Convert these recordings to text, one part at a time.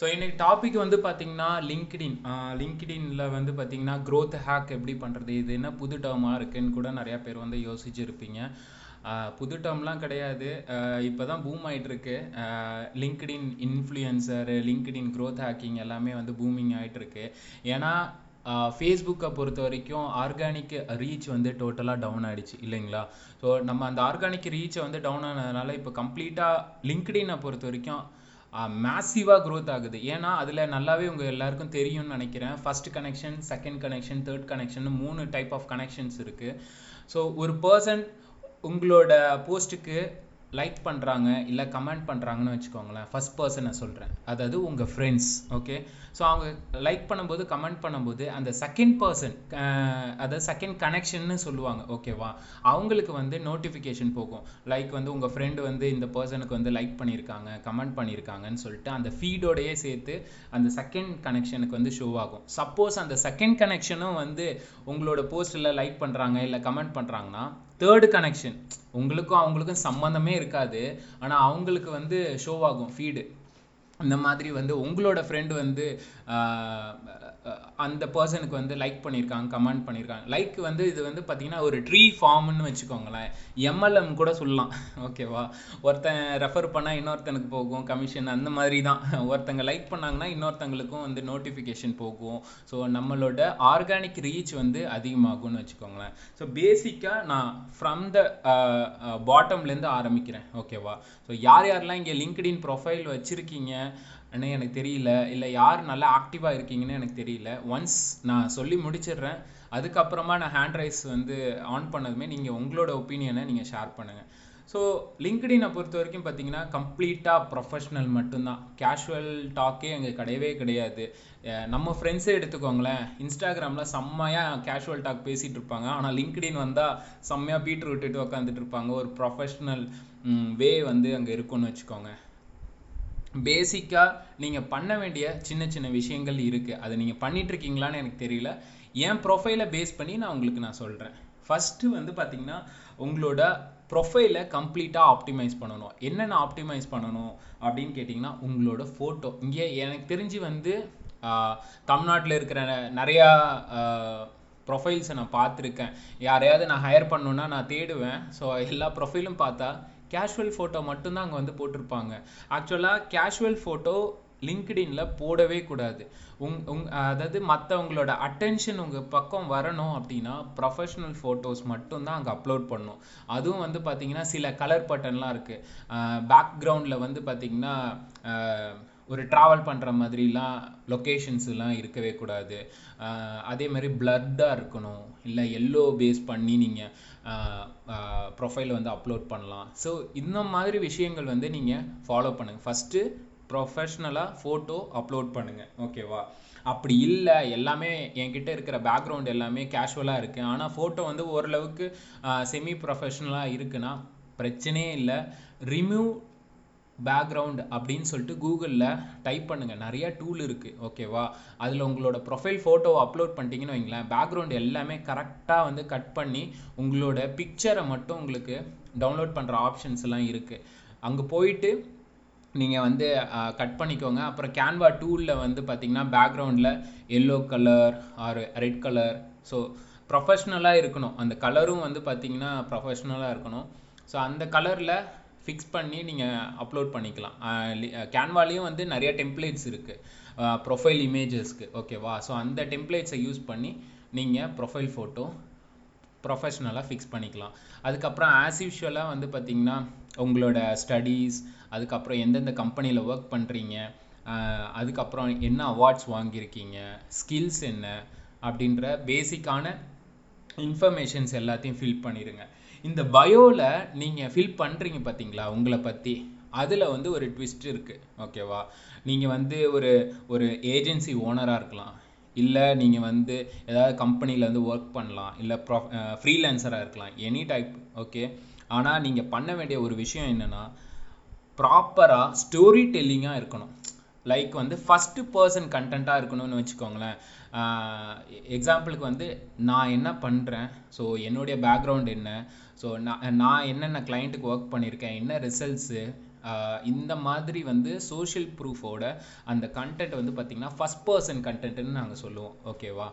So இன்றைக்கி topic வந்து பார்த்தீங்கன்னா லிங்க்டின் லிங்க்டின்ல வந்து பார்த்தீங்கன்னா க்ரோத் ஹேக் எப்படி பண்ணுறது இது என்ன புது டேர்மாக இருக்குன்னு கூட நிறையா பேர் வந்து யோசிச்சுருப்பீங்க. புது டேர்ம்லாம் கிடையாது. இப்போ தான் பூம் ஆகிட்டுருக்கு LinkedIn influencer LinkedIn growth hacking எல்லாமே வந்து பூமிங் ஆகிட்டுருக்கு ஏன்னா ஃபேஸ்புக்கை பொறுத்த வரைக்கும் ஆர்கானிக் ரீச் வந்து டோட்டலாக டவுன் ஆகிடுச்சு இல்லைங்களா? ஸோ நம்ம அந்த ஆர்கானிக் ரீச்சை வந்து டவுன் ஆனதுனால இப்போ கம்ப்ளீட்டாக லிங்க்டினை பொறுத்த வரைக்கும் மேசிவாக க்ரோத் ஆகுது. ஏன்னா அதில் நல்லாவே உங்கள் எல்லாருக்கும் தெரியும்னு நினைக்கிறேன். First connection second connection third connection மூணு டைப் ஆஃப் கனெக்ஷன்ஸ் இருக்குது ஸோ ஒரு பர்சன் உங்களோட போஸ்ட்டுக்கு லைக் பண்ணுறாங்க இல்லை கமெண்ட் பண்ணுறாங்கன்னு வச்சுக்கோங்களேன். ஃபர்ஸ்ட் பர்சனை சொல்கிறேன் அதாவது உங்கள் ஃப்ரெண்ட்ஸ் ஓகே ஸோ அவங்க லைக் பண்ணும்போது கமெண்ட் பண்ணும்போது அந்த செகண்ட் பர்சன் அதாவது செகண்ட் கனெக்ஷன்னு சொல்லுவாங்க ஓகேவா அவங்களுக்கு வந்து நோட்டிஃபிகேஷன் போகும். லைக் வந்து உங்கள் ஃப்ரெண்டு வந்து இந்த பர்சனுக்கு வந்து லைக் பண்ணியிருக்காங்க கமெண்ட் பண்ணியிருக்காங்கன்னு சொல்லிட்டு அந்த ஃபீடோடையே சேர்த்து அந்த செகண்ட் கனெக்ஷனுக்கு வந்து ஷோ ஆகும். சப்போஸ் அந்த செகண்ட் கனெக்ஷனும் வந்து உங்களோட போஸ்ட்டில் லைக் பண்ணுறாங்க இல்லை கமெண்ட் பண்ணுறாங்கன்னா தேர்டு கனெக்ஷன் உங்களுக்கும் அவங்களுக்கும் சம்மந்தமே இருக்காது. ஆனால் அவங்களுக்கு வந்து ஷோவாகும் ஃபீடு இந்த மாதிரி வந்து உங்களோட ஃப்ரெண்டு வந்து அந்த பர்சனுக்கு வந்து லைக் பண்ணியிருக்காங்க கமெண்ட் பண்ணியிருக்காங்க லைக் வந்து இது வந்து பார்த்தீங்கன்னா ஒரு ட்ரீ ஃபார்ம்னு வச்சுக்கோங்களேன். எம்எல்எம் கூட சொல்லலாம். ஓகேவா ஒருத்தன் ரெஃபர் பண்ணால் இன்னொருத்தனுக்கு போகும் கமிஷன் அந்த மாதிரி தான் ஒருத்தங்க லைக் பண்ணாங்கன்னா இன்னொருத்தங்களுக்கும் வந்து நோட்டிஃபிகேஷன் போகும். ஸோ நம்மளோட ஆர்கானிக் ரீச் வந்து அதிகமாகும்னு வச்சுக்கோங்களேன். ஸோ பேசிக்காக நான் ஃப்ரம் த பாட்டம்லேருந்து ஆரம்பிக்கிறேன். ஓகேவா ஸோ யார் யாரெல்லாம் இங்கே லிங்க்டின் ப்ரொஃபைல் வச்சுருக்கீங்க? அண்ணே எனக்கு தெரியல. இல்லை யார் நல்லா ஆக்டிவாக இருக்கீங்கன்னு எனக்கு தெரியல. ஒன்ஸ் நான் சொல்லி முடிச்சிடுறேன். அதுக்கப்புறமா நான் ஹேண்ட் ரைஸ் வந்து ஆன் பண்ணதுமே நீங்கள் உங்களோட ஒப்பீனியனை நீங்கள் ஷேர் பண்ணுங்கள் ஸோ லிங்க்டினை பொறுத்த வரைக்கும் பார்த்தீங்கன்னா கம்ப்ளீட்டாக ப்ரொஃபஷ்னல் மட்டும்தான். கேஷுவல் டாக்கே அங்கே கிடையவே கிடையாது. நம்ம ஃப்ரெண்ட்ஸே எடுத்துக்கோங்களேன். இன்ஸ்டாகிராமில் செம்மையாக கேஷுவல் டாக் பேசிகிட்டு இருப்பாங்க. ஆனால் லிங்க்டின் வந்தால் செம்மையாக பீட்ரு விட்டுட்டு உட்காந்துட்டு இருப்பாங்க. ஒரு ப்ரொஃபஷ்னல் வே வந்து அங்கே இருக்குன்னு வச்சுக்கோங்க. பேசிக்காக நீங்கள் பண்ண வேண்டிய சின்ன சின்ன விஷயங்கள் இருக்குது அதை நீங்கள் பண்ணிகிட்ருக்கீங்களான்னு எனக்கு தெரியல. என் ப்ரொஃபைலை பேஸ் பண்ணி நான் உங்களுக்கு நான் சொல்கிறேன் ஃபஸ்ட்டு வந்து பார்த்திங்கன்னா உங்களோட ப்ரொஃபைலை கம்ப்ளீட்டாக ஆப்டிமைஸ் பண்ணணும். என்னென்ன ஆப்டிமைஸ் பண்ணணும் அப்படின்னு கேட்டிங்கன்னா உங்களோட ஃபோட்டோ இங்கே எனக்கு தெரிஞ்சு வந்து தமிழ்நாட்டில் இருக்கிற நிறையா ப்ரொஃபைல்ஸை நான் பார்த்துருக்கேன். யாரையாவது நான் ஹையர் பண்ணணுன்னா நான் தேடுவேன். ஸோ எல்லா ப்ரொஃபைலும் பார்த்தா கேஷுவல் ஃபோட்டோ மட்டும்தான் அங்கே வந்து போட்டிருப்பாங்க. ஆக்சுவலாக கேஷுவல் ஃபோட்டோ லிங்க்டின்ல போடவே கூடாது. உங் உங் அதாவது மற்றவங்களோட அட்டென்ஷன் உங்கள் பக்கம் வரணும் அப்படின்னா ப்ரொஃபஷ்னல் ஃபோட்டோஸ் மட்டும்தான் அங்கே அப்லோட் பண்ணணும் அதுவும் வந்து பார்த்தீங்கன்னா சில கலர் பட்டன்லாம் இருக்குது பேக்ரவுண்டில் வந்து பார்த்தீங்கன்னா ஒரு ட்ராவல் பண்ணுற மாதிரிலாம் லொக்கேஷன்ஸ்லாம் இருக்கவே கூடாது. அதே மாதிரி பிளட்டாக இருக்கணும். இல்லை எல்லோ பேஸ் பண்ணி நீங்கள் ப்ரொஃபைலை வந்து அப்லோட் பண்ணலாம். ஸோ இந்த மாதிரி விஷயங்கள் வந்து நீங்கள் ஃபாலோ பண்ணுங்கள் ஃபஸ்ட்டு ப்ரொஃபஷ்னலாக ஃபோட்டோ அப்லோட் பண்ணுங்கள் ஓகேவா அப்படி இல்லை எல்லாமே என்கிட்ட இருக்கிற பேக்ரவுண்ட் எல்லாமே கேஷுவலாக இருக்குது ஆனால் ஃபோட்டோ வந்து ஓரளவுக்கு செமி ப்ரொஃபஷ்னலாக இருக்குன்னா பிரச்சனையே இல்லை. ரிமூவ் பேக்ரவுண்ட் அப்படின்னு சொல்லிட்டு கூகுளில் டைப் பண்ணுங்கள் நிறைய டூல் இருக்குது ஓகேவா அதில் உங்களோட ப்ரொஃபைல் ஃபோட்டோ அப்லோட் பண்ணிட்டீங்கன்னு வைங்களேன். பேக்ரவுண்ட் எல்லாமே கரெக்டாக வந்து கட் பண்ணி உங்களோட பிக்சரை மட்டும் உங்களுக்கு டவுன்லோட் பண்ணுற ஆப்ஷன்ஸ் எல்லாம் இருக்குது அங்கே போயிட்டு நீங்கள் வந்து கட் பண்ணிக்கோங்க. அப்புறம் கேன்வா டூலில் வந்து பார்த்தீங்கன்னா பேக்ரவுண்டில் yellow colour or red colour so ப்ரொஃபஷ்னலாக இருக்கணும். அந்த கலரும் வந்து பார்த்தீங்கன்னா ப்ரொஃபஷ்னலாக இருக்கணும். ஸோ அந்த கலரில் ஃபிக்ஸ் பண்ணி நீங்கள் அப்லோட் பண்ணிக்கலாம். கேன்வாலையும் வந்து நிறைய டெம்ப்ளேட்ஸ் இருக்குது ப்ரொஃபைல் இமேஜஸ்க்கு ஓகேவா ஸோ அந்த டெம்ப்ளேட்ஸை யூஸ் பண்ணி நீங்கள் ப்ரொஃபைல் ஃபோட்டோ ப்ரொஃபஷ்னலாக ஃபிக்ஸ் பண்ணிக்கலாம். அதுக்கப்புறம் ஆஸ் யூஷுவலாக வந்து பார்த்திங்கன்னா உங்களோட ஸ்டடீஸ் அதுக்கப்புறம் எந்தெந்த கம்பெனியில் ஒர்க் பண்ணுறீங்க அதுக்கப்புறம் என்ன அவார்ட்ஸ் வாங்கியிருக்கீங்க ஸ்கில்ஸ் என்ன அப்படின்ற பேசிக்கான இன்ஃபர்மேஷன்ஸ் எல்லாத்தையும் ஃபில் பண்ணிடுங்க இந்த பயோவில் நீங்கள் ஃபில் பண்ணுறீங்க பார்த்தீங்களா உங்களை பற்றி அதில் வந்து ஒரு ட்விஸ்ட் இருக்குது ஓகேவா நீங்கள் வந்து ஒரு ஒரு ஏஜென்சி ஓனராக இருக்கலாம். இல்லை நீங்கள் வந்து ஏதாவது கம்பெனியில் வந்து ஒர்க் பண்ணலாம். இல்லை ப்ரொ ஃப்ரீலான்சராக இருக்கலாம். எனி டைப் ஓகே ஆனால் நீங்கள் பண்ண வேண்டிய ஒரு விஷயம் என்னென்னா ப்ராப்பராக ஸ்டோரி டெல்லிங்காக இருக்கணும். லைக் வந்து ஃபஸ்ட்டு பர்சன் கண்டென்ட்டாக இருக்கணும்னு வச்சுக்கோங்களேன். எக்ஸாம்பிளுக்கு வந்து நான் என்ன பண்ணுறேன் ஸோ என்னுடைய பேக்ரவுண்ட் என்ன? ஸோ நான் நான் என்னென்ன கிளைண்ட்டுக்கு ஒர்க் பண்ணியிருக்கேன் என்ன ரிசல்ட்ஸு இந்த மாதிரி வந்து சோஷியல் ப்ரூஃபோட அந்த கண்டென்ட் வந்து பார்த்திங்கன்னா ஃபஸ்ட் பர்சன் கண்டென்ட்னு நாங்கள் சொல்லுவோம். ஓகேவா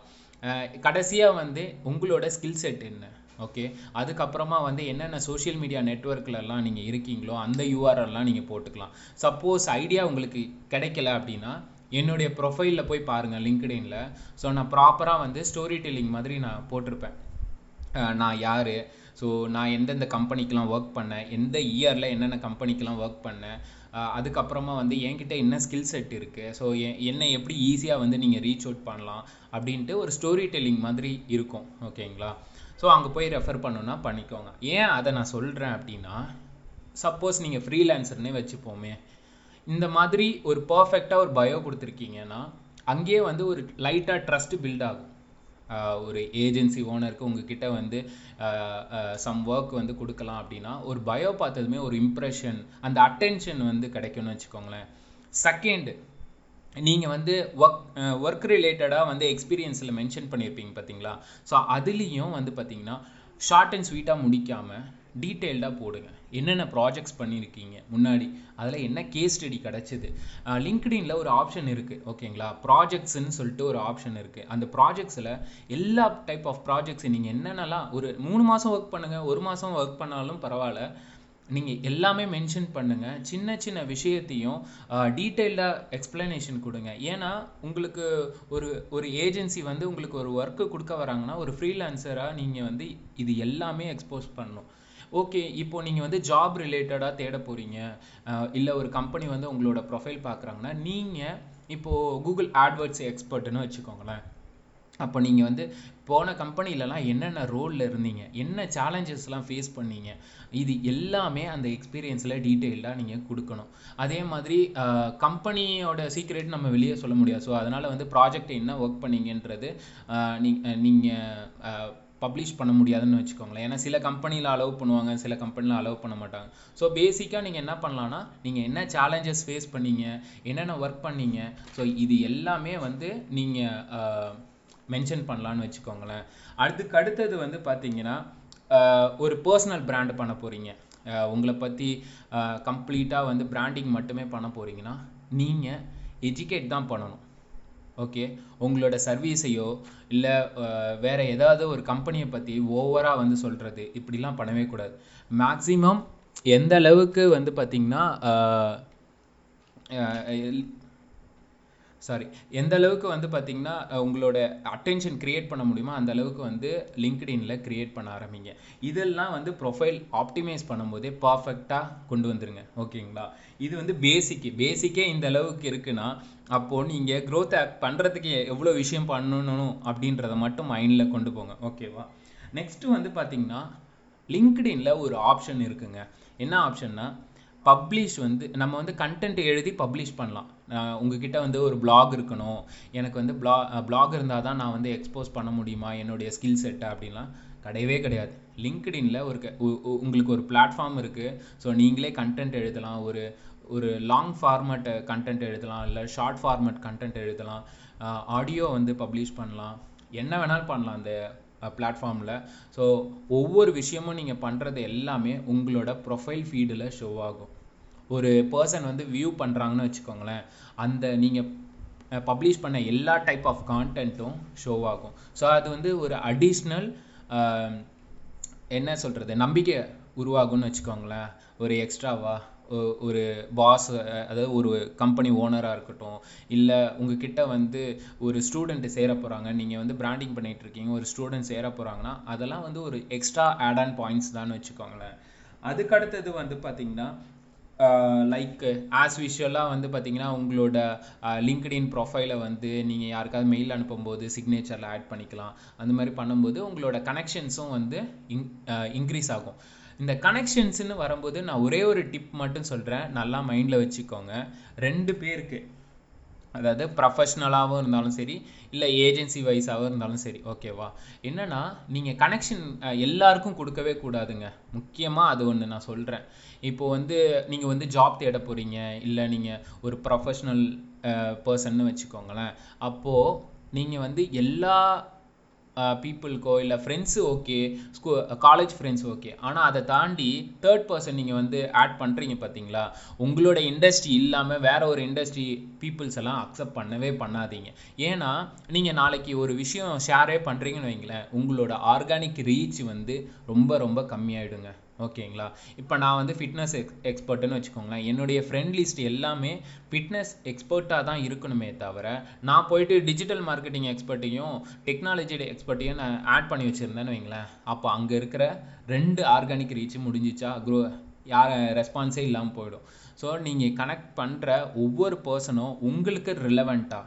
கடைசியாக வந்து உங்களோட ஸ்கில் செட் என்ன? ஓகே அதுக்கப்புறமா வந்து என்னென்ன சோஷியல் மீடியா நெட்ஒர்க்லலாம் நீங்கள் இருக்கீங்களோ அந்த யூஆர்எல்லாம் நீங்கள் போட்டுக்கலாம். சப்போஸ் ஐடியா உங்களுக்கு கிடைக்கல அப்படின்னா என்னுடைய ப்ரொஃபைலில் போய் பாருங்கள் லிங்க்டின்ல ஸோ நான் ப்ராப்பராக வந்து ஸ்டோரி டெல்லிங் மாதிரி நான் போட்டிருப்பேன். நான் யார்? ஸோ நான் எந்தெந்த கம்பெனிக்கெலாம் ஒர்க் பண்ணேன் எந்த இயரில் என்னென்ன கம்பெனிக்கெலாம் ஒர்க் பண்ணேன் அதுக்கப்புறமா வந்து என்கிட்ட என்ன ஸ்கில் செட் இருக்குது ஸோ என்னை எப்படி ஈஸியாக வந்து நீங்கள் ரீச் அவுட் பண்ணலாம் அப்படின்ட்டு ஒரு ஸ்டோரி டெல்லிங் மாதிரி இருக்கும். ஓகேங்களா ஸோ அங்கே போய் ரெஃபர் பண்ணுன்னா பண்ணிக்கோங்க. ஏன் அதை நான் சொல்கிறேன் அப்படின்னா சப்போஸ் நீங்கள் ஃப்ரீலான்சர்னே வச்சுப்போமே இந்த மாதிரி ஒரு பர்ஃபெக்டாக ஒரு பயோ கொடுத்துருக்கீங்கன்னா அங்கேயே வந்து ஒரு லைட்டாக ட்ரஸ்ட் பில்ட் ஆகும். ஒரு ஏஜென்சி ஓனருக்கு உங்ககிட்ட வந்து சம் ஒர்க் வந்து கொடுக்கலாம் அப்படின்னா ஒரு பயோ பார்த்ததுமே ஒரு இம்ப்ரெஷன் அந்த அட்டென்ஷன் வந்து கிடைக்கும்னு வச்சுக்கோங்களேன். செகண்ட் நீங்கள் வந்து ஒர்க் ஒர்க் ரிலேட்டடாக வந்து எக்ஸ்பீரியன்ஸில் மென்ஷன் பண்ணியிருப்பீங்க பார்த்தீங்களா ஸோ அதுலேயும் வந்து பார்த்தீங்கன்னா ஷார்ட் அண்ட் ஸ்வீட்டாக முடிக்காமல் டீட்டெயில்டாக போடுங்க. என்னென்ன ப்ராஜெக்ட்ஸ் பண்ணியிருக்கீங்க முன்னாடி அதில் என்ன கேஸ் ஸ்டடி கிடச்சிது? லிங்க்டின்ல ஒரு ஆப்ஷன் இருக்குது ஓகேங்களா ப்ராஜெக்ட்ஸ்ன்னு சொல்லிட்டு ஒரு ஆப்ஷன் இருக்குது அந்த ப்ராஜெக்ட்ஸில் எல்லா டைப் ஆஃப் ப்ராஜெக்ட்ஸ் நீங்கள் என்னென்னலாம் ஒரு மூணு மாதம் ஒர்க் பண்ணுங்கள் ஒரு மாதம் ஒர்க் பண்ணாலும் பரவாயில்ல. நீங்கள் எல்லாமே மென்ஷன் பண்ணுங்கள் சின்ன சின்ன விஷயத்தையும் டீட்டெயில்டாக எக்ஸ்பிளனேஷன் கொடுங்க. ஏன்னா உங்களுக்கு ஒரு ஒரு ஏஜென்சி வந்து உங்களுக்கு ஒரு ஒர்க்கு கொடுக்க வராங்கன்னா ஒரு ஃப்ரீலான்சராக நீங்கள் வந்து இது எல்லாமே எக்ஸ்போஸ் பண்ணணும். ஓகே இப்போ நீங்கள் வந்து ஜாப் ரிலேட்டடாக தேட போகிறீங்க இல்லை ஒரு கம்பெனி வந்து உங்களோட ப்ரொஃபைல் பார்க்குறாங்கன்னா நீங்கள் இப்போது கூகுள் ஆட்வர்ட்ஸ் எக்ஸ்பர்ட்னு வச்சுக்கோங்களேன். அப்போ நீங்கள் வந்து போன கம்பெனிலலாம் என்னென்ன ரோலில் இருந்தீங்க என்ன சேலஞ்சஸ்லாம் ஃபேஸ் பண்ணீங்க இது எல்லாமே அந்த எக்ஸ்பீரியன்ஸில் டீட்டெயில்டாக நீங்கள் கொடுக்கணும். அதே மாதிரி கம்பெனியோட சீக்ரெட் நம்ம வெளியே சொல்ல முடியாது. ஸோ அதனால் வந்து ப்ராஜெக்ட் என்ன ஒர்க் பண்ணீங்கன்றது நீங்கள் பப்ளிஷ் பண்ண முடியாதுன்னு வச்சுக்கோங்களேன். ஏன்னா சில கம்பெனியில் அலோவ் பண்ணுவாங்க சில கம்பெனியில் அலோவ் பண்ண மாட்டாங்க. ஸோ பேசிக்காக நீங்கள் என்ன பண்ணலான்னா நீங்கள் என்ன சேலஞ்சஸ் ஃபேஸ் பண்ணீங்க என்னென்ன ஒர்க் பண்ணீங்க ஸோ இது எல்லாமே வந்து நீங்கள் மென்ஷன் பண்ணலான்னு வச்சுக்கோங்களேன். அதுக்கு அடுத்தது வந்து பார்த்தீங்கன்னா ஒரு பர்சனல் பிராண்டு பண்ண போகிறீங்க உங்களை பற்றி கம்ப்ளீட்டாக வந்து பிராண்டிங் மட்டுமே பண்ண போகிறீங்கன்னா நீங்கள் எஜுகேட் தான் பண்ணணும். ஓகே உங்களோட சர்வீஸையோ இல்லை வேறு ஏதாவது ஒரு கம்பெனியை பற்றி ஓவராக வந்து சொல்கிறது இப்படிலாம் பண்ணவே கூடாது. மேக்ஸிமம் எந்த அளவுக்கு வந்து பார்த்திங்கன்னா சாரி எந்த அளவுக்கு வந்து பார்த்தீங்கன்னா உங்களோட அட்டென்ஷன் க்ரியேட் பண்ண முடியுமோ அந்த அளவுக்கு வந்து லிங்க்டின்ல க்ரியேட் பண்ண ஆரம்பிங்க. இதெல்லாம் வந்து ப்ரொஃபைல் ஆப்டிமைஸ் பண்ணும்போதே பர்ஃபெக்டாக கொண்டு வந்துருங்க. ஓகேங்களா இது வந்து பேசிக்கு பேசிக்கே இந்த அளவுக்கு இருக்குன்னா அப்போது நீங்கள் க்ரோத் ஆக் பண்ணுறதுக்கு எவ்வளோ விஷயம் பண்ணணும் அப்படின்றத மட்டும் மைண்டில் கொண்டு போங்க. ஓகேவா நெக்ஸ்ட்டு வந்து பார்த்தீங்கன்னா லிங்க்டின்ல ஒரு ஆப்ஷன் இருக்குங்க. என்ன ஆப்ஷன்னா பப்ளிஷ் வந்து நம்ம வந்து கண்டென்ட் எழுதி பப்ளிஷ் பண்ணலாம். உங்ககிட்ட வந்து ஒரு பிளாக் இருக்கணும். எனக்கு வந்து பிளா பிளாக் இருந்தால் தான் நான் வந்து எக்ஸ்போஸ் பண்ண முடியுமா? என்னுடைய ஸ்கில் செட்டை அப்படின்லாம். கிடையவே கிடையாது. லிங்க்டின்ல ஒரு உங்களுக்கு ஒரு பிளாட்ஃபார்ம் இருக்குது ஸோ நீங்களே கண்டென்ட் எழுதலாம். ஒரு ஒரு லாங் ஃபார்மேட் கண்டென்ட் எழுதலாம். இல்லை ஷார்ட் ஃபார்மேட் கண்டென்ட் எழுதலாம். ஆடியோ வந்து பப்ளிஷ் பண்ணலாம். என்ன வேணாலும் பண்ணலாம் அந்த பிளாட்ஃபார்மில் ஸோ ஒவ்வொரு விஷயமும் நீங்கள் பண்ணுறது எல்லாமே உங்களோட ப்ரொஃபைல் ஃபீடில் ஷோ ஆகும். ஒரு பர்சன் வந்து வியூ பண்ணுறாங்கன்னு வச்சுக்கோங்களேன். அந்த நீங்கள் பப்ளிஷ் பண்ண எல்லா டைப் ஆஃப் கான்டென்ட்டும் ஷோ ஆகும். ஸோ அது வந்து ஒரு அடிஷ்னல் என்ன சொல்கிறது நம்பிக்கை உருவாகும்னு வச்சுக்கோங்களேன். ஒரு எக்ஸ்ட்ராவா ஒரு பாஸ் அதாவது ஒரு கம்பெனி ஓனராக இருக்கட்டும் இல்லை உங்ககிட்ட வந்து ஒரு ஸ்டூடெண்ட்டு சேர போகிறாங்க நீங்கள் வந்து பிராண்டிங் பண்ணிகிட்டு இருக்கீங்க ஒரு ஸ்டூடெண்ட் சேர போகிறாங்கன்னா அதெல்லாம் வந்து ஒரு எக்ஸ்ட்ரா ஆட் ஆன் பாயிண்ட்ஸ் தான் வச்சுக்கோங்களேன். அதுக்கு அடுத்தது வந்து பார்த்தீங்கன்னா லைக் ஆஸ் விஷுவலாக வந்து பார்த்தீங்கன்னா உங்களோட uh, லிங்க்டின் ப்ரொஃபைலை வந்து நீங்கள் யாருக்காவது மெயில் அனுப்பும்போது சிக்னேச்சரில் ஆட் பண்ணிக்கலாம். அந்த மாதிரி பண்ணும்போது உங்களோட கனெக்ஷன்ஸும் வந்து இன் இன்க்ரீஸ் uh, ஆகும். இந்த கனெக்ஷன்ஸ்னு வரும்போது நான் ஒரே ஒரு டிப் மட்டும் சொல்கிறேன் நல்லா மைண்டில் வச்சுக்கோங்க. ரெண்டு பேருக்கு அதாவது ப்ரொஃபஷ்னலாகவும் இருந்தாலும் சரி இல்லை ஏஜென்சி வைஸாகவும் இருந்தாலும் சரி ஓகேவா என்னென்னா நீங்கள் கனெக்ஷன் எல்லாருக்கும் கொடுக்கவே கூடாதுங்க. முக்கியமாக அது ஒன்று நான் சொல்கிறேன் இப்போது வந்து நீங்கள் வந்து ஜாப் தேட போகிறீங்க இல்லை நீங்கள் ஒரு ப்ரொஃபஷ்னல் பர்சன்னு வச்சுக்கோங்களேன். அப்போது நீங்கள் வந்து எல்லா பீப்புளுக்கோ இல்லை friends okay school college friends okay ஆனால் அதை தாண்டி தேர்ட் பர்சன் நீங்கள் வந்து ஆட் பண்ணுறீங்க பார்த்தீங்களா உங்களோட இண்டஸ்ட்ரி இல்லாமல் வேற ஒரு இண்டஸ்ட்ரி பீப்புள்ஸ் எல்லாம் அக்செப்ட் பண்ணவே பண்ணாதீங்க. ஏன்னா நீங்கள் நாளைக்கு ஒரு விஷயம் ஷேரே பண்ணுறீங்கன்னு வைங்களேன் உங்களோட ஆர்கானிக் ரீச் வந்து ரொம்ப ரொம்ப கம்மியாயிடுங்க. ஓகேங்களா? இப்போ நான் வந்து ஃபிட்னஸ் எக்ஸ் எக்ஸ்பர்ட்டுன்னு வச்சுக்கோங்களேன். என்னுடைய ஃப்ரெண்ட் லிஸ்ட் எல்லாமே ஃபிட்னஸ் எக்ஸ்பர்ட்டாக தான் இருக்கணுமே தவிர நான் போயிட்டு டிஜிட்டல் மார்க்கெட்டிங் எக்ஸ்பர்ட்டையும் டெக்னாலஜி எக்ஸ்பர்ட்டையும் நான் ஆட் பண்ணி வச்சுருந்தேன்னு வைங்களேன். அப்போ அங்கே இருக்கிற ரெண்டு ஆர்கானிக் ரீச் முடிஞ்சிச்சா குரோ யார் ரெஸ்பான்ஸே இல்லாமல் போயிடும். ஸோ நீங்கள் கனெக்ட் பண்ணுற ஒவ்வொரு பர்சனும் உங்களுக்கு ரிலவெண்ட்டாக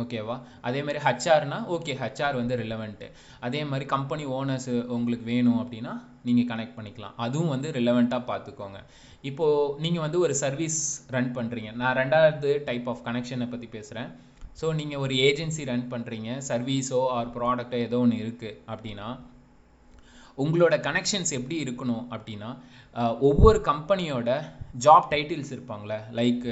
ஓகேவா? அதே மாதிரி ஹச்ஆர்னா ஓகே ஹச்ஆர் வந்து ரிலவெண்ட்டு அதே மாதிரி கம்பெனி ஓனர்ஸ் உங்களுக்கு வேணும் அப்படின்னா நீங்கள் கனெக்ட் பண்ணிக்கலாம். அதுவும் வந்து ரிலவெண்ட்டாக பார்த்துக்கோங்க இப்போது நீங்கள் வந்து ஒரு சர்வீஸ் ரன் பண்ணுறீங்க நான் ரெண்டாவது டைப் ஆஃப் கனெக்ஷனை பற்றி பேசுகிறேன் ஸோ நீங்கள் ஒரு ஏஜென்சி ரன் பண்ணுறீங்க சர்வீஸோ ஆர் ப்ராடக்டோ ஏதோ ஒன்று இருக்குது அப்படின்னா உங்களோட கனெக்ஷன்ஸ் எப்படி இருக்கணும் அப்படின்னா ஒவ்வொரு கம்பெனியோட ஜாப் டைட்டில்ஸ் இருப்பாங்களே? லைக்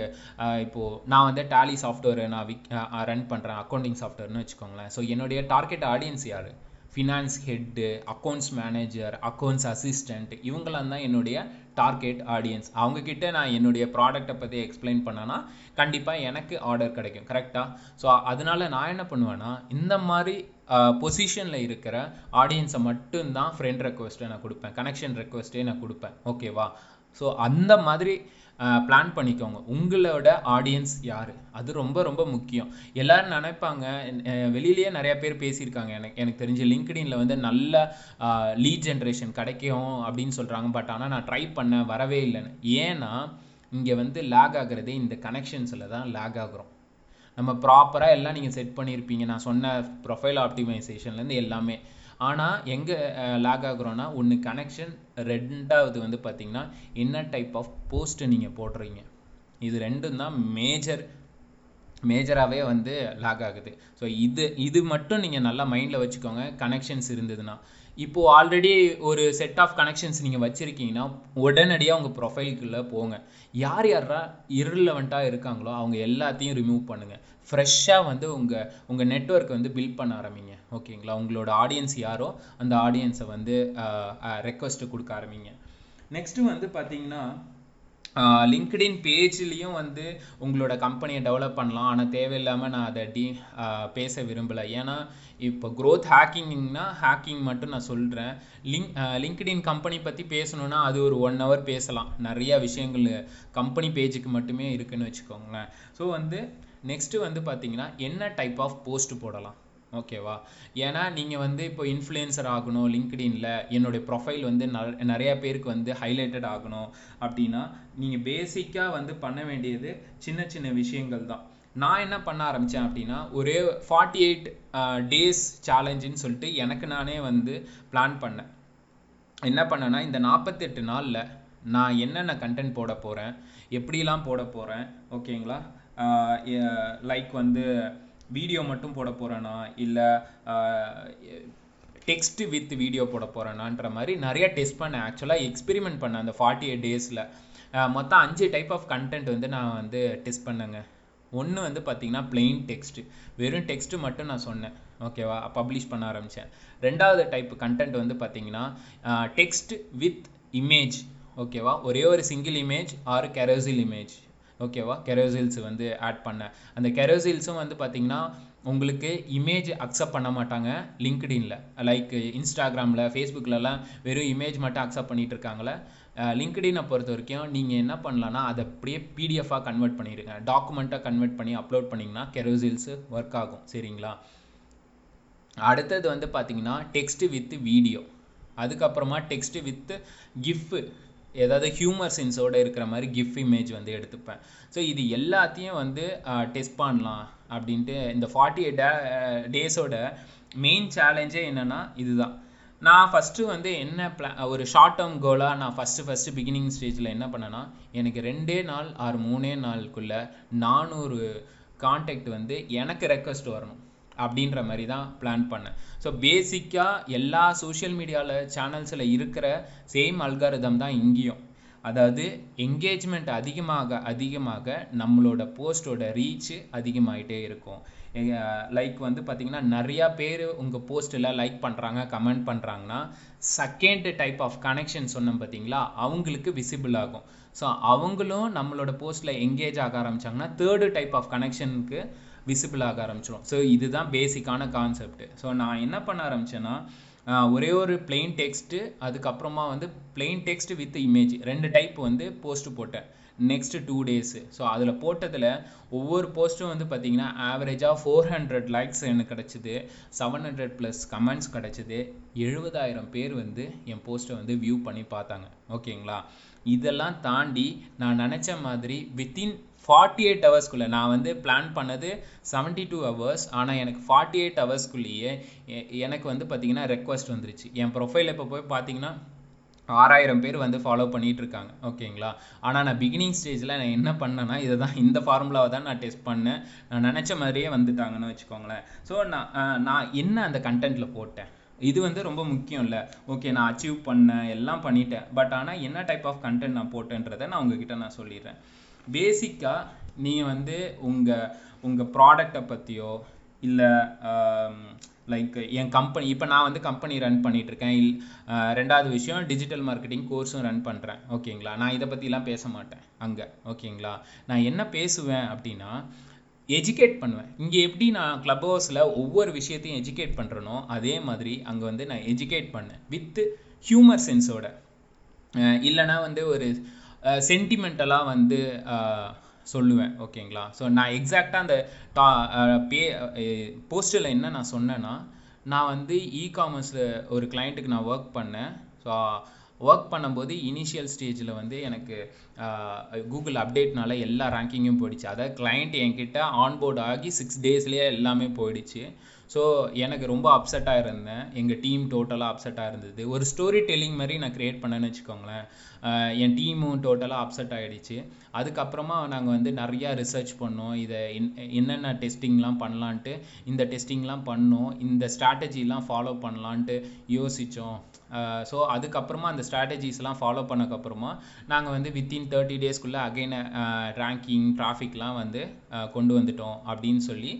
இப்போது நான் வந்து டேலி சாஃப்ட்வேர் நான் விக் ரன் பண்ணுறேன் அக்கௌண்டிங் சாஃப்ட்வேர்னு வச்சுக்கோங்களேன். ஸோ என்னுடைய டார்கெட் ஆடியன்ஸ் யார்? Finance head accounts manager accounts assistant இவங்களாம் தான் என்னுடைய டார்கெட் ஆடியன்ஸ் அவங்கக்கிட்ட நான் என்னுடைய ப்ராடக்ட்டை பற்றி எக்ஸ்பிளைன் பண்ணேன்னா கண்டிப்பாக எனக்கு ஆர்டர் கிடைக்கும். கரெக்டாக ஸோ அதனால் நான் என்ன பண்ணுவேன்னா இந்த மாதிரி பொசிஷனில் இருக்கிற ஆடியன்ஸை மட்டும்தான் ஃப்ரெண்ட் ரெக்வஸ்ட்டை நான் கொடுப்பேன். கனெக்ஷன் ரெக்வஸ்ட்டே நான் கொடுப்பேன். ஓகேவா ஸோ அந்த மாதிரி பிளான் பண்ணிக்கோங்க. உங்களோட ஆடியன்ஸ் யார்? அது ரொம்ப ரொம்ப முக்கியம். எல்லோரும் நினைப்பாங்க வெளியிலேயே நிறையா பேர் பேசியிருக்காங்க. எனக்கு எனக்கு தெரிஞ்ச லிங்க்டின்ல வந்து நல்ல லீட் ஜென்ரேஷன் கிடைக்கும் அப்படின்னு சொல்கிறாங்க பட் ஆனால் நான் ட்ரை பண்ண வரவே இல்லைன்னு. ஏன்னா இங்கே வந்து லேக் ஆகுறதே இந்த கனெக்ஷன்ஸில் தான் லேக் ஆகுறோம். நம்ம ப்ராப்பராக எல்லாம் நீங்கள் செட் பண்ணியிருப்பீங்க நான் சொன்ன ப்ரொஃபைல் ஆப்டிமைசேஷன்லேருந்து எல்லாமே. ஆனால் எங்கே லேக் ஆகுறோன்னா ஒன்று கனெக்ஷன் ரெண்டாவது வந்து பார்த்தீங்கன்னா என்ன டைப் ஆஃப் போஸ்ட்டு நீங்கள் போடுறீங்க. இது ரெண்டும் தான் மேஜர் மேஜராகவே வந்து லாக் ஆகுது. ஸோ இது இது மட்டும் நீங்கள் நல்லா மைண்டில் வச்சுக்கோங்க கனெக்ஷன்ஸ் இருந்ததுன்னா. இப்போது ஆல்ரெடி ஒரு செட் ஆஃப் கனெக்ஷன்ஸ் நீங்கள் வச்சுருக்கீங்கன்னா உடனடியாக உங்கள் ப்ரொஃபைலுக்குள்ளே போங்க. யார் யாரா irrelevant-ஆ இருக்காங்களோ அவங்க எல்லாத்தையும் ரிமூவ் பண்ணுங்கள் ஃப்ரெஷ்ஷாக வந்து உங்கள் உங்கள் நெட்ஒர்க் வந்து பில்ட் பண்ண ஆரம்பிங்க. ஓகேங்களா? உங்களோட ஆடியன்ஸ் யாரோ அந்த ஆடியன்ஸை வந்து ரெக்வஸ்ட்டு கொடுக்க ஆரம்பிங்க. நெக்ஸ்ட்டு வந்து பார்த்தீங்கன்னா லிங்க்டின் பேஜ்லேயும் வந்து உங்களோட கம்பெனியை டெவலப் பண்ணலாம். ஆனால் தேவையில்லாமல் நான் அதை டி பேச விரும்பலை. ஏன்னா இப்போ க்ரோத் ஹேக்கிங்னா ஹேக்கிங் மட்டும் நான் சொல்கிறேன் லிங்க் லிங்க்டின் கம்பெனி பற்றி பேசணுன்னா அது ஒரு ஒன் ஹவர் பேசலாம். நிறையா விஷயங்கள் கம்பெனி பேஜுக்கு மட்டுமே இருக்குதுன்னு வச்சுக்கோங்களேன். ஸோ வந்து நெக்ஸ்ட்டு வந்து பார்த்தீங்கன்னா என்ன டைப் ஆஃப் போஸ்ட் போடலாம்? ஓகேவா ஏன்னா நீங்கள் வந்து இப்போ இன்ஃப்ளூயன்சர் ஆகணும் லிங்க்டின்ல என்னுடைய ப்ரொஃபைல் வந்து நிறைய பேருக்கு வந்து ஹைலைட்டட் ஆகணும் அப்படின்னா நீங்கள் பேசிக்காக வந்து பண்ண வேண்டியது சின்ன சின்ன விஷயங்கள் தான். நான் என்ன பண்ண ஆரம்பித்தேன் அப்படின்னா ஒரே ஃபார்ட்டி எயிட் டேஸ் சேலஞ்சுன்னு சொல்லிட்டு எனக்கு நானே வந்து பிளான் பண்ணேன். என்ன பண்ணேன்னா இந்த நாற்பத்தெட்டு நாளில் நான் என்னென்ன கண்டென்ட் போட போகிறேன் எப்படிலாம் போட போகிறேன் ஓகேங்களா லைக் வந்து வீடியோ மட்டும் போட போகிறேனா இல்லை டெக்ஸ்ட் வித் வீடியோ போட போகிறேனான்ற மாதிரி நிறைய டெஸ்ட் பண்ணேன் ஆக்சுவலாக எக்ஸ்பெரிமெண்ட் பண்ணேன் அந்த ஃபார்ட்டி எயிட் டேஸில் மொத்தம் அஞ்சு டைப் ஆஃப் கண்டென்ட் வந்து நான் வந்து டெஸ்ட் பண்ணேங்க. ஒன்று வந்து பார்த்தீங்கன்னா பிளெயின் டெக்ஸ்ட்டு வெறும் டெக்ஸ்ட்டு மட்டும் நான் சொன்னேன். ஓகேவா பப்ளிஷ் பண்ண ஆரம்பித்தேன் ரெண்டாவது டைப் கண்டென்ட் வந்து பார்த்தீங்கன்னா டெக்ஸ்ட் வித் இமேஜ் ஓகேவா ஒரே ஒரு single image or carousel image ஓகேவா? கெரோசில்ஸ் வந்து ஆட் பண்ணேன் அந்த கெரோசில்ஸும் வந்து பார்த்தீங்கன்னா உங்களுக்கு இமேஜ் அக்செப்ட் பண்ண மாட்டாங்க லிங்க்டின்ல லைக் இன்ஸ்டாகிராமில் ஃபேஸ்புக்கிலலாம் வெறும் இமேஜ் மட்டும் அக்செப்ட் பண்ணிட்டு இருக்காங்களே லிங்க்டினை பொறுத்த வரைக்கும் நீங்கள் என்ன பண்ணலான்னா அதை அப்படியே பிடிஎஃபாக கன்வெர்ட் பண்ணிடுங்க. டாக்குமெண்ட்டாக கன்வெர்ட் பண்ணி அப்லோட் பண்ணிங்கன்னா கெரோசில்ஸ் ஒர்க் ஆகும். சரிங்களா? அடுத்தது வந்து பார்த்தீங்கன்னா டெக்ஸ்ட் வித் வீடியோ அதுக்கப்புறமா டெக்ஸ்ட் வித் கிஃப்ட்டு ஏதாவது ஹியூமர் சென்ஸோட இருக்கிற மாதிரி கிஃப்ட் இமேஜ் வந்து எடுத்துப்பேன். ஸோ இது எல்லாத்தையும் வந்து டெஸ்ட் பண்ணலாம் அப்படின்ட்டு இந்த ஃபார்ட்டி எயிட் டேஸோட மெயின் சேலஞ்சே என்னென்னா இதுதான். நான் ஃபஸ்ட்டு வந்து என்ன பிளா ஒரு ஷார்ட் டேர்ம் கோலாக நான் ஃபஸ்ட்டு ஃபஸ்ட்டு பிகினிங் ஸ்டேஜில் என்ன பண்ணேன்னா எனக்கு ரெண்டே நாள் ஆறு மூணே நாளுக்குள்ளே நானூறு கான்டாக்ட் வந்து எனக்கு ரெக்வஸ்ட் வரணும். அப்படின்ற மாதிரி தான் பிளான் பண்ணேன். ஸோ பேசிக்காக எல்லா சோஷியல் மீடியாவில் சேனல்ஸில் இருக்கிற சேம் அல்காரிதம் தான் இங்கேயும். அதாவது என்கேஜ்மெண்ட் அதிகமாக அதிகமாக நம்மளோட போஸ்ட்டோட ரீச் அதிகமாகிட்டே இருக்கும். லைக் வந்து பார்த்திங்கன்னா நிறையா பேர் உங்கள் போஸ்ட்டில் லைக் பண்ணுறாங்க கமெண்ட் பண்ணுறாங்கன்னா செகண்ட் டைப் ஆஃப் கனெக்ஷன் சொன்னோம் பார்த்தீங்களா அவங்களுக்கு விசிபிள் ஆகும். ஸோ அவங்களும் நம்மளோட போஸ்ட்டில் எங்கேஜ் ஆக ஆரம்பிச்சாங்கன்னா தேர்டு டைப் ஆஃப் கனெக்ஷனுக்கு விசிபிள் ஆக ஆரம்பிச்சிடும் ஸோ இதுதான் பேசிக்கான கான்செப்ட் ஸோ நான் என்ன பண்ண ஆரம்பிச்சேன்னா ஒரே ஒரு பிளெயின் டெக்ஸ்ட்டு அதுக்கப்புறமா வந்து பிளெயின் டெக்ஸ்ட் வித் இமேஜ் ரெண்டு டைப் வந்து போஸ்ட் போட்டேன். நெக்ஸ்ட் டூ டேஸு ஸோ அதில் போட்டதில் ஒவ்வொரு போஸ்ட்டும் வந்து பார்த்தீங்கன்னா ஆவரேஜாக ஃபோர் ஹண்ட்ரட் லைக்ஸ் எனக்கு கிடச்சிது. செவன் ஹண்ட்ரட் ப்ளஸ் கமெண்ட்ஸ் கிடச்சிது. எழுபதாயிரம் பேர் வந்து என் போஸ்ட்டை வந்து வியூ பண்ணி பார்த்தாங்க. ஓகேங்களா இதெல்லாம் தாண்டி நான் நினச்ச மாதிரி வித்தின் ஃபார்ட்டி எயிட் ஹவர்ஸ்க்குள்ளே நான் வந்து பிளான் பண்ணது செவன்ட்டி டூ ஹவர்ஸ் ஆனால் எனக்கு ஃபார்ட்டி எயிட் ஹவர்ஸ்க்குள்ளேயே எனக்கு வந்து பார்த்தீங்கன்னா ரெக்வஸ்ட் வந்துருச்சு. என் ப்ரொஃபைல் இப்போ போய் பார்த்தீங்கன்னா ஆறாயிரம் பேர் வந்து ஃபாலோ பண்ணிகிட்டு இருக்காங்க. ஓகேங்களா ஆனால் நான் பிகினிங் ஸ்டேஜில் நான் என்ன பண்ணேன்னா இதை தான் இந்த ஃபார்முலாவை தான் நான் டெஸ்ட் பண்ணேன். நான் நினச்ச மாதிரியே வந்துட்டாங்கன்னு வச்சுக்கோங்களேன். ஸோ நான் நான் என்ன அந்த கண்டென்ட்டில் போட்டேன்? இது வந்து ரொம்ப முக்கியம் இல்லை. ஓகே நான் அச்சீவ் பண்ணேன் எல்லாம் பண்ணிட்டேன். பட் ஆனால் என்ன டைப் ஆஃப் கண்டென்ட் நான் போட்டேன்றதை நான் உங்ககிட்ட நான் சொல்லிடுறேன். பேசிக்காக நீங்கள் வந்து உங்கள் உங்கள் ப்ராடக்டை பற்றியோ இல்லை லைக் என் கம்பெனி இப்போ நான் வந்து கம்பெனி ரன் பண்ணிகிட்ருக்கேன் இல் ரெண்டாவது விஷயம் டிஜிட்டல் மார்க்கெட்டிங் கோர்ஸும் ரன் பண்ணுறேன் ஓகேங்களா? நான் இதை பற்றிலாம் பேச மாட்டேன் அங்கே. ஓகேங்களா? நான் என்ன பேசுவேன் அப்படின்னா எஜுகேட் பண்ணுவேன். இங்கே எப்படி நான் க்ளப் ஹவுஸில் ஒவ்வொரு விஷயத்தையும் எஜுகேட் பண்ணுறனோ அதே மாதிரி அங்கே வந்து நான் எஜுகேட் பண்ணேன். வித் ஹியூமர் சென்ஸோட இல்லைனா வந்து ஒரு சென்டிமெண்டலாக வந்து சொல்லுவேன் ஓகேங்களா? ஸோ நான் எக்ஸாக்டாக அந்த டா பே போஸ்ட்டில் என்ன நான் சொன்னேன்னா நான் வந்து இ காமர்ஸில் ஒரு கிளைண்ட்டுக்கு நான் ஒர்க் பண்ணேன். ஸோ ஒர்க் பண்ணும்போது இனிஷியல் ஸ்டேஜில் வந்து எனக்கு கூகுள் அப்டேட்னால எல்லா ரேங்கிங்கும் போயிடுச்சு. அதாவது கிளைண்ட் என்கிட்ட ஆன்போர்ட் ஆகி சிக்ஸ் டேஸ்லேயே எல்லாமே போயிடுச்சு. ஸோ எனக்கு ரொம்ப அப்செட்டாக இருந்தேன். எங்கள் டீம் டோட்டலாக அப்செட்டாக இருந்தது. ஒரு ஸ்டோரி டெல்லிங் மாதிரி நான் க்ரியேட் பண்ணேன்னு வச்சுக்கோங்களேன். என் டீமும் டோட்டலாக அப்செட் ஆகிடுச்சு அதுக்கப்புறமா நாங்கள் வந்து நிறையா ரிசர்ச் பண்ணோம். இதை என்னென்ன டெஸ்டிங்லாம் பண்ணலான்ட்டு. இந்த டெஸ்டிங்லாம் பண்ணோம். இந்த ஸ்ட்ராட்டஜிலாம் ஃபாலோ பண்ணலான்ட்டு யோசித்தோம் ஸோ அதுக்கப்புறமா அந்த ஸ்ட்ராட்டஜிஸ்லாம் ஃபாலோ பண்ணக்கப்புறமா நாங்கள் வந்து வித்தின் தேர்ட்டி டேஸ்க்குள்ளே அகைன் ரேங்கிங் டிராஃபிக்லாம் வந்து கொண்டு வந்துட்டோம் அப்படின்னு சொல்லி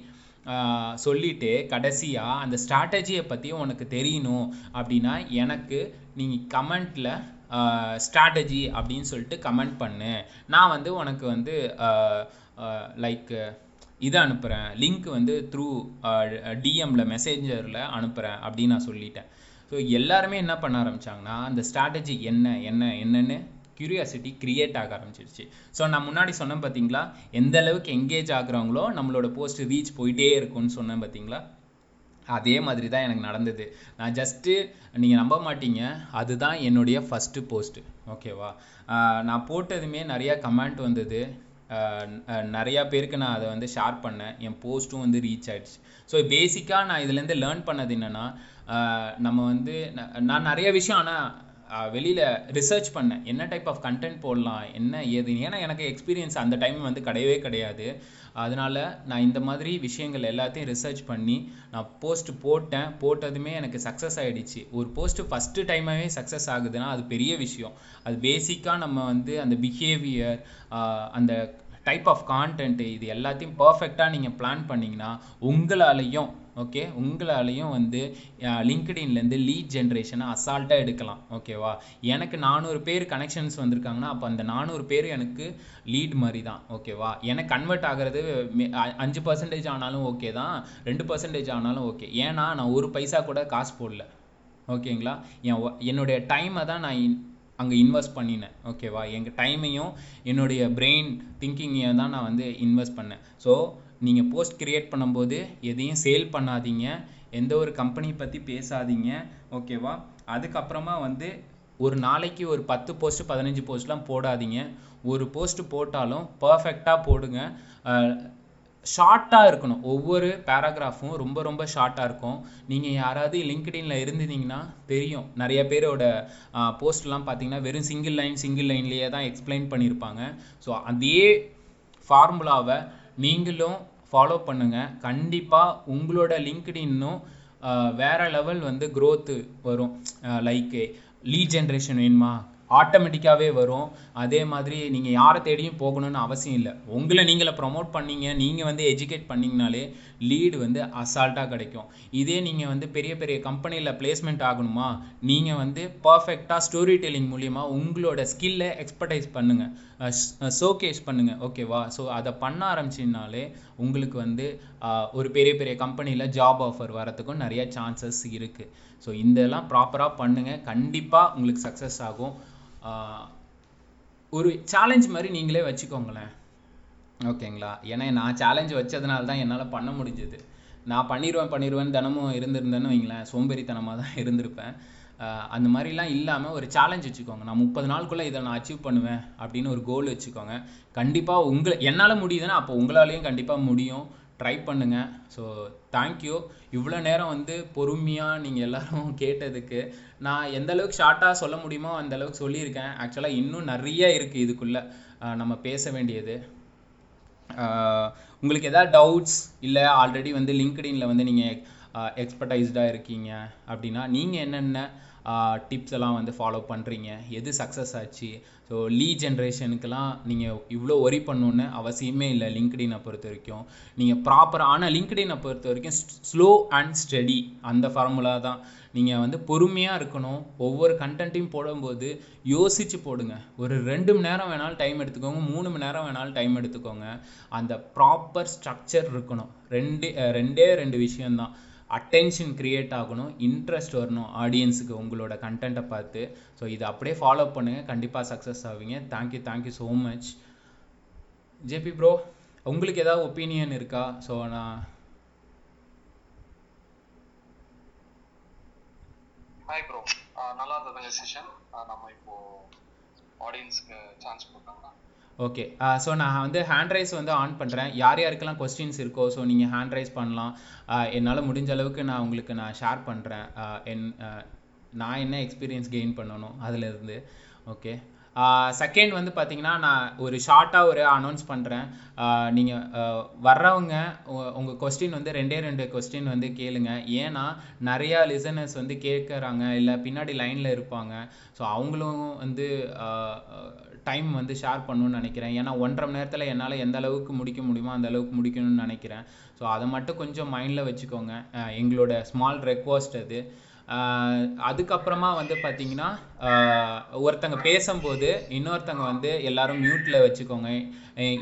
சொல்லிட்டு கடைசியாக அந்த ஸ்ட்ராட்டஜியை பற்றி உனக்கு தெரியணும் அப்படின்னா எனக்கு நீங்கள் கமெண்ட்டில் ஸ்ட்ராட்டஜி அப்படின்னு சொல்லிட்டு கமெண்ட் பண்ணு. நான் வந்து உனக்கு வந்து லைக் இதை அனுப்புகிறேன் லிங்க் வந்து த்ரூ டிஎம்மில் மெசேஞ்சரில் அனுப்புகிறேன் அப்படின்னு நான் சொல்லிட்டேன். ஸோ எல்லாருமே என்ன பண்ண ஆரம்பிச்சாங்கன்னா அந்த ஸ்ட்ராட்டஜி என்ன என்ன என்னன்னு கியூரியாசிட்டி க்ரியேட் ஆக ஆரம்பிச்சிருச்சு. ஸோ நான் முன்னாடி சொன்னேன் பார்த்தீங்களா எந்த அளவுக்கு எங்கேஜ் ஆகுறாங்களோ நம்மளோட போஸ்ட் ரீச் போயிட்டே இருக்கும்னு சொன்னேன் பார்த்தீங்களா அதே மாதிரி தான் எனக்கு நடந்தது. நான் ஜஸ்ட்டு நீங்கள் நம்ப மாட்டீங்க. அதுதான் என்னுடைய ஃபஸ்ட்டு போஸ்ட்டு ஓகேவா நான் போட்டதுமே நிறையா கமெண்ட் வந்தது. நிறையா பேருக்கு நான் அதை வந்து ஷேர் பண்ணேன். என் போஸ்ட்டும் வந்து ரீச் ஆகிடுச்சு ஸோ பேசிக்காக நான் இதுலேருந்து லேர்ன் பண்ணது என்னென்னா நம்ம வந்து நான் நிறைய விஷயம் ஆனால் வெளியில் ரிசர்ச் பண்ணேன். என்ன டைப் ஆஃப் கண்டென்ட் போடலாம்? என்ன ஏதுன்னு? ஏன்னா எனக்கு எக்ஸ்பீரியன்ஸ் அந்த டைம் வந்து கிடையவே கிடையாது. அதனால் நான் இந்த மாதிரி விஷயங்கள் எல்லாத்தையும் ரிசர்ச் பண்ணி நான் போஸ்ட் போட்டேன். போட்டதுமே எனக்கு சக்ஸஸ் ஆகிடுச்சு ஒரு போஸ்ட்டு ஃபஸ்ட்டு டைமாகவே சக்ஸஸ் ஆகுதுன்னா அது பெரிய விஷயம். அது பேசிக்காக நம்ம வந்து அந்த பிஹேவியர் அந்த டைப் ஆஃப் கான்டென்ட் இது எல்லாத்தையும் பர்ஃபெக்டாக நீங்கள் பிளான் பண்ணிங்கன்னா உங்களாலையும் ஓகே உங்களாலையும் வந்து லிங்க்டின்லேருந்து லீட் ஜென்ரேஷனை அசால்ட்டாக எடுக்கலாம். ஓகேவா எனக்கு நானூறு பேர் கனெக்ஷன்ஸ் வந்திருக்காங்கன்னா அப்போ அந்த நானூறு பேர் எனக்கு லீட் மாதிரி தான் ஓகேவா எனக்கு கன்வெர்ட் ஆகிறது அஞ்சு பர்சன்டேஜ் ஆனாலும் ஓகே தான். ரெண்டு பர்சன்டேஜ் ஆனாலும் ஓகே ஏன்னா நான் ஒரு பைசா கூட காசு போடல. ஓகேங்களா என் என்னுடைய டைமை தான் நான் அங்கே இன்வெஸ்ட் பண்ணினேன். ஓகேவா எங்கள் டைமையும் என்னுடைய பிரெயின் திங்கிங்கையும் தான் நான் வந்து இன்வெஸ்ட் பண்ணேன். ஸோ நீங்கள் போஸ்ட் க்ரியேட் பண்ணும்போது எதையும் சேல் பண்ணாதீங்க. எந்த ஒரு கம்பெனி பற்றி பேசாதீங்க. ஓகேவா அதுக்கப்புறமா வந்து ஒரு நாளைக்கு ஒரு பத்து போஸ்ட்டு பதினஞ்சு போஸ்ட்லாம் போடாதீங்க. ஒரு போஸ்ட் போட்டாலும் பர்ஃபெக்டாக போடுங்க. ஷார்ட்டாக இருக்கணும். ஒவ்வொரு பேராகிராஃபும் ரொம்ப ரொம்ப ஷார்ட்டாக இருக்கும். நீங்கள் யாராவது லிங்க்டின்ல இருந்தீங்கன்னா தெரியும். நிறைய பேரோட போஸ்ட்லாம் பார்த்தீங்கன்னா வெறும் சிங்கிள் லைன் சிங்கிள் லைன்லேயே தான் எக்ஸ்பிளைன் பண்ணியிருப்பாங்க. ஸோ அதே ஃபார்முலாவை நீங்களும் ஃபாலோ பண்ணுங்கள் கண்டிப்பாக உங்களோட லிங்க்டின்னும் வேற லெவல் வந்து க்ரோத்து வரும். லைக் லீட் ஜென்ரேஷன் வேணுமா? ஆட்டோமேட்டிக்காகவே வரும். அதே மாதிரி நீங்கள் யாரை தேடியும் போகணும்னு அவசியம் இல்லை. உங்களை நீங்களே ப்ரொமோட் பண்ணீங்க நீங்கள் வந்து எஜுகேட் பண்ணிங்கனாலே லீடு வந்து அசால்ட்டாக கிடைக்கும். இதே நீங்கள் வந்து பெரிய பெரிய கம்பெனியில் பிளேஸ்மெண்ட் ஆகணுமா? நீங்கள் வந்து பர்ஃபெக்டாக ஸ்டோரி டெல்லிங் மூலிமா உங்களோட ஸ்கில்லை எக்ஸ்பர்டைஸ் பண்ணுங்கள் ஷோகேஸ் பண்ணுங்கள் ஓகேவா ஸோ அதை பண்ண ஆரம்பிச்சினாலே உங்களுக்கு வந்து ஒரு பெரிய பெரிய கம்பெனியில் ஜாப் ஆஃபர் வரத்துக்கும் நிறையா சான்சஸ் இருக்குது ஸோ இதெல்லாம் ப்ராப்பராக பண்ணுங்கள் கண்டிப்பாக உங்களுக்கு சக்ஸஸ் ஆகும். ஒரு சேலஞ்ச் மாதிரி நீங்களே வச்சுக்கோங்களேன். ஓகேங்களா? ஏன்னா நான் சேலஞ்ச் வச்சதுனால தான் என்னால் பண்ண முடிஞ்சது. நான் பண்ணிடுவேன் பண்ணிடுவேன் தினமும் இருந்திருந்தேன்னு வைங்களேன். சோம்பேறித்தனமாக தான் இருந்திருப்பேன். அந்த மாதிரிலாம் இல்லாமல் ஒரு சேலஞ்ச் வச்சுக்கோங்க. நான் முப்பது நாளுக்குள்ளே இதை நான் அச்சீவ் பண்ணுவேன் அப்படின்னு ஒரு கோல் வச்சுக்கோங்க. கண்டிப்பாக உங்களை என்னால் முடியுதுன்னா அப்போ உங்களாலேயும் கண்டிப்பாக முடியும். ட்ரை பண்ணுங்கள் ஸோ தேங்க்யூ இவ்வளோ நேரம் வந்து பொறுமையாக நீங்கள் எல்லாரும் கேட்டதுக்கு நான் எந்த அளவுக்கு ஷார்ட்டாக சொல்ல முடியுமோ அந்த அளவுக்கு சொல்லியிருக்கேன். ஆக்சுவலாக இன்னும் நிறைய இருக்குது இதுக்குள்ளே. நம்ம பேச வேண்டியது. உங்களுக்கு எதாவது டவுட்ஸ் இல்லை ஆல்ரெடி வந்து லிங்க்டின்ல வந்து நீங்கள் எக்ஸ்பர்டைஸ்டாக இருக்கீங்க அப்படின்னா நீங்கள் என்னென்ன டிப்ஸ் எல்லாம் வந்து ஃபாலோ பண்ணுறீங்க எது சக்ஸஸ் ஆச்சு? ஸோ லீ ஜென்ரேஷனுக்கெல்லாம் நீங்கள் இவ்வளோ ஒரி பண்ணணுன்னு அவசியமே இல்லை லிங்க்டினை பொறுத்த வரைக்கும். நீங்கள் ப்ராப்பராக ஆனால் லிங்க்டினை பொறுத்த வரைக்கும் ஸ்லோ அண்ட் ஸ்டடி அந்த ஃபார்முலா தான். நீங்கள் வந்து பொறுமையாக இருக்கணும். ஒவ்வொரு கண்டென்ட்டையும் போடும்போது யோசித்து போடுங்க. ஒரு ரெண்டு மணி நேரம் வேணாலும் டைம் எடுத்துக்கோங்க. மூணு மணி நேரம் வேணாலும் டைம் எடுத்துக்கோங்க. அந்த ப்ராப்பர் ஸ்ட்ரக்சர் இருக்கணும். ரெண்டு ரெண்டே ரெண்டு விஷயம்தான். அட்டென்ஷன் க்ரியேட் ஆகணும் இன்ட்ரெஸ்ட் வரணும் ஆடியன்ஸுக்கு உங்களோட கண்டென்ட்டை பார்த்து. ஸோ இதை அப்படியே ஃபாலோ பண்ணுங்கள் கண்டிப்பாக சக்ஸஸ் ஆவீங்க. Thank you thank you so much JP bro உங்களுக்கு ஏதாவது ஒப்பீனியன் இருக்கா? ஸோ நான் ஹாய் ப்ரோ நல்லா இருந்ததுங்க செஷன் நம்ம இப்போ ஆடியன்ஸ்க்கு சான்ஸ் கொடுத்தாங்களா ஓகே ஸோ uh, நான் வந்து ஹேண்ட் ரைஸ் வந்து ஆன் பண்ணுறேன் யார் யாருக்கெல்லாம் கொஸ்டின்ஸ் இருக்கோ ஸோ நீங்கள் ஹேண்ட் ரைஸ் பண்ணலாம். Uh, என்னால் முடிஞ்ச அளவுக்கு நான் உங்களுக்கு நான் ஷேர் பண்ணுறேன் uh, என் நான் என்ன எக்ஸ்பீரியன்ஸ் கெயின் பண்ணணும் அதுலேருந்து. ஓகே செகண்ட் வந்து பார்த்தீங்கன்னா நான் ஒரு ஷார்ட்டாக ஒரு அனௌன்ஸ் பண்ணுறேன் நீங்கள் வர்றவங்க உங்கள் கொஸ்டின் வந்து ரெண்டே ரெண்டு கொஸ்டின் வந்து கேளுங்க. ஏன்னா நிறையா லிசனர்ஸ் வந்து கேட்குறாங்க இல்லை பின்னாடி லைனில் இருப்பாங்க. ஸோ அவங்களும் வந்து டைம் வந்து ஷேர் பண்ணணும்னு நினைக்கிறேன். ஏன்னா ஒன்றரை மணி நேரத்தில் என்னால் எந்த அளவுக்கு முடிக்க முடியுமோ அந்த அளவுக்கு முடிக்கணும்னு நினைக்கிறேன். ஸோ அதை மட்டும் கொஞ்சம் மைண்டில் வச்சுக்கோங்க. எங்களோட ஸ்மால் ரெக்வஸ்ட் அது. அதுக்கப்புறமா வந்து பார்த்தீங்கன்னா ஒருத்தங்க பேசும்போது இன்னொருத்தங்க வந்து எல்லாரும் மியூட்டில் வச்சுக்கோங்க.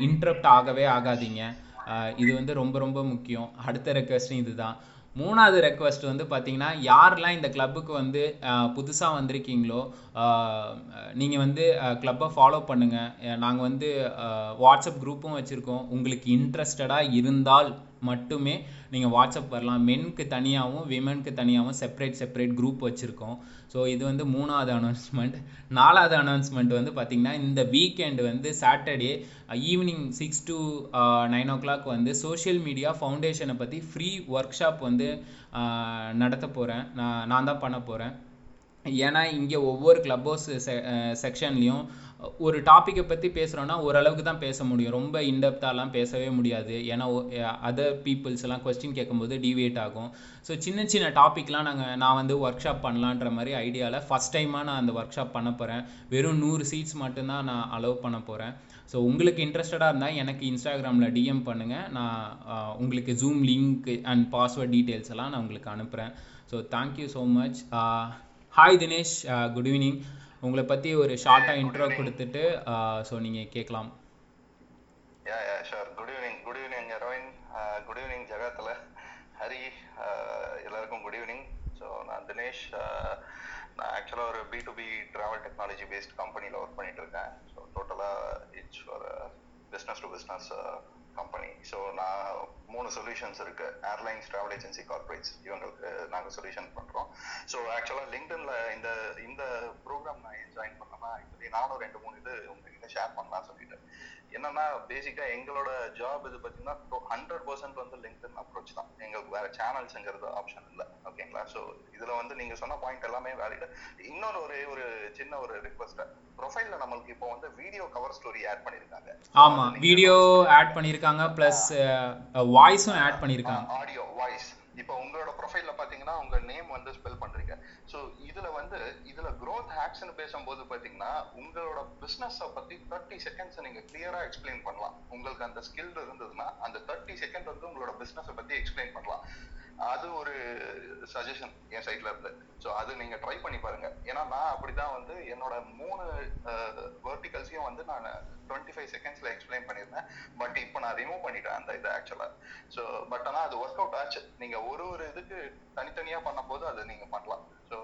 இன்ட்ரப்ட் ஆகவே ஆகாதீங்க. இது வந்து ரொம்ப ரொம்ப முக்கியம். அடுத்த ரெக்வஸ்ட்டும் இதுதான். மூணாவது ரெக்வஸ்ட் வந்து பார்த்தீங்கன்னா யாரெல்லாம் இந்த கிளப்புக்கு வந்து புதுசாக வந்திருக்கீங்களோ நீங்கள் வந்து கிளப்பை ஃபாலோ பண்ணுங்கள் நாங்கள் வந்து வாட்ஸ்அப் குரூப்பும் வச்சுருக்கோம். உங்களுக்கு இன்ட்ரெஸ்டடாக இருந்தால் மட்டுமே நீங்கள் வாட்ஸ்அப் வரலாம். மென்க்கு தனியாகவும் விமென்க்கு தனியாகவும் செப்பரேட் செப்பரேட் குரூப் வச்சுருக்கோம். ஸோ இது வந்து மூணாவது அனௌன்ஸ்மெண்ட் நாலாவது அனௌன்ஸ்மெண்ட் வந்து பார்த்திங்கன்னா இந்த வீக்கெண்டு வந்து Saturday evening six to nine o'clock வந்து சோஷியல் மீடியா ஃபவுண்டேஷனை பற்றி ஃப்ரீ ஒர்க் ஷாப் வந்து uh, நடத்த போகிறேன் நான் நான் தான் பண்ண போகிறேன் ஏன்னா இங்கே ஒவ்வொரு கிளப் ஹவுஸ் செக்ஷன்லேயும் ஒரு டாப்பிக்கை பற்றி பேசுகிறோன்னா ஓரளவுக்கு தான் பேச முடியும். ரொம்ப இன்டெப்த்தாலாம் பேசவே முடியாது. ஏன்னா அதர் பீப்புள்ஸ் எல்லாம் கொஸ்டின் கேட்கும்போது டிவியேட் ஆகும். ஸோ சின்ன சின்ன டாப்பிக்லாம் நாங்கள் நான் வந்து ஒர்க் ஷாப் பண்ணலான்ற மாதிரி ஐடியாவில் ஃபஸ்ட் டைமாக நான் அந்த ஒர்க் ஷாப் பண்ண போகிறேன் வெறும் நூறு சீட்ஸ் மட்டும்தான் நான் அலோவ் பண்ண போகிறேன் ஸோ உங்களுக்கு இன்ட்ரெஸ்டடாக இருந்தால் எனக்கு இன்ஸ்டாகிராமில் டிஎம் பண்ணுங்கள் நான் உங்களுக்கு zoom link and password details எல்லாம் நான் உங்களுக்கு அனுப்புகிறேன் so thank you so much hi Dinesh good evening உங்களை பற்றி ஒரு ஷார்ட்டாக இன்ட்ரோ கொடுத்துட்டு ஸோ நீங்கள் கேட்கலாம். Yeah yeah sure good evening good evening Aravind good evening ஜெகத்தில். Hari uh, எல்லாருக்கும் குட் ஈவினிங் ஸோ நான் தினேஷ். Uh, நான் ஆக்சுவலாக ஒரு B to B travel technology based கம்பெனியில் ஒர்க் பண்ணிட்டு இருக்கேன். ஸோ டோட்டலாக it's for business to business company so நான் மூணு சொல்யூஷன்ஸ் இருக்கு. ஏர்லைன்ஸ் டிராவல் ஏஜென்சி கார்பரேட்ஸ் இவங்களுக்கு நாங்கள் சொல்யூஷன் பண்ணுறோம் ஸோ ஆக்சுவலாக லிங்க்டன்ல இந்த இந்த ப்ரோக்ராம் நான் ஜாயின் பண்ணேன்னா ஆக்சுவலி நானும் ரெண்டு மூணு இது உங்ககிட்ட ஷேர் பண்ணலாம் சொல்லிட்டு என்னன்னா பேசிக்கா எங்களோட ஜாப் இது பார்த்தீங்கன்னா ஹண்ட்ரட் பர்சன்ட் வந்து லிங்க்டின் அப்ரோச் தான். எங்களுக்கு வேற சேனல்ஸ்ங்கிறது ஆப்ஷன் இல்லை. ஓகேங்களா ஸோ இதுல வந்து நீங்க சொன்ன பாயிண்ட் எல்லாமே வேலிட் இன்னொரு ஒரே ஒரு சின்ன ஒரு ரிக்வஸ்ட் ப்ரொஃபைல்ல நம்மளுக்கு இப்போ வந்து வீடியோ கவர் ஸ்டோரி ஆட் பண்ணிருக்காங்க. ஆமாம் வீடியோ ஆட் பண்ணியிருக்காங்க ப்ளஸ் வாய்ஸும் ஆட் பண்ணியிருக்காங்க ஆடியோ வாய்ஸ் இப்போ உங்களோட ப்ரொஃபைல்ல பாத்தீங்கன்னா உங்க நேம் வந்து ஸ்பெல் பண்றீங்க. ஸோ இதுல வந்து இதுல growth ஹேக்ஸ்னு பேசும்போது பாத்தீங்கன்னா உங்களோட பிசினஸ பத்தி தேர்ட்டி செகண்ட்ஸ் நீங்க கிளியரா எக்ஸ்பிளைன் பண்ணலாம். உங்களுக்கு அந்த ஸ்கில் இருந்ததுன்னா அந்த தேர்ட்டி செகண்ட் வந்து உங்களோட பிசினஸ பத்தி எக்ஸ்பிளைன் பண்ணலாம். அது ஒரு சஜஷன் என் சைட்ல இருந்து. ஸோ அது நீங்க ட்ரை பண்ணி பாருங்க. ஏன்னா நான் அப்படிதான் வந்து என்னோட மூணு வெர்டிகல்ஸையும் வந்து நான் டுவெண்ட்டி ஃபைவ் செகண்ட்ஸ்ல எக்ஸ்பிளைன் பண்ணியிருந்தேன். பட் இப்போ நான் ரிமூவ் பண்ணிட்டேன் அந்த இது ஆக்சுவலா ஸோ பட் ஆனா அது ஒர்க் அவுட் ஆச்சு. நீங்க ஒரு ஒரு இதுக்கு தனித்தனியா பண்ணும்போது அதை நீங்க பண்ணலாம். ஸோ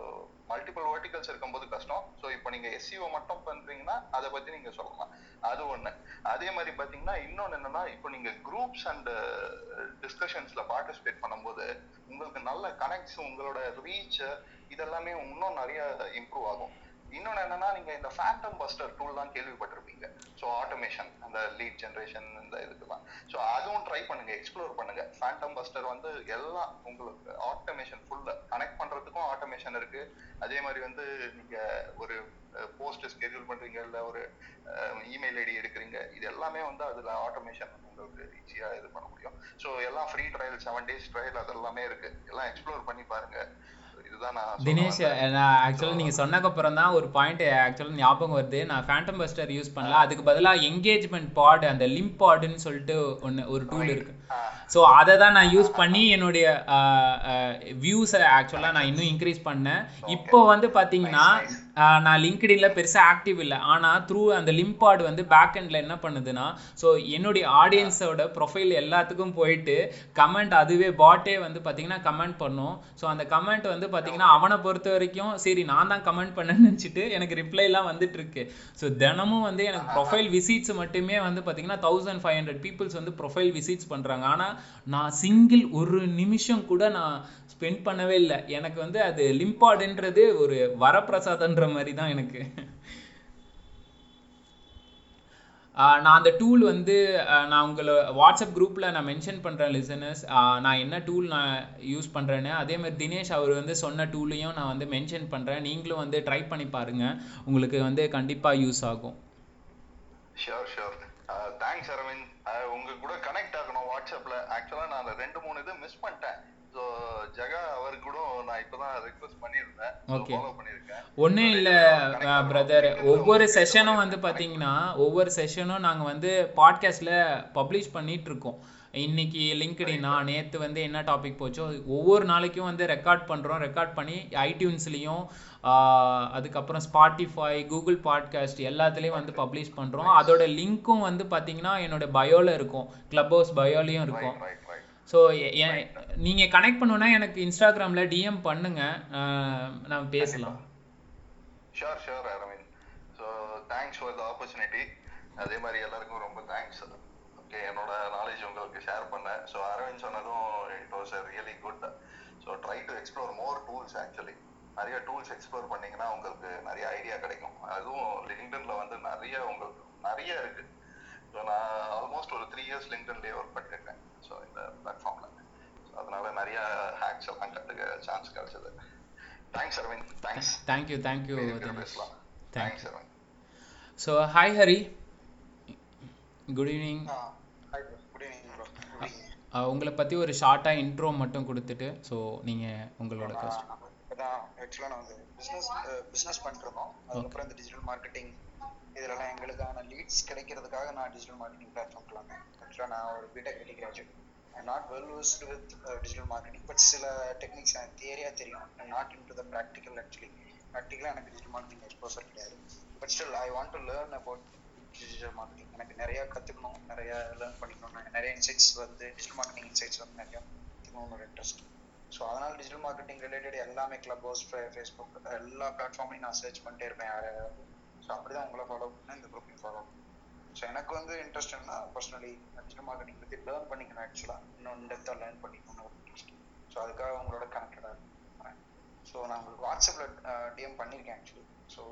மல்டிபிள் வெர்டிகல்ஸ் இருக்கும்போது கஷ்டம். ஸோ இப்போ நீங்க எஸ்சிஓ மட்டும் பண்றீங்கன்னா அதை பத்தி நீங்க சொல்லலாம். அது ஒண்ணு. அதே மாதிரி பாத்தீங்கன்னா இன்னொன்னு என்னன்னா இப்போ நீங்க குரூப்ஸ் அண்ட் டிஸ்கஷன்ஸில் பார்ட்டிசிபேட் பண்ணும்போது உங்களுக்கு நல்ல கனெக்ட்ஸ் உங்களோட ரீச் இதெல்லாமே இன்னும் நிறைய இம்ப்ரூவ் ஆகும். இன்னொன்னு என்னன்னா நீங்க இந்த ஃபேண்டம் பஸ்டர் டூல் தான் கேள்விப்பட்டிருப்பீங்க. ஸோ ஆட்டோமேஷன் அந்த லீட் ஜென்ரேஷன் இந்த இதுக்கெல்லாம். ஸோ அதுவும் ட்ரை பண்ணுங்க எக்ஸ்ப்ளோர் பண்ணுங்க. ஃபேண்டம் பஸ்டர் வந்து எல்லாம் உங்களுக்கு ஆட்டோமேஷன் ஃபுல்லா கனெக்ட் பண்றதுக்கும் ஆட்டோமேஷன் இருக்கு. அதே மாதிரி வந்து நீங்க ஒரு போஸ்ட் ஸ்கெடியூல் பண்றீங்க இல்ல ஒரு இமெயில் ஐடி எடுக்கிறீங்க இது எல்லாமே வந்து அதுல ஆட்டோமேஷன் உங்களுக்கு ஈஸியா இது பண்ண முடியும். ஸோ எல்லாம் free trial seven days trial அதெல்லாமே இருக்கு. எல்லாம் எக்ஸ்ப்ளோர் பண்ணி பாருங்க. தினேஷ். நான் ஆக்சுவலாக நீங்கள் சொன்னக்கப்புறம் தான் ஒரு பாயிண்ட் ஆக்சுவலாக ஞாபகம் வருது. நான் ஃபேண்டம் பஸ்டர் யூஸ் பண்ணல. அதுக்கு பதிலாக என்கேஜ்மெண்ட் பாட் அந்த லிம்ப் பாடுன்னு சொல்லிட்டு ஒன்று ஒரு டூல் இருக்கு. ஸோ அதை தான் நான் யூஸ் பண்ணி என்னுடைய வியூஸை ஆக்சுவலாக நான் இன்னும் இன்க்ரீஸ் பண்ணேன். இப்போ வந்து பார்த்தீங்கன்னா நான் லிங்க்டின்ல பெருசாக ஆக்டிவ் இல்லை. ஆனால் த்ரூ அந்த லிம்பார்டு வந்து பேக் எண்டில் என்ன பண்ணுதுன்னா ஸோ என்னுடைய ஆடியன்ஸோட ப்ரொஃபைல் எல்லாத்துக்கும் போயிட்டு கமெண்ட் அதுவே பாட்டே வந்து பார்த்தீங்கன்னா கமெண்ட் பண்ணும். ஸோ அந்த கமெண்ட் வந்து பார்த்தீங்கன்னா அவனை பொறுத்த வரைக்கும் சரி நான் தான் கமெண்ட் பண்ணேன்னு நினச்சிட்டு எனக்கு ரிப்ளைலாம் வந்துட்டு இருக்கு. ஸோ தினமும் வந்து எனக்கு ப்ரொஃபைல் விசிட்ஸ் மட்டுமே வந்து பார்த்தீங்கன்னா தௌசண்ட் ஃபைவ் ஹண்ட்ரட் பீப்புள்ஸ் வந்து ப்ரொஃபைல் விசிட்ஸ் பண்ணுறாங்க ஆனால் நான் சிங்கிள் ஒரு நிமிஷம் கூட நான் ஸ்பெண்ட் பண்ணவே இல்லை. எனக்கு வந்து அது லிம்பாடுன்றது ஒரு வரப்பிரசாதன்ற மாதிரி தான் எனக்கு நான் அந்த டூல் வந்து நான் உங்களை வாட்ஸ்அப் குரூப்பில் நான் மென்ஷன் பண்ணுறேன் லிசனர்ஸ் நான் என்ன டூல் நான் யூஸ் பண்ணுறேன்னு அதே மாதிரி தினேஷ் அவர் வந்து சொன்ன டூலையும் நான் வந்து மென்ஷன் பண்ணுறேன் நீங்களும் வந்து ட்ரை பண்ணி பாருங்கள் உங்களுக்கு வந்து கண்டிப்பாக யூஸ் ஆகும். Sure sure thanks Aravind. அஹ் உங்க கூட கனெக்ட் ஆகணும் வாட்ஸ்அப்ல ஆக்சுவலாக நான் அந்த ரெண்டு மூணு இது மிஸ் பண்ணிட்டேன். ஸோ ஜெகா அவர் கூட நான் இப்பதான் ரெக்வஸ்ட் பண்ணியிருந்தேன். Okay. ஃபாலோ பண்ணியிருக்கேன். ஒன்றும் இல்லை. பிரதர் ஒவ்வொரு செஷனும் வந்து பார்த்தீங்கன்னா ஒவ்வொரு செஷனும் நாங்கள் வந்து பாட்காஸ்டில் பப்ளிஷ் பண்ணிட்டு இருக்கோம் இன்னைக்கு லிங்க்டினா நேற்று வந்து என்ன டாபிக் போச்சோ ஒவ்வொரு நாளைக்கும் வந்து ரெக்கார்ட் பண்ணுறோம் ரெக்கார்ட் பண்ணி ஐடியூன்ஸ்லேயும் அதுக்கப்புறம் ஸ்பாட்டிஃபை கூகுள் பாட்காஸ்ட் எல்லாத்துலேயும் வந்து பப்ளிஷ் பண்ணுறோம் அதோட லிங்க்கும் வந்து பார்த்தீங்கன்னா என்னோட பயோவில் இருக்கும். க்ளப் ஹவுஸ் பயோலையும் இருக்கும். ஸோ நீங்கள் கனெக்ட் பண்ணுனா எனக்கு இன்ஸ்டாகிராமில் டிஎம் பண்ணுங்க. நான் நம்ம பேசலாம். Sure sure Aravind so thanks for the opportunity அதே மாதிரி எல்லாருக்கும் ரொம்ப தேங்க்ஸ் ஓகே என்னோட நாலேஜ் உங்களுக்கு ஷேர் பண்ணேன். ஸோ அரவிந்த் சொன்னதும் it was really good so try to explore more tools actually நிறைய டூல்ஸ் எக்ஸ்ப்ளோர் பண்ணீங்கன்னா உங்களுக்கு நிறைய ஐடியா கிடைக்கும். அதுவும் லிங்க்டன்ல வந்து நிறைய உங்களுக்கு நிறைய இருக்கு. ஸோ நான் ஆல்மோஸ்ட் ஒரு த்ரீ இயர்ஸ் லிங்க்டன்லேயே ஒர்க் பண்ணியிருக்கேன் ஸோ இந்த பிளாட்ஃபார்ம்ல ஸோ அதனால நிறைய ஹேக்ஸ் எல்லாம் கற்றுக்க சான்ஸ் கிடைச்சது. Thanks Aravind thanks thank you thank you பேசலாம் Thank thanks Aravind so hi Hari good evening good evening உங்களை பற்றி ஒரு ஷார்ட்டாக இன்ட்ரோ மட்டும் கொடுத்துட்டு ஸோ நீங்கள் உங்களோட கஷ்டம் இப்போதான் ஆக்சுவலாக நான் வந்து பிஸ்னஸ் பிஸ்னஸ் பண்ணிருந்தோம் அதுக்கப்புறம் இந்த டிஜிட்டல் மார்க்கெட்டிங் இதுலலாம் எங்களுக்கான லீட்ஸ் கிடைக்கிறதுக்காக நான் டிஜிட்டல் மார்க்கெட்டிங் பிளாட்ஃபார்ம் வந்தேன் ஆக்சுவலாக நான் ஒரு B Tech ready graduate I not well used with digital marketing but சில டெக்னிக்ஸ் எனக்கு தியரியாக தெரியும். Not in to the practical actually ப்ராக்டிக்கலாக எனக்கு டிஜிட்டல் மார்க்கெட்டிங் எக்ஸ்போசர் கிடையாது. But still I want to learn about digital marketing எனக்கு நிறைய கற்றுக்கணும் நிறைய லேர்ன் பண்ணிக்கணும் நான் நிறைய இன்சைட்ஸ் வந்து டிஜிட்டல் மார்க்கெட்டிங் இன்சைட்ஸ் வந்து நிறைய கற்றுக்கணும்னு ஒரு இன்ட்ரெஸ்ட் ஸோ அதனால டிஜிட்டல் மார்க்கெட்டிங் ரிலேட்டட் எல்லாமே கிளப் ஹவுஸ் ஃபேஸ்புக் எல்லா பிளாட்ஃபார்ம்லையும் நான் சர்ச் பண்ணிட்டே இருப்பேன். யாரையாவது ஸோ அப்படிதான் உங்களை ஃபாலோ பண்ணேன் இந்த குரூப்பையும் ஃபாலோ ஸோ எனக்கு வந்து இன்ட்ரெஸ்ட் என்ன பர்சனலி டிஜிட்டல் மார்க்கெட்டிங் பற்றி லேர்ன் பண்ணிக்கணும் ஆக்சுவலாக இன்னும் டெப்த்தாக லேர்ன் பண்ணிக்கணும்னு ஒரு இன்ட்ரெஸ்ட் ஸோ அதுக்காக உங்களோட கனெக்டடாக இருக்கேன். ஸோ நான் உங்களுக்கு வாட்ஸ்அப்பில் டிஎம் பண்ணியிருக்கேன் ஆக்சுவலி ஸோ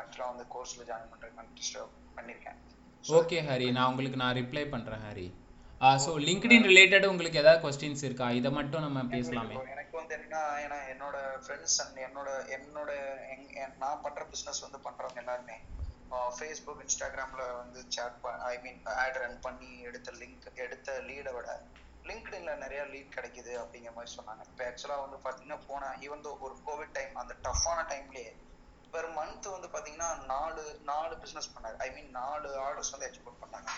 ஆக்சுவலாக வந்து கோர்ஸில் ஜாயின் பண்ணுறதுக்கு இன்ட்ரெஸ்ட் பண்ணியிருக்கேன் ஓகே ஹரி நான் உங்களுக்கு நான் ரிப்ளை பண்ணுறேன் ஹரி ஸோ லிங்க்டின் ரிலேட்டட் உங்களுக்கு ஏதாவது கொஸ்டின்ஸ் இருக்கா? இதை மட்டும் நம்ம பேசலாமே. எனக்கு வந்து என்னன்னா ஏன்னா என்னோட ஃப்ரெண்ட்ஸ் அண்ட் என்னோட என்னோட எங் நான் பண்ற பிசினஸ் வந்து பண்றவங்க எல்லாருமே ஃபேஸ்புக் இன்ஸ்டாகிராம்ல வந்து chat I mean ad run பண்ணி எடுத்த லிங்க் எடுத்த லீடை விட லிங்க்டின்ல நிறைய லீட் கிடைக்குது அப்படிங்கிற மாதிரி சொன்னாங்க. இப்போ ஆக்சுவலா வந்து பாத்தீங்கன்னா போன ஈவன் ஒரு கோவிட் டைம் அந்த டஃப்பான டைம்லயே பெர் மந்த் வந்து பாத்தீங்கன்னா நாலு நாலு பிசினஸ் பண்ணாரு. ஐ மீன் நாலு ஆர்டர்ஸ் வந்து எக்ஸ்போர்ட் பண்ணாங்க.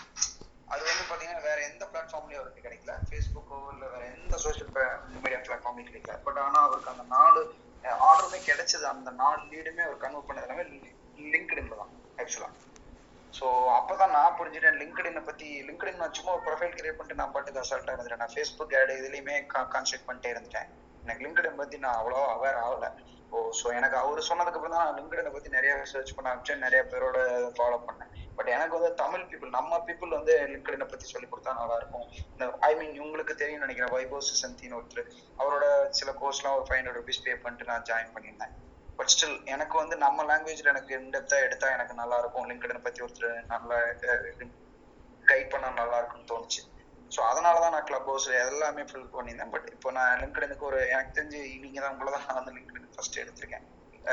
அது வந்து பாத்தீங்கன்னா வேற எந்த பிளாட்ஃபார்ம்லயும் அவருக்கு கிடைக்கல. ஃபேஸ்புக்கோ இல்ல வேற எந்த சோஷியல் மீடியா பிளாட்ஃபார்ம்லயும் கிடைக்கல. பட் ஆனா அவருக்கு அந்த நாலு ஆர்டருமே கிடைச்சது. அந்த நாலு லீடுமே அவர் கன்வெர்ட் பண்ணது எல்லாமே லிங்க்டின்ல தான் ஆக்சுவலா ஸோ அப்பதான் நான் புரிஞ்சுட்டேன் லிங்க்டினை பத்தி லிங்க்டின் நான் சும்மா ஒரு ப்ரொஃபைல் கிரியேட் பண்ணிட்டு நான் பாட்டுக்கு அசால்ட்டா இருந்துட்டேன். நான் ஃபேஸ்புக் ஆடு இதுலயுமே கான்சென்ட் பண்ணிட்டே இருந்துட்டேன். எனக்கு லிங்க்டின் பத்தி நான் அவ்வளோ அவேர் ஆகல. ஓ ஸோ எனக்கு அவர் சொன்னதுக்கு அப்புறம் தான் நான் லிங்க்டினை பத்தி நிறைய ரிசர்ச் பண்ண ஆரம்பிச்சேன். நிறைய பேரோட ஃபாலோ பண்ணேன். பட் எனக்கு வந்து தமிழ் பீப்புள் நம்ம பீப்புள் வந்து லிங்க்டினை பத்தி சொல்லி கொடுத்தா நல்லா இருக்கும். இந்த ஐ மீன் உங்களுக்கு தெரியும் நினைக்கிறேன் வைபோ சுசந்தின்னு ஒருத்தர் அவரோட சில கோர்ஸ்லாம் ஒரு ஃபைவ் ஹண்ட்ரட் ருபீஸ் பே பண்ணிட்டு நான் ஜாயின் பண்ணியிருந்தேன். பட் ஸ்டில் எனக்கு வந்து நம்ம லாங்குவேஜ்ல எனக்கு இன்டெப்தா எடுத்தா எனக்கு நல்லா இருக்கும். லிங்க்டினை பத்தி ஒருத்தர் நல்லா கைட் பண்ணா நல்லா இருக்கும்னு தோணுச்சு. ஸோ அதனால தான் நான் கிளப் ஹவுஸ் எல்லாமே ஃபில் பண்ணியிருந்தேன். பட் இப்போ நான் லிங்க்டனுக்கு ஒரு எனக்கு தெரிஞ்சு நீங்க தான் உங்களை தான் நான் வந்து லிங்க்டன் ஃபர்ஸ்ட் எடுத்திருக்கேன்.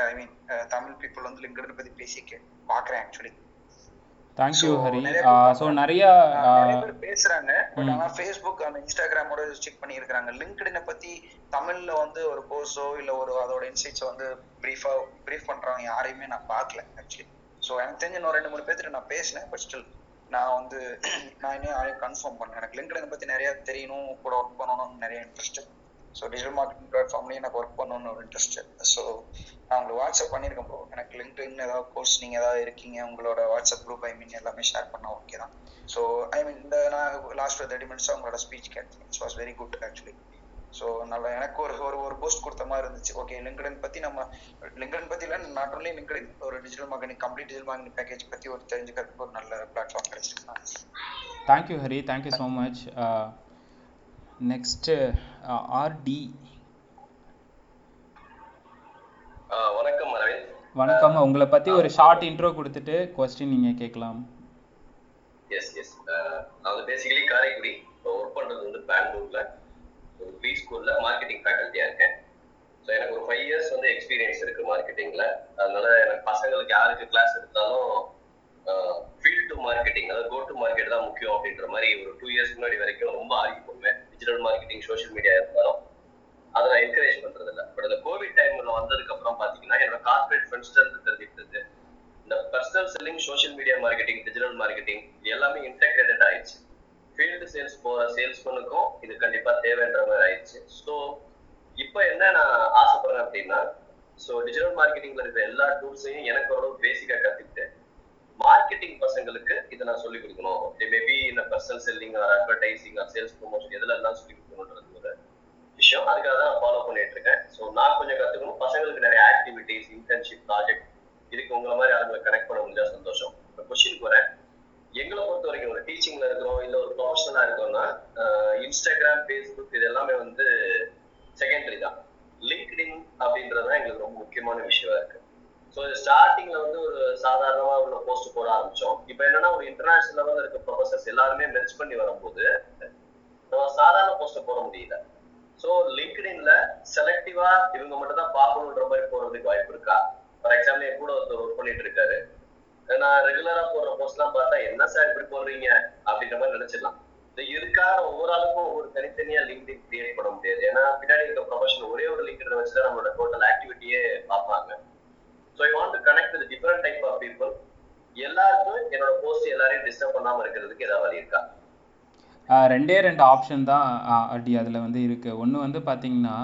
ஐ மீன் தமிழ் பீப்புள் வந்து லிங்க்டன் பத்தி பேசி பார்க்குறேன் ஆக்சுவலி தேங்க்யூ ஹரி ஸோ நிறைய நிறைய பேர் பேசுறாங்க பட் ஆனா ஃபேஸ்புக் அந்த இன்ஸ்டாகிராமோட செக் பண்ணி இருக்காங்க லிங்க்டினை பத்தி தமிழ்ல வந்து ஒரு கோர்ஸோ இல்ல ஒரு அதோட இன்சைட்ஸ் வந்து பிரீஃபா பிரீஃப் பண்றவங்க யாரையுமே நான் பார்க்கல ஆக்சுவலி ஸோ எனக்கு தெரிஞ்ச இன்னும் ரெண்டு மூணு பேர்த்திட்ட நான் பேசினேன் பட் ஸ்டில் நான் வந்து நான் இன்னும் யாரையும் கன்ஃபார்ம் பண்ணேன் எனக்கு லிங்க்டினை பத்தி நிறைய தெரியணும் கூட ஒர்க் பண்ணணும்னு நிறைய இன்ட்ரெஸ்ட் ஸோ டிஜிட்டல் மார்க்கெட்டிங் பிளாட்ஃபார்ம்லயும் எனக்கு ஒர்க் பண்ணணும்னு ஒரு இன்ட்ரெஸ்ட் ஸோ நான் உங்களுக்கு வாட்ஸ்அப் பண்ணியிருக்கேன் ப்ரோ எனக்கு லிங்க்டின் ஏதாவது கோர்ஸ் நீங்க ஏதாவது இருக்கீங்க உங்களோட வாட்ஸ்அப் குரூப் ஐ மீன் எல்லாமே ஷேர் பண்ணா ஓகே தான். ஸோ ஐ மீன் இந்த நான் லாஸ்ட் ஒரு தேர்ட்டி மினிட்ஸ் உங்களோட ஸ்பீச் கேட்டேன். It's was very good actually so நல்லா எனக்கு ஒரு ஒரு ஒரு போஸ்ட் கொடுத்த மாதிரி இருந்துச்சு. ஓகே லிங்க்டின் பத்தி நம்ம லிங்க்டின் பத்தி இல்லை நாட் ஒன்லி லிங்க்டின் ஒரு digital marketing complete digital marketing package பத்தி ஒரு தெரிஞ்சுக்கிறதுக்கு ஒரு நல்ல பிளாட்ஃபார்ம் கிடைச்சிருக்கு thank you Hari thank you so much next RT ஆ, வணக்கம் அரவிந்த். வணக்கம். உங்களை பற்றி ஒரு ஷார்ட் இன்ட்ரோ கொடுத்துட்டு கொஸ்டின் நீங்கள் கேட்கலாம். எஸ் எஸ் நான் பேசிக்கலி காரைக்குடி. இப்போ ஒர்க் பண்றது வந்து பெங்களூர்ல. ஒரு ப்ரீ ஸ்கூல்ல மார்க்கெட்டிங் ஃபேக்கல்ட்டியா இருக்கேன். ஸோ எனக்கு ஒரு ஃபைவ் இயர்ஸ் வந்து எக்ஸ்பீரியன்ஸ் இருக்கு மார்க்கெட்டிங்ல அதனால எனக்கு பசங்களுக்கு யாருக்கு கிளாஸ் எடுத்தாலும் ஃபீல்ட் டு மார்க்கெட்டிங் அதாவது கோ டு மார்க்கெட் தான் முக்கியம் அப்படின்ற மாதிரி ஒரு டூ இயர்ஸ் முன்னாடி வரைக்கும் ரொம்ப பண்ணுவேன் டிஜிட்டல் மார்க்கெட்டிங் சோஷியல் மீடியா இருந்தாலும் அதை நான் என்கரேஜ் பண்றது இல்லை பட் இந்த கோவிட் டைம்ல வந்ததுக்கு அப்புறம் பாத்தீங்கன்னா என்னோட கார்பரேட் ஃப்ரெண்ட்ஸ்ல இருந்து தெரிஞ்சுக்கிட்டது இந்த personal selling social media marketing digital marketing எல்லாமே இன்டெகிரேட்டட் ஆயிடுச்சு. ஃபீல்டு சேல்ஸ் போற சேல்ஸ்மேனுக்கும் இது கண்டிப்பா தேவைன்ற மாதிரி ஆயிடுச்சு. ஸோ இப்போ என்ன நான் ஆசைப்படுறேன் அப்படின்னா ஸோ டிஜிட்டல் மார்க்கெட்டிங்ல இருக்கிற எல்லா டூல்ஸையும் எனக்கு ஓரளவு பேசிக்கா கத்துக்கிட்டேன் மார்க்கெட்டிங் பசங்களுக்கு இதை நான் சொல்லிக் கொடுக்கணும். மேபி இந்த personal selling or advertising or sales promotion எதுல எல்லாம் சொல்லிக் கொடுக்கணுன்றது ஒரு விஷயம். அதுக்காக தான் ஃபாலோ பண்ணிட்டு இருக்கேன். ஸோ நான் கொஞ்சம் கற்றுக்கணும் பசங்களுக்கு நிறைய ஆக்டிவிட்டிஸ் இன்டர்ன்ஷிப் ப்ராஜெக்ட் இதுக்கு உங்களை மாதிரி அவங்களை கனெக்ட் பண்ண முடிஞ்சா சந்தோஷம். இப்போ கொஸ்டினுக்கு வரேன். எங்களை பொறுத்த வரைக்கும் ஒரு டீச்சிங்ல இருக்கிறோம் இல்லை ஒரு ப்ரொஃபஷனலா இருக்கோம்னா இன்ஸ்டாகிராம் ஃபேஸ்புக் இது எல்லாமே வந்து செகண்டரி தான். லிங்க்டின் அப்படின்றது தான் எங்களுக்கு ரொம்ப முக்கியமான விஷயமா இருக்கு. ஸோ ஸ்டார்டிங்ல வந்து ஒரு சாதாரணமா உள்ள போஸ்ட் போட ஆரம்பிச்சோம். இப்போ என்னன்னா ஒரு இன்டர்நேஷனல் லெவலில் இருக்க ப்ரொஃபசர்ஸ் எல்லாருமே மெர்ச் பண்ணி வரும்போது நம்ம சாதாரண போஸ்ட் போட முடியல. ஸோ லிங்க்டின்ல செலக்டிவா இவங்க மட்டும் தான் பார்க்கணுன்ற மாதிரி போறதுக்கு வாய்ப்பு இருக்கா? ஃபார் எக்ஸாம்பிள் என் கூட ஒருத்தர் ஒர்க் பண்ணிட்டு இருக்காரு. நான் ரெகுலரா போடுற போஸ்ட்லாம் பார்த்தா என்ன சார் இப்படி போடுறீங்க? அப்படின்ற மாதிரி நினைச்சிடலாம். இருக்கா இதுக்காக ஒவ்வொரு ஆளுக்கும் ஒவ்வொரு தனித்தனியா லிங்க் கிரியேட் பண்ண முடியாது. ஏன்னா பின்னாடி இருக்க ப்ரொஃபஷன் ஒரே ஒரு லிங்க் வச்சு தான் நம்மளோட டோட்டல் ஆக்டிவிட்டியே பார்ப்பாங்க. So I want to connect with different type of people எல்லாருக்கும் என்னோட போஸ்ட் எல்லாரையும் டிஸ்டர்ப் பண்ணாமல் இருக்கிறதுக்கு ஏதாவது வழி இருக்கா? ஆஹ் ரெண்டே ரெண்டு ஆப்ஷன் தான் ஆஹ் அதில் வந்து இருக்குது ஒன்று வந்து பார்த்தீங்கன்னா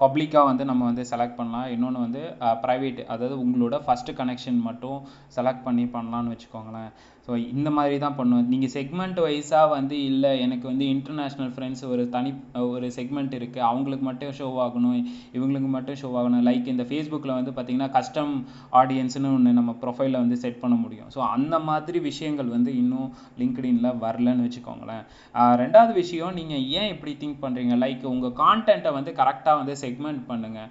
பப்ளிக்காக வந்து நம்ம வந்து செலக்ட் பண்ணலாம். இன்னொன்று வந்து ப்ரைவேட் அதாவது உங்களோட ஃபஸ்ட்டு கனெக்ஷன் மட்டும் செலக்ட் பண்ணி பண்ணலான்னு வச்சுக்கோங்களேன். ஸோ இந்த மாதிரி தான் பண்ணுவேன். நீங்கள் செக்மெண்ட் வைஸாக வந்து இல்லை எனக்கு வந்து இன்டர்நேஷ்னல் ஃப்ரெண்ட்ஸ் ஒரு தனி ஒரு செக்மெண்ட் இருக்குது அவங்களுக்கு மட்டும் ஷோ ஆகணும். இவங்களுக்கு மட்டும் ஷோ ஆகணும். லைக் இந்த ஃபேஸ்புக்கில் வந்து பார்த்திங்கன்னா கஸ்டம் ஆடியன்ஸ்னு ஒன்று நம்ம ப்ரொஃபைலில் வந்து செட் பண்ண முடியும். ஸோ அந்த மாதிரி விஷயங்கள் வந்து இன்னும் லிங்க்டின்ல வரலன்னு வச்சுக்கோங்களேன். ரெண்டாவது விஷயம் நீங்கள் ஏன் இப்படி திங்க் பண்ணுறீங்க லைக் உங்கள் கான்டென்ட்டை வந்து கரெக்டாக வந்து செக்மெண்ட் பண்ணுங்கள்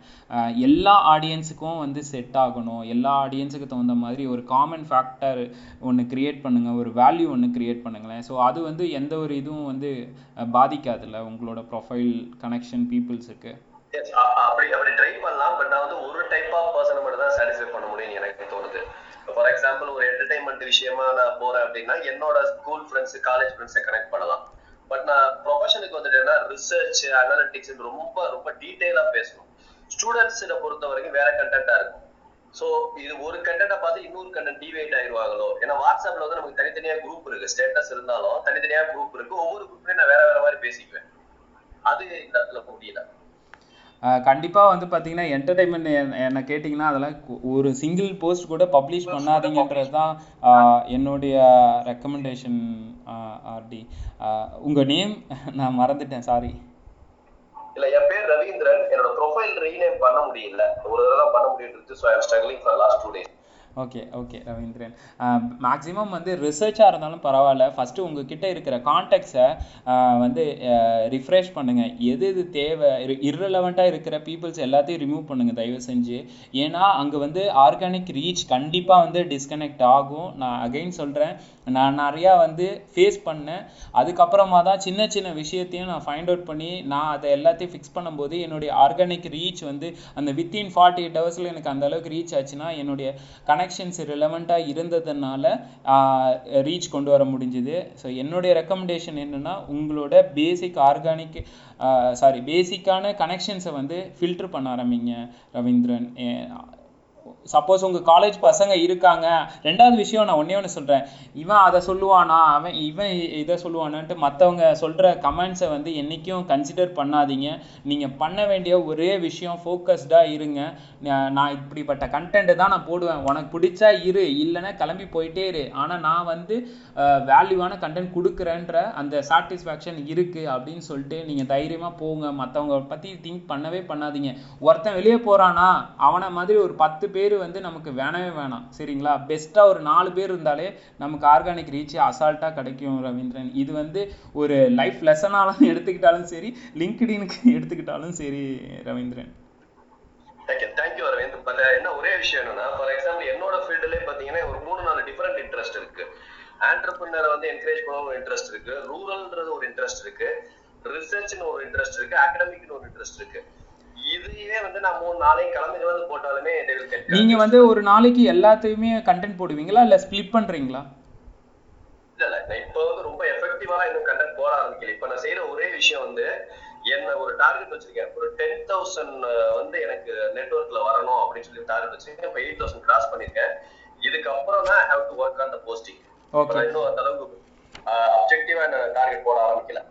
எல்லா ஆடியன்ஸுக்கும் வந்து செட் ஆகணும். எல்லா ஆடியன்ஸுக்கு தகுந்த மாதிரி ஒரு காமன் ஃபேக்டர் ஒன்று கிரியேட் பண்ணுங்கள் ஒரு வேல்யூ ஒன்று கிரியேட் பண்ணுங்களேன். ஸோ அது வந்து எந்த ஒரு இதுவும் வந்து பாதிக்காதுல்ல உங்களோட ப்ரொஃபைல் கனெக்ஷன் பீப்புள்ஸுக்கு அப்படி அப்படி ட்ரை பண்ணலாம். பட் நான் வந்து ஒரு டைப் ஆஃப் பர்சனை மட்டும் தான் சாட்டிஸ்ஃபை பண்ண முடியும்னு எனக்கு தோணுது. ஃபார் எக்ஸாம்பிள் ஒரு என்டர்டைன்மெண்ட் விஷயமா நான் போறேன் அப்படின்னா என்னோட ஸ்கூல் ஃப்ரெண்ட்ஸ் காலேஜ் ஃப்ரெண்ட்ஸை கனெக்ட் பண்ணலாம். பட் நான் ப்ரொஃபஷனுக்கு வந்துட்டேன்னா ரிசர்ச் அனாலிட்டிக்ஸ் ரொம்ப ரொம்ப டீட்டெயிலாக பேசணும். ஸ்டூடெண்ட்ஸில் பொறுத்த வரைக்கும் வேற கண்டென்ட்டாக இருக்கும். சோ இது ஒரு கண்டென்ட்டை பார்த்து இன்னொரு கண்டென்ட் டிவேட் ஆயிடுவாங்களோ? ஏன்னா வாட்ஸ்அப்ல வந்து நமக்கு தனித்தனியா குரூப் இருக்கு. ஸ்டேட்டஸ் இருந்தாலும் தனித்தனியா குரூப் இருக்கு. ஒவ்வொரு குரூப்லயும் நான் வேற வேற மாதிரி பேசிக்குவேன். அது இந்த இடத்துல முடியல. கண்டிப்பாக வந்து பார்த்தீங்கன்னா என்டர்டைன்மெண்ட் என்ன கேட்டிங்கன்னா அதெல்லாம் ஒரு சிங்கிள் போஸ்ட் கூட பப்ளிஷ் பண்ணாதீங்கன்றது தான் என்னுடைய ரெக்கமெண்டேஷன் ஆர்டி உங்கள் நேம் நான் மறந்துட்டேன். சாரி இல்ல என் பேர் ரவீந்திரன். என்னோட ப்ரொஃபைல் ரீநேம் பண்ண முடியல. ஒரு தடவை பண்ண முடியும் so I'm struggling for last two days okay okay Ravindran. Maximum வந்து ரிசர்ச்சாக இருந்தாலும் பரவாயில்ல. ஃபஸ்ட்டு உங்ககிட்ட இருக்கிற கான்டாக்ட்ஸை வந்து ரிஃப்ரெஷ் பண்ணுங்கள் எது எது தேவை? இர்ரெலவெண்ட்டாக இருக்கிற பீப்புள்ஸ் எல்லாத்தையும் ரிமூவ் பண்ணுங்கள் தயவு செஞ்சு. ஏன்னா அங்கே வந்து ஆர்கானிக் ரீச் கண்டிப்பாக வந்து டிஸ்கனெக்ட் ஆகும். நான் அகைன் சொல்கிறேன் நான் நிறையா வந்து ஃபேஸ் பண்ணேன். அதுக்கப்புறமா தான் சின்ன சின்ன விஷயத்தையும் நான் ஃபைண்ட் அவுட் பண்ணி நான் அதை எல்லாத்தையும் ஃபிக்ஸ் பண்ணும்போது என்னுடைய ஆர்கானிக் ரீச் வந்து அந்த வித்தின் ஃபார்ட்டி எயிட் ஹவர்ஸில் எனக்கு அந்த அளவுக்கு ரீச் ஆச்சுன்னா என்னுடைய கனெக்ஷன்ஸ் ரிலவெண்ட்டாக இருந்ததுனால ரீச் கொண்டு வர முடிஞ்சுது. ஸோ என்னுடைய ரெக்கமெண்டேஷன் என்னன்னா உங்களோட பேசிக் ஆர்கானிக் சாரி பேசிக்கான கனெக்ஷன்ஸை வந்து ஃபில்டர் பண்ண ஆரம்பிங்க ரவீந்திரன். சப்போஸ் உங்கள் காலேஜ் பசங்க இருக்காங்க. ரெண்டாவது விஷயம் நான் ஒன்றே ஒன்று சொல்கிறேன் இவன் அதை சொல்லுவானா? அவன் இவன் இதை சொல்லுவானான்ட்டு மற்றவங்க சொல்கிற கமெண்ட்ஸை வந்து என்னைக்கும் கன்சிடர் பண்ணாதீங்க. நீங்கள் பண்ண வேண்டிய ஒரே விஷயம் ஃபோக்கஸ்டாக இருங்க. நான் நான் இப்படிப்பட்ட கண்டென்ட்டு தான் நான் போடுவேன். உனக்கு பிடிச்சா இரு. இல்லைன்னா கிளம்பி போயிட்டே இரு. ஆனால் நான் வந்து வேல்யூவான கண்டென்ட் கொடுக்குறேன்ற அந்த சாட்டிஸ்ஃபேக்ஷன் இருக்குது அப்படின்னு சொல்லிட்டு நீங்கள் தைரியமாக போங்க. மற்றவங்க பற்றி திங்க் பண்ணவே பண்ணாதீங்க. ஒருத்தன் வெளியே போகிறானா அவனை மாதிரி ஒரு பத்து பேர் பேர் வந்து நமக்கு வேணவே வேணாம். சரிங்களா? பெஸ்ட்டா ஒரு நாலு பேர் இருந்தாலே நமக்கு ஆர்கானிக் ரீச் அசால்ட்டா கிடைக்கும் ரவீந்திரன். இது வந்து ஒரு லைஃப் லெசனாலும் எடுத்துக்கிட்டாலும் சரி லிங்க்டினுக்கு எடுத்துக்கிட்டாலும் சரி Ravindran. Thank you thank you Aravind. But என்ன ஒரே விஷயம் என்னன்னா ஃபார் எக்ஸாம்பிள் என்னோட ஃபீல்டுலேயே பார்த்தீங்கன்னா ஒரு மூணு நாலு டிஃப்ரெண்ட் இன்ட்ரெஸ்ட் இருக்கு. ஆண்டர்பிரினரை வந்து என்கரேஜ் பண்ண ஒரு இன்ட்ரெஸ்ட் இருக்கு. ரூரல்ன்றது ஒரு இன்ட்ரெஸ்ட் இருக்கு. ரிசர்ச்னு ஒரு இன்ட்ரெஸ்ட் இருக்கு. அகடமிக்னு ஒரு இன்ட்ரெஸ்ட் இருக்கு. இதையே வந்து நான் மூணு நாளைக்கு கிளம்பி வந்து போட்டாலுமே நீங்க வந்து ஒரு நாளைக்கு எல்லாத்தையுமே கண்டென்ட் போடுவீங்களா? இல்ல ஸ்ப்ளிட் பண்றீங்களா? இல்ல இல்ல. இப்போ வந்து ரொம்ப எஃபெக்டிவா இன்னும் கண்டென்ட் போட ஆரம்பிக்கல. இப்ப நான் செய்யற ஒரே விஷயம் வந்து என்ன ஒரு டார்கெட் வச்சிருக்கேன். ஒரு டென் தௌசண்ட் வந்து எனக்கு நெட்ஒர்க்ல வரணும் அப்படின்னு சொல்லி டார்கெட் வச்சிருக்கேன். இப்போ எயிட் தௌசண்ட் கிராஸ் பண்ணிருக்கேன். இதுக்கப்புறம் தான் have to work on the posting. இன்னும் அந்த அளவுக்கு அப்ஜெக்டிவா டார்கெட் போட ஆரம்பிக்கல.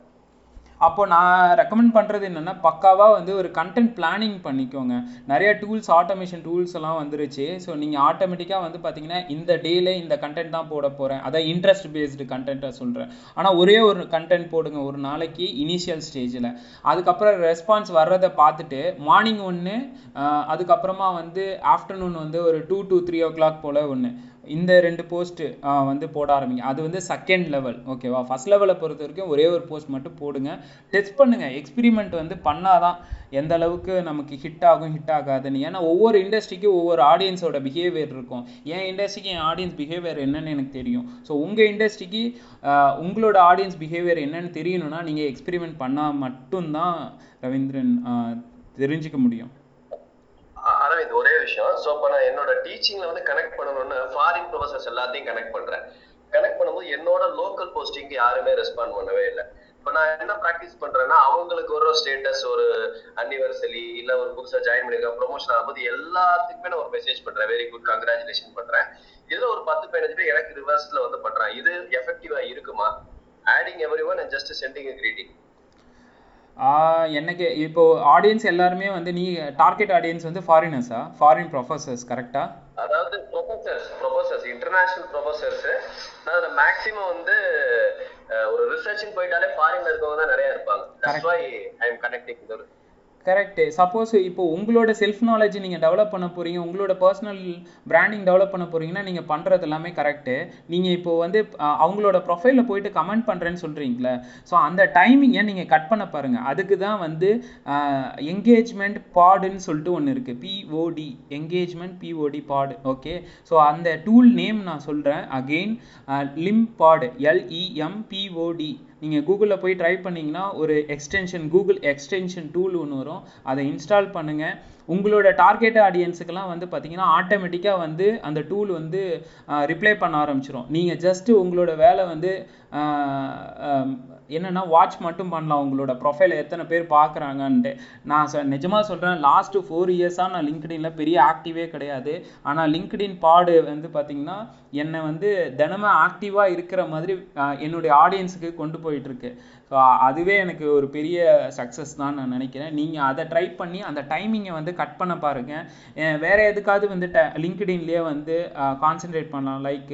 அப்போ நான் ரெக்கமெண்ட் பண்ணுறது என்னென்னா பக்காவாக வந்து ஒரு கண்டென்ட் பிளானிங் பண்ணிக்கோங்க. நிறைய டூல்ஸ் ஆட்டோமேஷன் டூல்ஸ் எல்லாம் வந்துருச்சு. ஸோ நீங்கள் ஆட்டோமேட்டிக்காக வந்து பார்த்தீங்கன்னா இந்த டேல இந்த கண்டென்ட் தான் போட போகிறேன் அதான் இன்ட்ரெஸ்ட் பேஸ்டு கண்டென்ட்டாக சொல்கிறேன் ஆனால் ஒரே ஒரு கண்டென்ட் போடுங்க ஒரு நாளைக்கு இனிஷியல் ஸ்டேஜில் அதுக்கப்புறம் ரெஸ்பான்ஸ் வர்றதை பார்த்துட்டு மார்னிங் ஒன்று அதுக்கப்புறமா வந்து ஆஃப்டர்நூன் வந்து ஒரு two to three o'clock போல் ஒன்று இந்த ரெண்டு போஸ்ட்டு வந்து போட ஆரம்பிங்க. அது வந்து செகண்ட் லெவல் ஓகேவா ஃபர்ஸ்ட் லெவலை பொறுத்த வரைக்கும் ஒரே ஒரு போஸ்ட் மட்டும் போடுங்க. டெஸ்ட் பண்ணுங்கள் எக்ஸ்பிரிமெண்ட் வந்து பண்ணால் தான் எந்த அளவுக்கு நமக்கு ஹிட் ஆகும் ஹிட் ஆகாதுன்னு. ஏன்னா ஒவ்வொரு இண்டஸ்ட்ரிக்கும் ஒவ்வொரு ஆடியன்ஸோட பிஹேவியர் இருக்கும். என் இண்டஸ்ட்ரிக்கு என் ஆடியன்ஸ் பிஹேவியர் என்னன்னு எனக்கு தெரியும். ஸோ உங்கள் இண்டஸ்ட்ரிக்கு உங்களோட ஆடியன்ஸ் பிஹேவியர் என்னன்னு தெரியணும்னா நீங்கள் எக்ஸ்பிரிமெண்ட் பண்ணால் மட்டும்தான் ரவீந்திரன் தெரிஞ்சுக்க முடியும். அரவிந்த் ஒரே விஷயம். சோ இப்ப நான் என்னோட டீச்சிங்ல வந்து கனெக்ட் பண்ணணும்னு ஃபாரின் ப்ரொஃபசர்ஸ் எல்லாத்தையும் கனெக்ட் பண்றேன். கனெக்ட் பண்ணும்போது என்னோட லோக்கல் போஸ்டிங்க்கு யாருமே ரெஸ்பாண்ட் பண்ணவே இல்லை. இப்ப நான் என்ன ப்ராக்டிஸ் பண்றேன்னா அவங்களுக்கு ஒரு ஸ்டேட்டஸ் ஒரு அனிவர்சரி இல்ல ஒரு புதுசா ஜாயின் பண்ணிருக்க ப்ரொமோஷன் ஆகும்போது எல்லாத்துக்குமே நான் ஒரு மெசேஜ் பண்றேன். வெரி குட் கங்க்ராச்சுலேஷன் பண்றேன். இதுல ஒரு பத்து பதினஞ்சு பேர் எனக்கு ரிவர்ஸ்ல வந்து பண்றேன் இது எஃபெக்டிவா இருக்குமா? Adding every one and just sending greeting எனக்கு இப்போ ஆடியன்ஸ் எல்லாருமே வந்து நீ டார்கெட் ஆடியன்ஸ் வந்து ஃபாரினர்ஸா ஃபாரின் ப்ரொஃபசர்ஸ் கரெக்டா அதாவது ப்ரொஃபசர்ஸ் ப்ரொஃபசர்ஸ் இன்டர்நேஷனல் ப்ரொஃபசர்ஸ் நான் மேக்ஸிமம் வந்து ஒரு ரிசர்ச்னு போயிட்டாலே ஃபாரின்ல இருக்கவங்க தான் நிறைய இருப்பாங்க. That's why I am connecting correct suppose இப்போ உங்களோட செல்ஃப் நாலேஜ் நீங்கள் டெவலப் பண்ண போகிறீங்க உங்களோட பர்சனல் பிராண்டிங் டெவலப் பண்ண போறீங்கன்னா நீங்கள் பண்ணுறது எல்லாமே கரெக்டு நீங்கள் இப்போ வந்து அவங்களோட ப்ரொஃபைலில் போயிட்டு கமெண்ட் பண்ணுறேன்னு சொல்கிறீங்களே ஸோ அந்த டைமிங்கை நீங்கள் கட் பண்ண பாருங்கள் அதுக்கு தான் வந்து என்கேஜ்மெண்ட் பாடுன்னு சொல்லிட்டு ஒன்று இருக்குது P O D engagement P O D pod okay so அந்த டூல் நேம் நான் சொல்கிறேன் அகெயின் லிம் பாடு எல்இஎம் பிஓடி நீங்கள் கூகுளில் போய் ட்ரை பண்ணிங்கன்னா ஒரு எக்ஸ்டென்ஷன் கூகுள் எக்ஸ்டென்ஷன் டூல் ஒன்று வரும். அதை இன்ஸ்டால் பண்ணுங்கள் உங்களோட டார்கெட் ஆடியன்ஸுக்கெல்லாம் வந்து பார்த்தீங்கன்னா ஆட்டோமேட்டிக்காக வந்து அந்த டூல் வந்து ரிப்ளை பண்ண ஆரம்பிச்சிடும் நீங்கள் ஜஸ்ட்டு உங்களோட வேலை வந்து என்னென்னா வாட்ச் மட்டும் பண்ணலாம். உங்களோட ப்ரொஃபைலை எத்தனை பேர் பார்க்குறாங்கன்ட்டு. நான் சொ நிஜமாக சொல்கிறேன் லாஸ்ட்டு ஃபோர் இயர்ஸாக நான் லிங்க்டின்ல பெரிய ஆக்டிவே கிடையாது. ஆனால் லிங்க்டின் பாடு வந்து பார்த்திங்கன்னா என்னை வந்து தினமும் ஆக்டிவாக இருக்கிற மாதிரி என்னுடைய ஆடியன்ஸுக்கு கொண்டு போயிட்டுருக்கு. ஸோ அதுவே எனக்கு ஒரு பெரிய சக்ஸஸ் தான் நான் நினைக்கிறேன். நீங்கள் அதை ட்ரை பண்ணி அந்த டைமிங்கை வந்து கட் பண்ண பாருங்கள் வேறு எதுக்காவது வந்து ட லிங்க்டின்லேயே வந்து கான்சென்ட்ரேட் பண்ணலாம். லைக்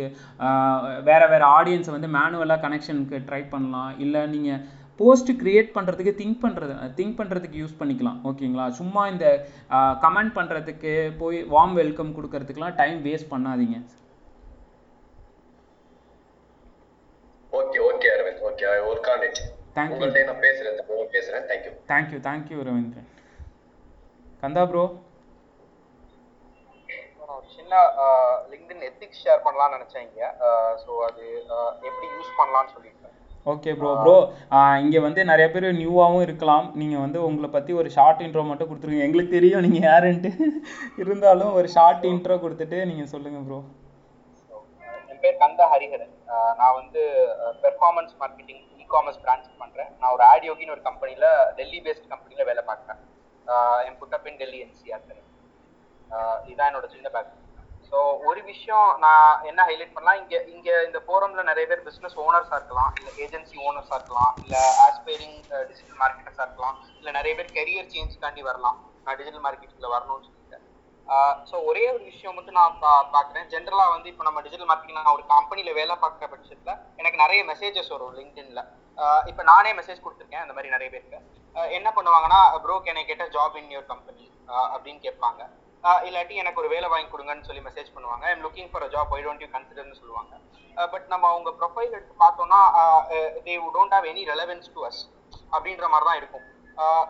வேறு வேறு ஆடியன்ஸை வந்து மேனுவலாக கனெக்ஷனுக்கு ட்ரை பண்ணலாம். இல்லை நீங்கள் போஸ்ட் கிரியேட் பண்ணுறதுக்கு திங்க் பண்ணுறது திங்க் பண்ணுறதுக்கு யூஸ் பண்ணிக்கலாம். ஓகேங்களா சும்மா இந்த கமெண்ட் பண்ணுறதுக்கு போய் வார்ம் வெல்கம் கொடுக்கறதுக்குலாம் டைம் வேஸ்ட் பண்ணாதீங்க. Okay okay Aravind okay work on it Thank you. உங்கள்கிட்ட நான் பேசுறேன். திரும்பவும் பேசுறேன் thank you thank you thank you Ravindran Kandha bro சின்ன லிங்க்டின் எத்திக்ஸ் ஷேர் பண்ணலாம்னு நினைச்சேன் இங்க. ஸோ அது எப்படி யூஸ் பண்ணலாம்னு சொல்லியிருக்கேன். ஓகே ப்ரோ ப்ரோ இங்கே வந்து நிறைய பேர் நியூவாகவும் இருக்கலாம். நீங்கள் வந்து உங்களை பற்றி ஒரு ஷார்ட் இன்ட்ரோ மட்டும் கொடுத்துருங்க. எங்களுக்கு தெரியும் நீங்கள் யாருன்ட்டு. இருந்தாலும் ஒரு ஷார்ட் இன்ட்ரோ கொடுத்துட்டு நீங்கள் சொல்லுங்கள் ப்ரோ என் பேர் கந்தா ஹரிஹரன். நான் வந்து பெர்ஃபார்மன்ஸ் மார்க்கெட்டிங் காமர்ஸ் பிரான்ச் பண்றேன். நான் ஒரு ஆடியோகின்னு ஒரு கம்பெனில டெல்லி பேஸ்ட் கம்பெனில வேலை பார்க்குறேன். என் put up in Delhi NCR இதுதான் என்னோட சின்ன பேக் ஸோ ஒரு விஷயம் நான் என்ன ஹைலைட் பண்ணலாம்? இங்க இங்க இந்த ஃபோரம்ல நிறைய பேர் பிசினஸ் ஓனர்ஸா இருக்கலாம். இல்ல ஏஜென்சி ஓனர்ஸா இருக்கலாம். இல்ல ஆஸ்பைரிங் டிஜிட்டல் மார்க்கெட்டர்ஸா இருக்கலாம். இல்ல நிறைய பேர் கெரியர் சேஞ்சுக்காண்டி வரலாம். நான் டிஜிட்டல் மார்க்கெட்டிங்ல வரணும்னு சொல்லிட்டு ஸோ ஒரே ஒரு விஷயம் மட்டும் நான் பா பார்க்குறேன். ஜென்ரலாக வந்து இப்போ நம்ம டிஜிட்டல் மார்க்கெட்டிங் நான் ஒரு கம்பெனியில் வேலை பார்க்குற பட்சத்தில் எனக்கு நிறைய மெசேஜஸ் வரும் லிங்க்டின்ல இப்போ நானே மெசேஜ் கொடுத்துருக்கேன் அந்த மாதிரி நிறைய பேருக்கு. என்ன பண்ணுவாங்கன்னா ப்ரோ கேனை கேட்ட ஜாப் இன் யுவர் கம்பெனி அப்படின்னு கேட்பாங்க. இல்லாட்டி எனக்கு ஒரு வேலை வாங்கி கொடுங்கன்னு சொல்லி மெசேஜ் பண்ணுவாங்க. I'm looking for a job I don't you கன்சிடர்னு சொல்லுவாங்க. பட் நம்ம அவங்க ப்ரொஃபைல் எடுத்து பார்த்தோம்னா they don't have any relevance to us அப்படின்ற மாதிரி தான் இருக்கும்.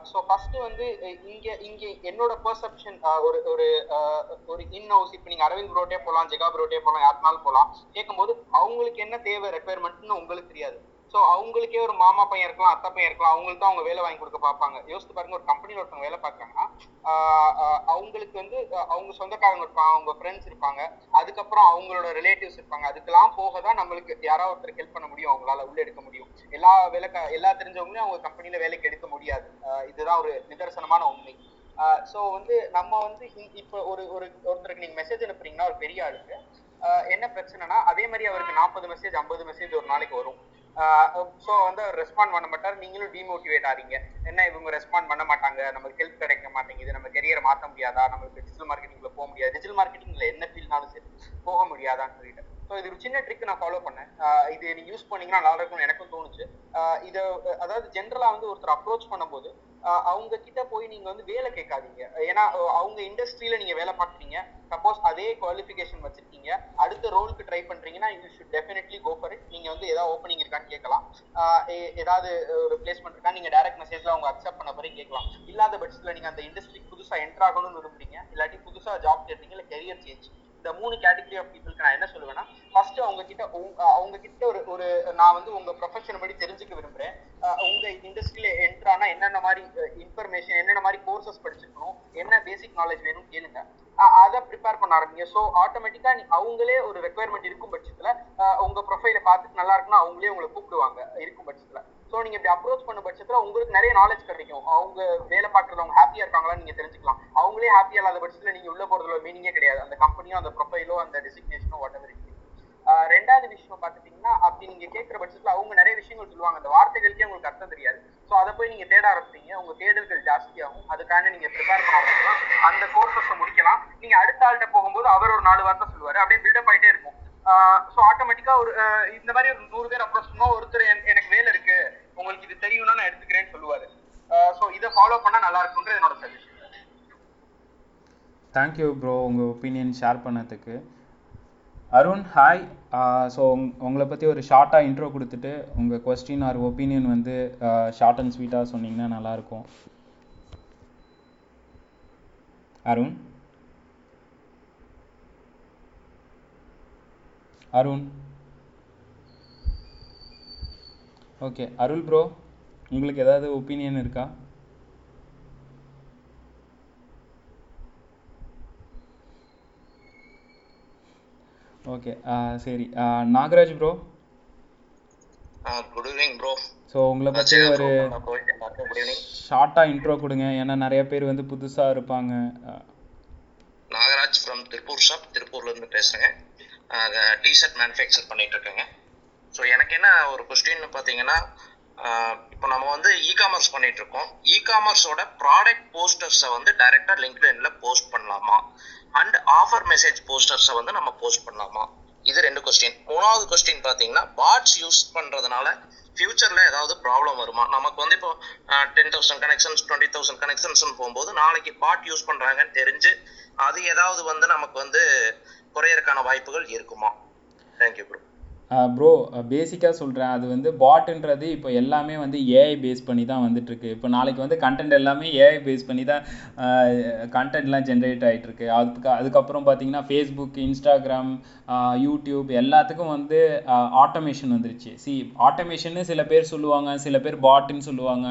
ஸோ ஃபர்ஸ்ட் வந்து இங்க இங்க என்னோட பெர்செப்ஷன் ஒரு ஒரு அஹ், ஒரு இன் ஹவுஸ் இப்போ நீங்க அரவிந்த் ப்ரோட்டே போகலாம் ஜெகா ப்ரோட்டே போகலாம் யாருனாலும் போகலாம் கேட்கும்போது அவங்களுக்கு என்ன தேவை ரெக்குயர்மெண்ட்னு உங்களுக்கு தெரியாது. ஸோ அவங்களுக்கே ஒரு மாமா பையன் இருக்கலாம் அத்தை பையன் இருக்கலாம் அவங்களுக்கு தான் அவங்க வேலை வாங்கி கொடுக்க பார்ப்பாங்க. யோசித்து பாருங்க ஒரு கம்பெனியில் ஒருத்தவங்க வேலை பார்க்குறாங்கன்னா அவங்களுக்கு வந்து அவங்க சொந்தக்காரங்க இருப்பாங்க அவங்க ஃப்ரெண்ட்ஸ் இருப்பாங்க அதுக்கப்புறம் அவங்களோட ரிலேட்டிவ்ஸ் இருப்பாங்க. அதுக்கெல்லாம் போக தான் நம்மளுக்கு யாராவது ஒருத்தர் ஹெல்ப் பண்ண முடியும் அவங்களால உள்ள எடுக்க முடியும். எல்லா வேலை எல்லா தெரிஞ்சவங்களையும் அவங்க கம்பெனில வேலைக்கு எடுக்க முடியாது. அஹ் இதுதான் ஒரு நிதர்சனமான உண்மை. ஸோ வந்து நம்ம வந்து இப்போ ஒரு ஒரு ஒருத்தருக்கு நீங்க மெசேஜ் அனுப்புறீங்கன்னா ஒரு பெரிய ஆளுக்கு அஹ் என்ன பிரச்சனைனா அதே மாதிரி அவருக்கு நாற்பது மெசேஜ் ஐம்பது மெசேஜ் ஒரு நாளைக்கு வரும். ஸோ வந்து அவர் ரெஸ்பாண்ட் பண்ண மாட்டார். நீங்களும் டிமோட்டிவேட் ஆறீங்க. என்ன இவங்க ரெஸ்பாண்ட் பண்ண மாட்டாங்க? நமக்கு ஹெல்ப் கிடைக்க மாட்டேங்குது. நம்ம கெரியரை மாற்ற முடியாதா? நமக்கு டிஜிட்டல் மார்க்கெட்டிங்ல போக முடியாது. டிஜிட்டல் மார்க்கெட்டிங்ல என்ன ஃபீல்ட்னாலும் சரி போக முடியாதான்னு சொல்லிட்டு. ஸோ இது ஒரு சின்ன ட்ரிக் நான் ஃபாலோ பண்ணேன். இது நீங்க யூஸ் பண்ணீங்கன்னா நல்லா இருக்கும்னு எனக்கும் தோணுச்சு. இதை அதாவது ஜென்ரலா வந்து ஒருத்தர் அப்ரோச் பண்ணும்போது அவங்க கிட்ட போய் நீங்க வந்து வேலை கேட்காதீங்க. ஏன்னா அவங்க இண்டஸ்ட்ரியில நீங்க வேலை பார்க்குறீங்க. சப்போஸ் அதே குவாலிஃபிகேஷன் வச்சிருக்கீங்க. அடுத்த ரோலுக்கு ட்ரை பண்றீங்கன்னா you should definitely go for it நீங்க வந்து ஏதாவது ஓப்பனிங் இருக்கான்னு கேட்கலாம். ஏ- ஏதாவது ஒரு பிளேஸ்மெண்ட் இருக்கா நீங்க டைரக்ட் மெசேஜ்ல அவங்க அக்செப்ட் பண்ண போறீங்க கேட்கலாம். இல்லாத பட்சத்துல நீங்க அந்த இண்டஸ்ட்ரிக்கு புதுசா என்டர் ஆகணும்னு விரும்புறீங்க. இல்லாட்டி புதுசா ஜாப் தேடுறீங்க இல்ல கெரியர் சேஞ்ச் இந்த மூணு கேட்டகரி ஆஃப் பீப்புளுக்கு நான் என்ன சொல்லுவேன்னா ஃபர்ஸ்ட் அவங்க கிட்ட அவங்க கிட்ட ஒரு ஒரு நான் வந்து உங்க ப்ரொஃபஷன் படி தெரிஞ்சுக்க விரும்புறேன். உங்க இண்டஸ்ட்ரியில என்ட்ரானா என்னென்ன மாதிரி இன்ஃபர்மேஷன் என்னென்ன மாதிரி கோர்சஸ் படிச்சிருக்கணும் என்ன பேசிக் நாலேஜ் வேணும் கேளுங்க. அதை ப்ரிப்பேர் பண்ண ஆரம்பிங்க. ஸோ ஆட்டோமேட்டிக்கா அவங்களே ஒரு ரெக்குயர்மெண்ட் இருக்கும் பட்சத்துல உங்க ப்ரொஃபைல பார்த்துட்டு நல்லா இருக்குன்னா அவங்களே உங்களை கூப்பிடுவாங்க இருக்கும் பட்சத்துல. ஸோ நீங்க இப்படி அப்ரோச் பண்ண பட்சத்துல உங்களுக்கு நிறைய நாலேஜ் கிடைக்கும். அவங்க வேலை பார்க்கறது அவங்க ஹாப்பியா இருக்காங்களான்னு நீங்க தெரிஞ்சுக்கலாம். அவங்களே ஹாப்பியா இல்லாத பட்சத்துல நீங்க உள்ள போறதுல மீனிங்கே கிடையாது. அந்த கம்பெனியோ அந்த ப்ரொஃபைலோ அந்த டெசிக்னேஷனோ வாட் எவர் இருக்கு ரெண்டாவது விஷயம் பார்த்துட்டீங்கன்னா அப்படி நீங்க கேட்குற பட்சத்துல அவங்க நிறைய விஷயங்கள் சொல்லுவாங்க. அந்த வார்த்தைகளுக்கே உங்களுக்கு அர்த்தம் தெரியாது. ஸோ அதை போய் நீங்க தேட ஆரம்பிப்பீங்க. உங்க தேடல்கள் ஜாஸ்தியாகும். அதுக்கான நீங்க ப்ரிப்பேர் பண்ண ஆரம்பிக்கலாம். அந்த கோர்சஸை முடிக்கலாம். நீங்க அடுத்த ஆள்கிட்ட போகும்போது அவர் ஒரு நாலு வார்த்தை சொல்லுவாரு. அப்படியே பில்டப் ஆயிட்டே இருக்கும். ஸோ ஆட்டோமேட்டிக்கா ஒரு இந்த மாதிரி ஒரு நூறு பேர் அப்ரோச் பண்ணுவோம். ஒருத்தர் என்- எனக்கு வேலை இருக்கு. உங்களுக்கு இது தெரியும்னா நான் எடுத்துக்கிறேன்னு சொல்லுவாரு. ஸோ இதை ஃபாலோ பண்ணா நல்லா இருக்கும்ன்றது என்னோட சஜஷன் தேங்க்யூ ப்ரோ உங்கள் ஒப்பீனியன் ஷேர் பண்ணதுக்கு. அருண் ஹாய் ஸோ உங்களை பற்றி ஒரு ஷார்ட்டாக இன்ட்ரோ கொடுத்துட்டு உங்கள் கொஸ்டின் ஆர் ஒப்பீனியன் வந்து ஷார்ட் அண்ட் ஸ்வீட்டாக சொன்னீங்கன்னா நல்லாயிருக்கும் அருண்? அருண்? ஓகே அருள் ப்ரோ உங்களுக்கு ஏதாவது ஒப்பீனியன் இருக்கா? ஓகே சரி. Nagaraj bro good evening bro so உங்களை பற்றி ஒரு ஷார்ட்டாக இன்ட்ரோ கொடுங்க. ஏன்னா நிறைய பேர் வந்து புதுசாக இருப்பாங்க. நாகராஜ் ஃப்ரம் திருப்பூர் ஷாப் திருப்பூர்ல இருந்து பேசுறேங்க டிஷர்ட் மேனுஃபேக்சர் பண்ணிட்டு இருக்கேங்க. ஸோ எனக்கு என்ன ஒரு கொஸ்டின்னு பார்த்தீங்கன்னா இப்போ நம்ம வந்து இ காமர்ஸ் பண்ணிட்டு இருக்கோம் இ காமர்ஸோட ப்ராடக்ட் போஸ்டர்ஸை வந்து டைரக்டா லிங்க்டின்ல போஸ்ட் பண்ணலாமா? அண்ட் ஆஃபர் மெசேஜ் போஸ்டர்ஸை வந்து நம்ம போஸ்ட் பண்ணலாமா? இது ரெண்டு கொஸ்டின் மூணாவது கொஸ்டின் பார்த்தீங்கன்னா பாட்ஸ் யூஸ் பண்றதுனால ஃபியூச்சர்ல ஏதாவது ப்ராப்ளம் வருமா? நமக்கு வந்து இப்போ ten thousand connections twenty thousand connections போகும்போது நாளைக்கு பாட் யூஸ் பண்றாங்கன்னு தெரிஞ்சு அது ஏதாவது வந்து நமக்கு வந்து குறையறதுக்கான வாய்ப்புகள் இருக்குமா? தேங்க்யூ ப்ரோ ப்ரோ பேசிக்காக சொல்கிறேன் அது வந்து பாட்டுன்றது இப்போ எல்லாமே வந்து ஏஐ பேஸ் பண்ணி தான் வந்துட்டுருக்கு. இப்போ நாளைக்கு வந்து கண்டென்ட் எல்லாமே ஏஐ பேஸ் பண்ணி தான் கண்டென்ட்லாம் ஜென்ரேட் ஆகிட்டுருக்கு அதுக்கு அதுக்கப்புறம் பார்த்தீங்கன்னா ஃபேஸ்புக் இன்ஸ்டாகிராம் யூடியூப் எல்லாத்துக்கும் வந்து ஆட்டோமேஷன் வந்துருச்சு. சி ஆட்டோமேஷன்னு சில பேர் சொல்லுவாங்க சில பேர் பாட்டுன்னு சொல்லுவாங்க.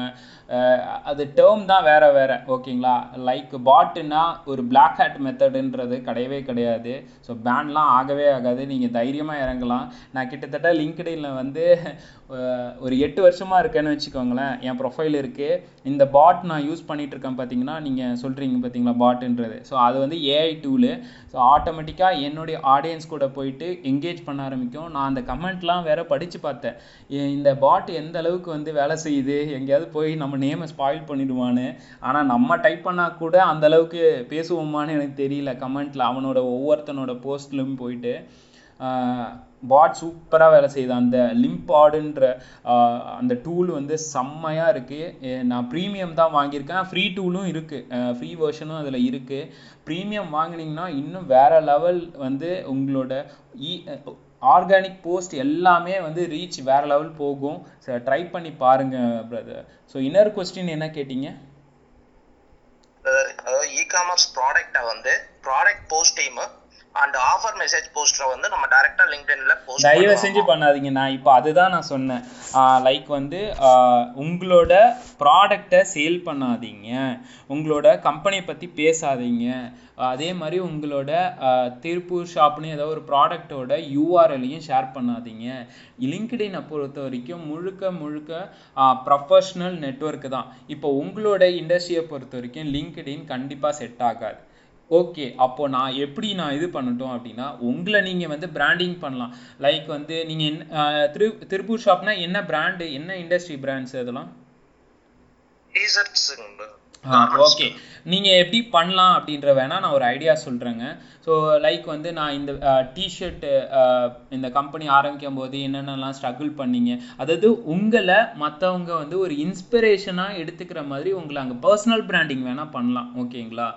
அது டேர்ம் தான் வேறு வேறு. ஓகேங்களா? லைக் பாட்டுன்னா ஒரு பிளாக் ஹேட் மெத்தடுன்றது கிடையவே கிடையாது. ஸோ பேன்லாம் ஆகவே ஆகாது. நீங்கள் தைரியமாக இறங்கலாம். நான் கிட்டத்தட்ட லிங்க்டில் வந்து ஒரு எட்டு வருஷமாக இருக்கேன்னு வச்சுக்கோங்களேன். என் ப்ரொஃபைல் இருக்குது இந்த பாட் நான் யூஸ் பண்ணிகிட்டு இருக்கேன் பார்த்தீங்கன்னா நீங்கள் சொல்கிறீங்க பார்த்தீங்களா பாட்டுன்றது ஸோ அது வந்து ஏஐ டூலு ஸோ ஆட்டோமேட்டிக்காக என்னுடைய ஆடியன்ஸ் கூட போயிட்டு எங்கேஜ் பண்ண ஆரம்பிக்கும். நான் அந்த கமெண்ட்லாம் வேற படித்து பார்த்தேன். இந்த பாட் எந்த அளவுக்கு வந்து வேலை செய்யுது? எங்கேயாவது போய் நம்ம நேமை ஸ்பாயில் பண்ணிடுவான்னு. ஆனால் நம்ம டைப் பண்ணால் கூட அந்த அளவுக்கு பேசுவோமான்னு எனக்கு தெரியல. கமெண்ட்டில் அவனோட ஒவ்வொருத்தனோட போஸ்ட்லையும் போயிட்டு. பாட் சூப்பராக வேலை செய்யுது. அந்த லிம்பாடுன்ற அந்த டூல் வந்து செம்மையாக இருக்குது நான் ப்ரீமியம் தான் வாங்கியிருக்கேன். ஃப்ரீ டூலும் இருக்குது ஃப்ரீ வேர்ஷனும் அதில் இருக்குது ப்ரீமியம் வாங்குனீங்கன்னா இன்னும் வேறு லெவல் வந்து உங்களோட இ ஆர்கானிக் போஸ்ட் எல்லாமே வந்து ரீச் வேறு லெவல் போகும். ட்ரை பண்ணி பாருங்கள் பிரதர் ஸோ இன்னொரு கொஸ்டின் என்ன கேட்டிங்க? அதாவது இ காமர்ஸ் ப்ராடக்டை வந்து product post time and offer message போஸ்டரை வந்து நம்ம டைரக்டா லிங்க்டின்ல போஸ்ட் தயவு செஞ்சு பண்ணாதீங்க. நான் இப்போ அதுதான் நான் சொன்னேன். லைக் வந்து உங்களோட ப்ராடக்டை சேல் பண்ணாதீங்க. உங்களோட கம்பெனியை பற்றி பேசாதீங்க. அதே மாதிரி உங்களோட திருப்பூர் ஷாப்னு ஏதோ ஒரு ப்ராடக்ட்டோட யூஆர்எல்லையும் ஷேர் பண்ணாதீங்க. லிங்க்டினை பொறுத்த வரைக்கும் முழுக்க முழுக்க ப்ரொஃபஷ்னல் நெட்வொர்க் தான். இப்போ உங்களோட இண்டஸ்ட்ரியை பொறுத்த வரைக்கும் லிங்க்டின் கண்டிப்பாக செட் ஆகாது. ஓகே அப்போ நான் எப்படி நான் இது பண்ணட்டும் அப்படின்னா உங்களை நீங்கள் வந்து பிராண்டிங் பண்ணலாம். லைக் வந்து நீங்கள் என்ன திரு திருப்பூர் ஷாப்னா என்ன பிராண்டு என்ன இண்டஸ்ட்ரி பிராண்ட்ஸ் அதெல்லாம்? டீசர்ட்ஸ் ஓகே நீங்கள் எப்படி பண்ணலாம் அப்படின்ற வேணா நான் ஒரு ஐடியா சொல்கிறேங்க ஸோ லைக் வந்து நான் இந்த டிஷர்ட்டு இந்த கம்பெனி ஆரம்பிக்கும் போது என்னென்னலாம் ஸ்ட்ரகிள் பண்ணீங்க? அதாவது உங்களை மற்றவங்க வந்து ஒரு இன்ஸ்பிரேஷனாக எடுத்துக்கிற மாதிரி உங்களை அங்கே பர்சனல் பிராண்டிங் வேணால் பண்ணலாம் ஓகேங்களா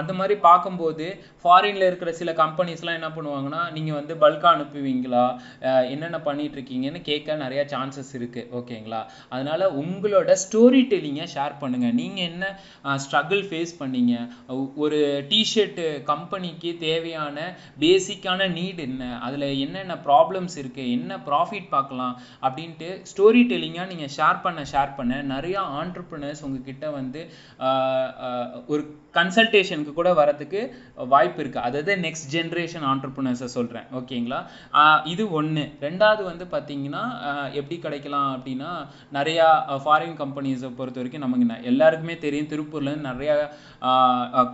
அந்த மாதிரி பார்க்கும்போது ஃபாரின்ல இருக்கிற சில கம்பெனிஸ்லாம் என்ன பண்ணுவாங்கன்னா நீங்கள் வந்து பல்காக அனுப்புவீங்களா? என்னென்ன பண்ணிட்டு இருக்கீங்கன்னு கேட்க நிறைய சான்சஸ் இருக்கு ஓகேங்களா அதனால உங்களோட ஸ்டோரி டெல்லிங்கை ஷேர் பண்ணுங்க. நீங்க என்ன ஸ்ட்ரகிள் ஃபேஸ் பண்ணீங்க. ஒரு டிஷர்ட்டு கம்பெனிக்கு தேவையான பேசிக்கான நீட் என்ன? அதில் என்னென்ன ப்ராப்ளம்ஸ் இருக்குது என்ன ப்ராஃபிட் பார்க்கலாம்? அப்படின்ட்டு ஸ்டோரி டெல்லிங்காக நீங்கள் ஷேர் பண்ண ஷேர் பண்ண நிறையா ஆண்டர்பிரினர்ஸ் உங்ககிட்ட வந்து ஒரு கன்சல்டேஷனுக்கு கூட வரதுக்கு வாய்ப்பு இருக்குது அதாவது நெக்ஸ்ட் ஜென்ரேஷன் ஆண்டர்பிரினர்ஸை சொல்கிறேன் ஓகேங்களா? இது ஒன்று ரெண்டாவது வந்து பார்த்தீங்கன்னா எப்படி கிடைக்கலாம் அப்படின்னா நிறையா ஃபாரின் கம்பெனிஸை பொறுத்த வரைக்கும் நமக்கு எல்லாருக்குமே தெரியும். திருப்பூர்லேருந்து நிறையா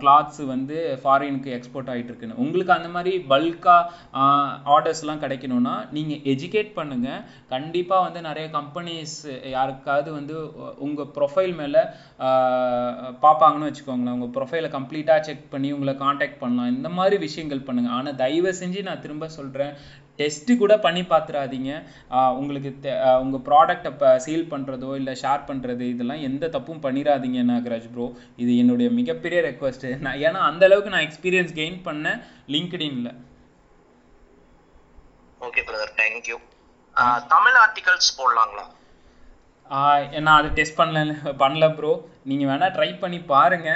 கிளாத்ஸ் வந்து ஃபாரினுக்கு எக்ஸ்போர்ட் ஆகிட்டு இருக்குன்னு உங்களுக்கு அந்த மாதிரி பல்காக ஆர்டர்ஸ்லாம் கிடைக்கணும்னா நீங்கள் எஜுகேட் பண்ணுங்க. கண்டிப்பாக வந்து நிறைய கம்பெனிஸ் யாருக்காவது வந்து உங்கள் ப்ரொஃபைல் மேலே பார்ப்பாங்கன்னு வச்சுக்கோங்களேன். உங்கள் ப்ரொஃபைலை கம்ப்ளீட்டாக செக் பண்ணி உங்களை காண்டாக்ட் பண்ணலாம். இந்த மாதிரி விஷயங்கள் பண்ணுங்கள் ஆனால் தயவு செஞ்சு நான் திரும்ப சொல்கிறேன் டெஸ்ட் கூட பண்ணி பார்த்துறாதீங்க ஆஹ் உங்களுக்கு தே- ஆஹ் உங்க ப்ராடக்ட் இப்போ சேல் பண்றதோ இல்ல ஷேர் பண்றது இதெல்லாம் எந்த தப்பும் பண்ணிடாதீங்க நாகராஜ் ப்ரோ இது என்னுடைய மிகப்பெரிய ரெக்வஸ்ட் நான் ஏன்னா அந்த அளவுக்கு நான் எக்ஸ்பீரியன்ஸ் கெயின் பண்ணேன் லிங்க்டின்ல okay brother thank you Tamil articles போடலாங்களா? நான் அதை டெஸ்ட் பண்ணல பண்ணல ப்ரோ நீங்க வேணா ட்ரை பண்ணி பாருங்க.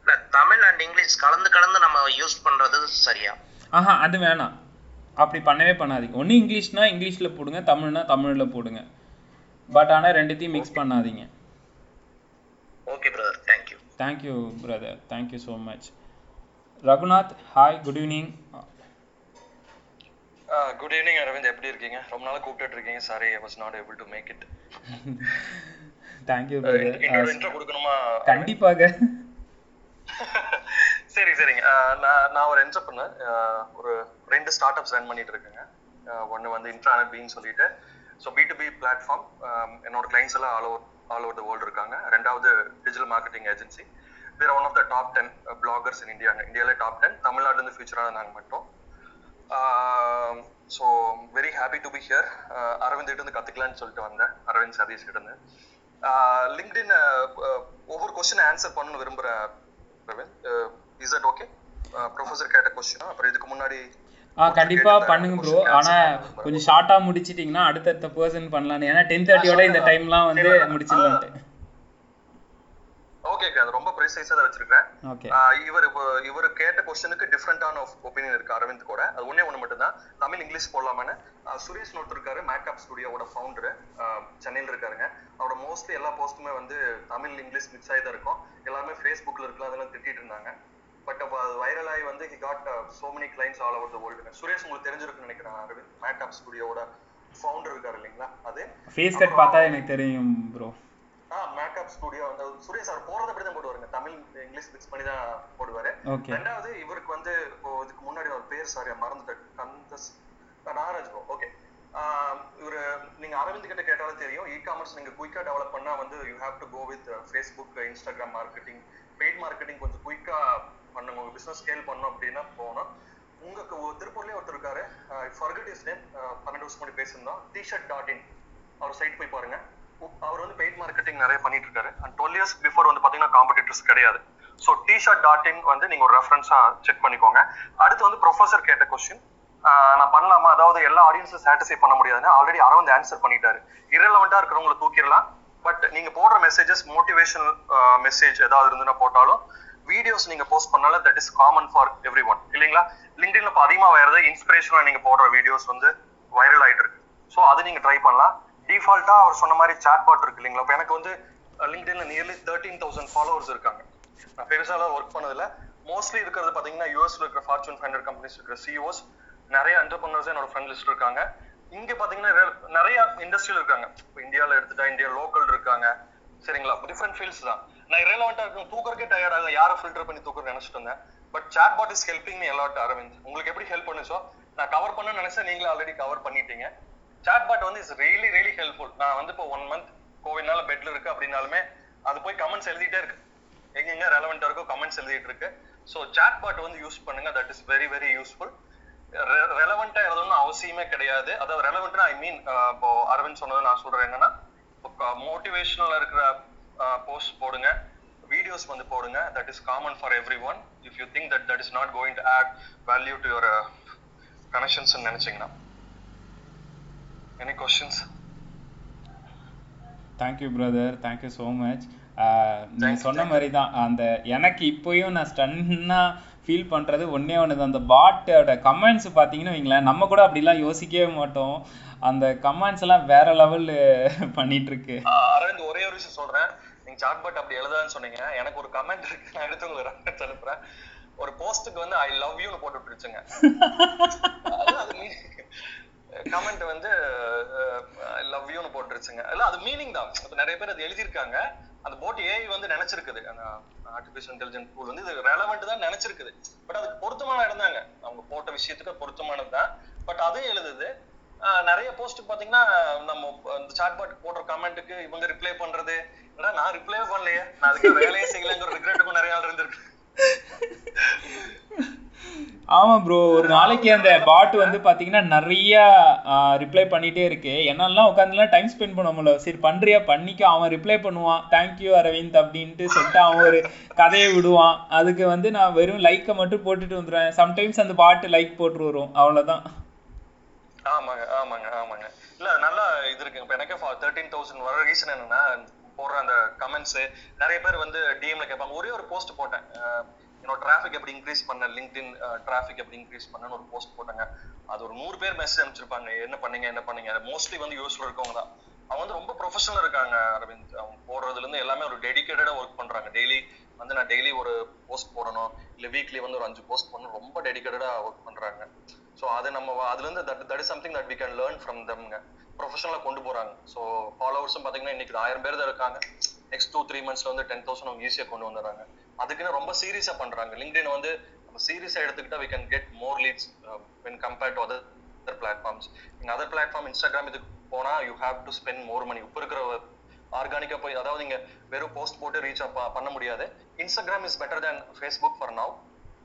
இல்ல தமிழ் அண்ட் இங்கிலீஷ் கலந்து கலந்து நம்ம யூஸ் பண்றது சரியா? ஆஹா அது வேணாம். அப்படி பண்ணவே பண்ணாதீங்க. ஒண்ணு இங்கிலீஷ்னா இங்கிலீஷ்ல போடுங்க தமிழ்னா தமிழ்ல போடுங்க. பட் ஆனா ரெண்டுத்தையும் மிக்ஸ் பண்ணாதீங்க. Okay brother thank you thank you brother thank you so much Raghunath hi good evening good evening Aravind. எப்படி இருக்கீங்க? ரொம்ப நாளா கூப்பிட்டுட்டு இருக்கீங்க. Sorry I was not able to make it thank you என்னோட இன்ட்ரோ கொடுக்கணுமா கண்டிப்பாக. சரி சரிங்க. நான் நான் ஒரு என்டர்பிரினர் ஒரு ரெண்டு ஸ்டார்ட் அப்ஸ் ரன் பண்ணிட்டு இருக்கேங்க. ஒன்று வந்து இன்ட்ரானட் பின்னு சொல்லிட்டு. So B to B platform என்னோட கிளைண்ட்ஸ் எல்லாம் all over all over the world இருக்காங்க. ரெண்டாவது டிஜிட்டல் மார்க்கெட்டிங் ஏஜென்சி வேற one of the top ten bloggers in இந்தியாங்க இந்தியாவிலே டாப் டென் தமிழ்நாட்டிலேருந்து ஃபியூச்சரான நாங்கள் மட்டும். So very happy to be here Aravind கிட்ட இருந்து கற்றுக்கலான்னு சொல்லிட்டு வந்தேன். அரவிந்த் சதீஷ் கிட்ட இருந்து. லிங்க்டின் ஒவ்வொரு கொஸ்டின் ஆன்சர் பண்ணணும்னு விரும்புகிறேன் Aravind is that okay professor கேட்ட கொஸ்டினா அப்புறம் இதுக்கு முன்னாடி ஆ கண்டிப்பா பண்ணுங்க ப்ரோ ஆனா கொஞ்சம் ஷார்ட்டா முடிச்சிட்டீங்கன்னா அடுத்தடுத்த பர்சன் பண்ணலாம்னு ஏன்னா டென் தேர்ட்டியோட இந்த டைம்லாம் வந்து முடிச்சிடலான்ட்டு. ஓகே அது ரொம்ப ப்ரிசைஸா தான் வச்சிருக்கேன். இவர் இவர் கேட்ட கொஸ்டினுக்கு டிஃப்ரெண்டான ஒப்பீனியன் இருக்கு அரவிந்த் கூட. அது ஒண்ணே ஒண்ணு மட்டும் தான். தமிழ் இங்கிலீஷ் போடலாமான்னு. சுரேஷ் ஒருத்தர் இருக்காரு மேக்கப் ஸ்டுடியோவோட ஃபவுண்டர் சென்னையில் இருக்காருங்க. அவரோட மோஸ்ட்லி எல்லா போஸ்ட்டுமே வந்து தமிழ் இங்கிலீஷ் மிக்ஸ் ஆகி தான் இருக்கும் எல்லாருமே ஃபேஸ்புக்ல இருக்கலாம் அதெல்லாம் திட்டிட்டு இருந்தாங்க. பட் அப்போ அது வைரல் ஆகி வந்து he got so many clients all over the world Suresh உங்களுக்கு தெரிஞ்சிருக்குன்னு நினைக்கிறேன் அரவிந்த். மேக்கப் ஸ்டுடியோவோட ஃபவுண்டர் இருக்காரு இல்லைங்களா? அது. ஃபேஸ் கட் பார்த்தா எனக்கு தெரியும் ப்ரோ ஆ மேக்கப் ஸ்டுடியோ வந்து சுரேஷ் சார் போறது அப்படி தான் போடுவாருங்க. தமிழ் இங்கிலீஷ் மிக்ஸ் பண்ணி தான் போடுவாரு. ரெண்டாவது இவருக்கு வந்து இப்போ இதுக்கு முன்னாடி ஒரு பேர் சாரி மறந்துட்டேன். கந்தஸ் நாகராஜ் ப்ரோ ஓகே இவர் நீங்க அரவிந்த் கிட்ட கேட்டாலும் தெரியும். இ காமர்ஸ் நீங்க குயிக்கா டெவலப் பண்ணா வந்து you have to go with Facebook Instagram marketing paid marketing கொஞ்சம் குயிக்கா பண்ணுங்க உங்க பிசினஸ் ஸ்கேல் பண்ணணும் அப்படின்னா போனோம் உங்களுக்கு திருப்பூர்லயே ஒருத்தர் இருக்காரு. ஃபர்கட் இஸ் நேம் பன்னெண்டு வருஷம் முன்னாடி பேசியிருந்தோம். டிஷர்ட் டாட் இன் அவர் சைட் போய் பாருங்க. அவர் வந்து பெயிட் மார்க்கெட்டிங் நிறைய பண்ணிட்டு இருக்காரு அண்ட் டுவெல் இயர்ஸ் பிஃபோர் வந்து பாத்தீங்கன்னா காம்படிட்டர்ஸ் கிடையாது. ஸோ டிஷர்ட் டாட் இன் வந்து நீங்க ஒரு ரெஃபரன்ஸா செக் பண்ணிக்கோங்க. அடுத்து வந்து ப்ரொஃபசர் கேட்ட கொஸ்டின் நான் பண்ணலாமா? அதாவது எல்லா ஆடியன்ஸும் சாட்டிஸ்ஃபை பண்ண முடியாதுன்னு ஆல்ரெடி அரவிந்த் ஆன்சர் பண்ணிட்டாரு. இரலவெண்டா இருக்கிறவங்களை தூக்கிடலாம். பட் நீங்க போடுற மெசேஜஸ் மோட்டிவேஷனல் மெசேஜ் ஏதாவது இருந்துன்னா போட்டாலும் வீடியோஸ் நீங்க போஸ்ட் பண்ணாலும் that is common for every one இல்லைங்களா லிங்க்டின்ல இப்போ அதிகமாக வரது இன்ஸ்பிரேஷனாக நீங்க போடுற வீடியோஸ் வந்து வைரல் ஆயிட்டு இருக்கு. ஸோ அது நீங்க ட்ரை பண்ணலாம். டிஃபால்ட்டா அவர் சொன்ன மாதிரி சாட் பாட் இருக்கு இல்லைங்களா? இப்போ எனக்கு வந்து லிங்க்டின்ல நியர்லி தேர்ட்டீன் தௌசண்ட் ஃபாலோவர்ஸ் இருக்காங்க. நான் பெருசாலாம் ஒர்க் பண்ணதில்ல. மோஸ்ட்லி இருக்கிறது பாத்தீங்கன்னா யூஎஸ்ல இருக்கிற ஃபார்ச்சூன் ஃபைவ் ஹண்ட்ரட் கம்பெனிஸ் இருக்கிற சிஓஸ் நிறைய என்டர்பிரினர்ஸ் என்னோட ஃப்ரெண்ட் லிஸ்ட் இருக்காங்க. இங்க பாத்தீங்கன்னா நிறைய இண்டஸ்ட்ரியில் இருக்காங்க. இப்போ இந்தியாவில் எடுத்துட்டா இந்தியா லோக்கல் இருக்காங்க. சரிங்களா? டிஃப்ரெண்ட் ஃபீல்ட்ஸ் தான். நான் இரலவெண்டா இருக்கும் தூக்கறக்கே டயர்ட் ஆகும் யாரை ஃபில்டர் பண்ணி தூக்கர் நினைச்சிட்டு இருந்தேன். But chat bot is helping me a lot Aravind உங்களுக்கு எப்படி ஹெல்ப் பண்ணுச்சோ நான் கவர் பண்ண நினைச்சா நீங்களே ஆல்ரெடி கவர் பண்ணிட்டீங்க. சாட் பாட் வந்து இஸ் ரியலி ரியலி ஹெல்ப்ஃபுல் நான் வந்து இப்போ ஒன் மந்த் கோவிட்னால பெட்ல இருக்கு அப்படின்னாலுமே அது போய் கமெண்ட்ஸ் எழுதிட்டே இருக்கு. எங்கெங்க ரெலவெண்டா இருக்கோ கமெண்ட்ஸ் எழுதிட்டு இருக்கு. ஸோ சாட் பாட் வந்து யூஸ் பண்ணுங்க. That is very very useful ரெலவெண்டா எழுதணும்னு அவசியமே கிடையாது. அதாவது ரெலவெண்ட்னா ஐ மீன் இப்போ அரவிந்த் சொன்னது நான் சொல்றேன் என்னன்னா மோட்டிவேஷனல் இருக்கிற போஸ்ட் போடுங்க. வீடியோஸ் வந்து போடுங்க. That is common for every one if you think that that is not going to add value to your connections நினைச்சீங்கன்னா. Any questions thank you brother thank you so much நீங்கள் சொன்ன மாதிரி தான். அந்த எனக்கு இப்போயும் நான் ஸ்டன்னா ஃபீல் பண்ணுறது ஒன்றே ஒன்று அந்த பாட்டோட கமெண்ட்ஸ் பார்த்தீங்கன்னு வைங்களேன் நம்ம கூட அப்படிலாம் யோசிக்கவே மாட்டோம். அந்த கமெண்ட்ஸ் எல்லாம் வேற லெவல் பண்ணிட்டு இருக்கு. அரவிந்த் ஒரே ஒரு விஷயம் சொல்றேன். நீங்க சாட் பாட் அப்படி எழுதான்னு சொன்னீங்க. எனக்கு ஒரு கமெண்ட் இருக்கு. நான் எடுத்து உங்களுக்கு ரெஃபரன்ஸ் அனுப்புறேன். ஒரு போஸ்ட்டுக்கு வந்து ஐ லவ் யூன்னு போட்டு விட்டுருச்சுங்க. கமெண்ட் வந்து லவ் யூன்னு போட்டுருச்சுங்க. இல்ல அது மீனிங் தான். இப்ப நிறைய பேர் அது எழுதியிருக்காங்க. அந்த போட் ஏஐ வந்து நினைச்சிருக்குது. அந்த ஆர்டிபிஷியல் இன்டெலிஜென்ட் டூல் வந்து இது ரெலவெண்ட் தான் நினைச்சிருக்குது. பட் அதுக்கு பொருத்தமான இடம் தாங்க. அவங்க போட்ட விஷயத்துக்கு பொருத்தமானது தான். பட் அதுவும் எழுதுது. நிறைய போஸ்ட் பாத்தீங்கன்னா நம்ம இந்த சாட்பாட் போடுற கமெண்ட்டுக்கு இவங்க ரிப்ளை பண்றது நான் ரிப்ளை பண்ணலையே. நான் அதுக்கு வேலையே செய்யலங்கிற ரிக்ரெட்டுக்கும் நிறைய ஆள் இருந்திருக்கு. ஆமா ப்ரோ ஒரு நாளைக்கு அந்த பாட் வந்து பாத்தீங்கன்னா நிறைய ரிப்ளை பண்ணிட்டே இருக்கு. என்னெல்லாம் உட்காந்துலாம் டைம் ஸ்பெண்ட் பண்ண முடியல. சரி பண்றியா? பண்ணிக்க. அவன் ரிப்ளை பண்ணுவான். தேங்க்யூ அரவிந்த் அப்படின்ட்டு சொல்லிட்டு அவன் ஒரு கதையை விடுவான். அதுக்கு வந்து நான் வெறும் லைக்கை மட்டும் போட்டுட்டு வந்துடுவேன் சம்டைம்ஸ் அந்த பாட்டு லைக் போட்டு வரும். அவ்வளவுதான். ஆமாங்க ஆமாங்க ஆமாங்க. இல்ல நல்லா இது இருக்கு இப்ப எனக்கே தேர்ட்டீன் தௌசண்ட் வர ரீசன் என்னன்னா போடுற அந்த கமெண்ட்ஸ் நிறைய பேர் வந்து டிஎம்ல கேட்பாங்க. ஒரே ஒரு போஸ்ட் போட்டேன். என்னோட டிராஃபிக் எப்படி இன்க்ரீஸ் பண்ண லிங்க்டின் டிராஃபிக் எப்படி இன்க்ரீஸ் பண்ணனு ஒரு போஸ்ட் போட்டாங்க. அது ஒரு நூறு பேர் மெசேஜ் அனுப்பிச்சிருப்பாங்க. என்ன பண்ணீங்க என்ன பண்ணீங்க? மோஸ்ட்லி வந்து யூஸ்ல இருக்கவங்க தான். அவங்க வந்து ரொம்ப ப்ரொஃபஷனல் இருக்காங்க அரவிந்த். அவங்க போடுறதுல இருந்து எல்லாமே ஒரு டெடிக்கேட்டடா ஒர்க் பண்றாங்க. டெய்லி வந்து நான் டெய்லி ஒரு போஸ்ட் போடணும். இல்லை வீக்லி வந்து ஒரு அஞ்சு போஸ்ட் பண்ணணும் ரொம்ப டெடிக்கேட்டடா ஒர்க் பண்ணுறாங்க ஸோ அது நம்ம அதுலேருந்து that that is something that we can learn from தம்ங்க ப்ரொஃபஷனலாக கொண்டு போகிறாங்க ஸோ ஃபாலோவர்ஸும் பார்த்தீங்கன்னா இன்னைக்கு ஆயிரம் பேர் தான் இருக்காங்க. நெக்ஸ்ட் டூ த்ரீ மந்த்ஸ்ல வந்து டென் தௌசண்ட் அவங்க ஈஸியாக கொண்டு வந்துடுறாங்க. அதுக்குன்னு ரொம்ப சீரியஸாக பண்ணுறாங்க லிங்க்டின் வந்து நம்ம சீரியஸாக எடுத்துக்கிட்டா we can get more leads when compared to other platforms நீங்கள் அதர் பிளாட்ஃபார்ம் இன்ஸ்டாகிராம் இதுக்கு போனால் you have to spend more money இப்போ இருக்கிற ஆர்கானிக்காக போய் அதாவது நீங்கள் வெறும் போஸ்ட் போட்டு ரீச் பண்ண முடியாது. Instagram is better than Facebook for now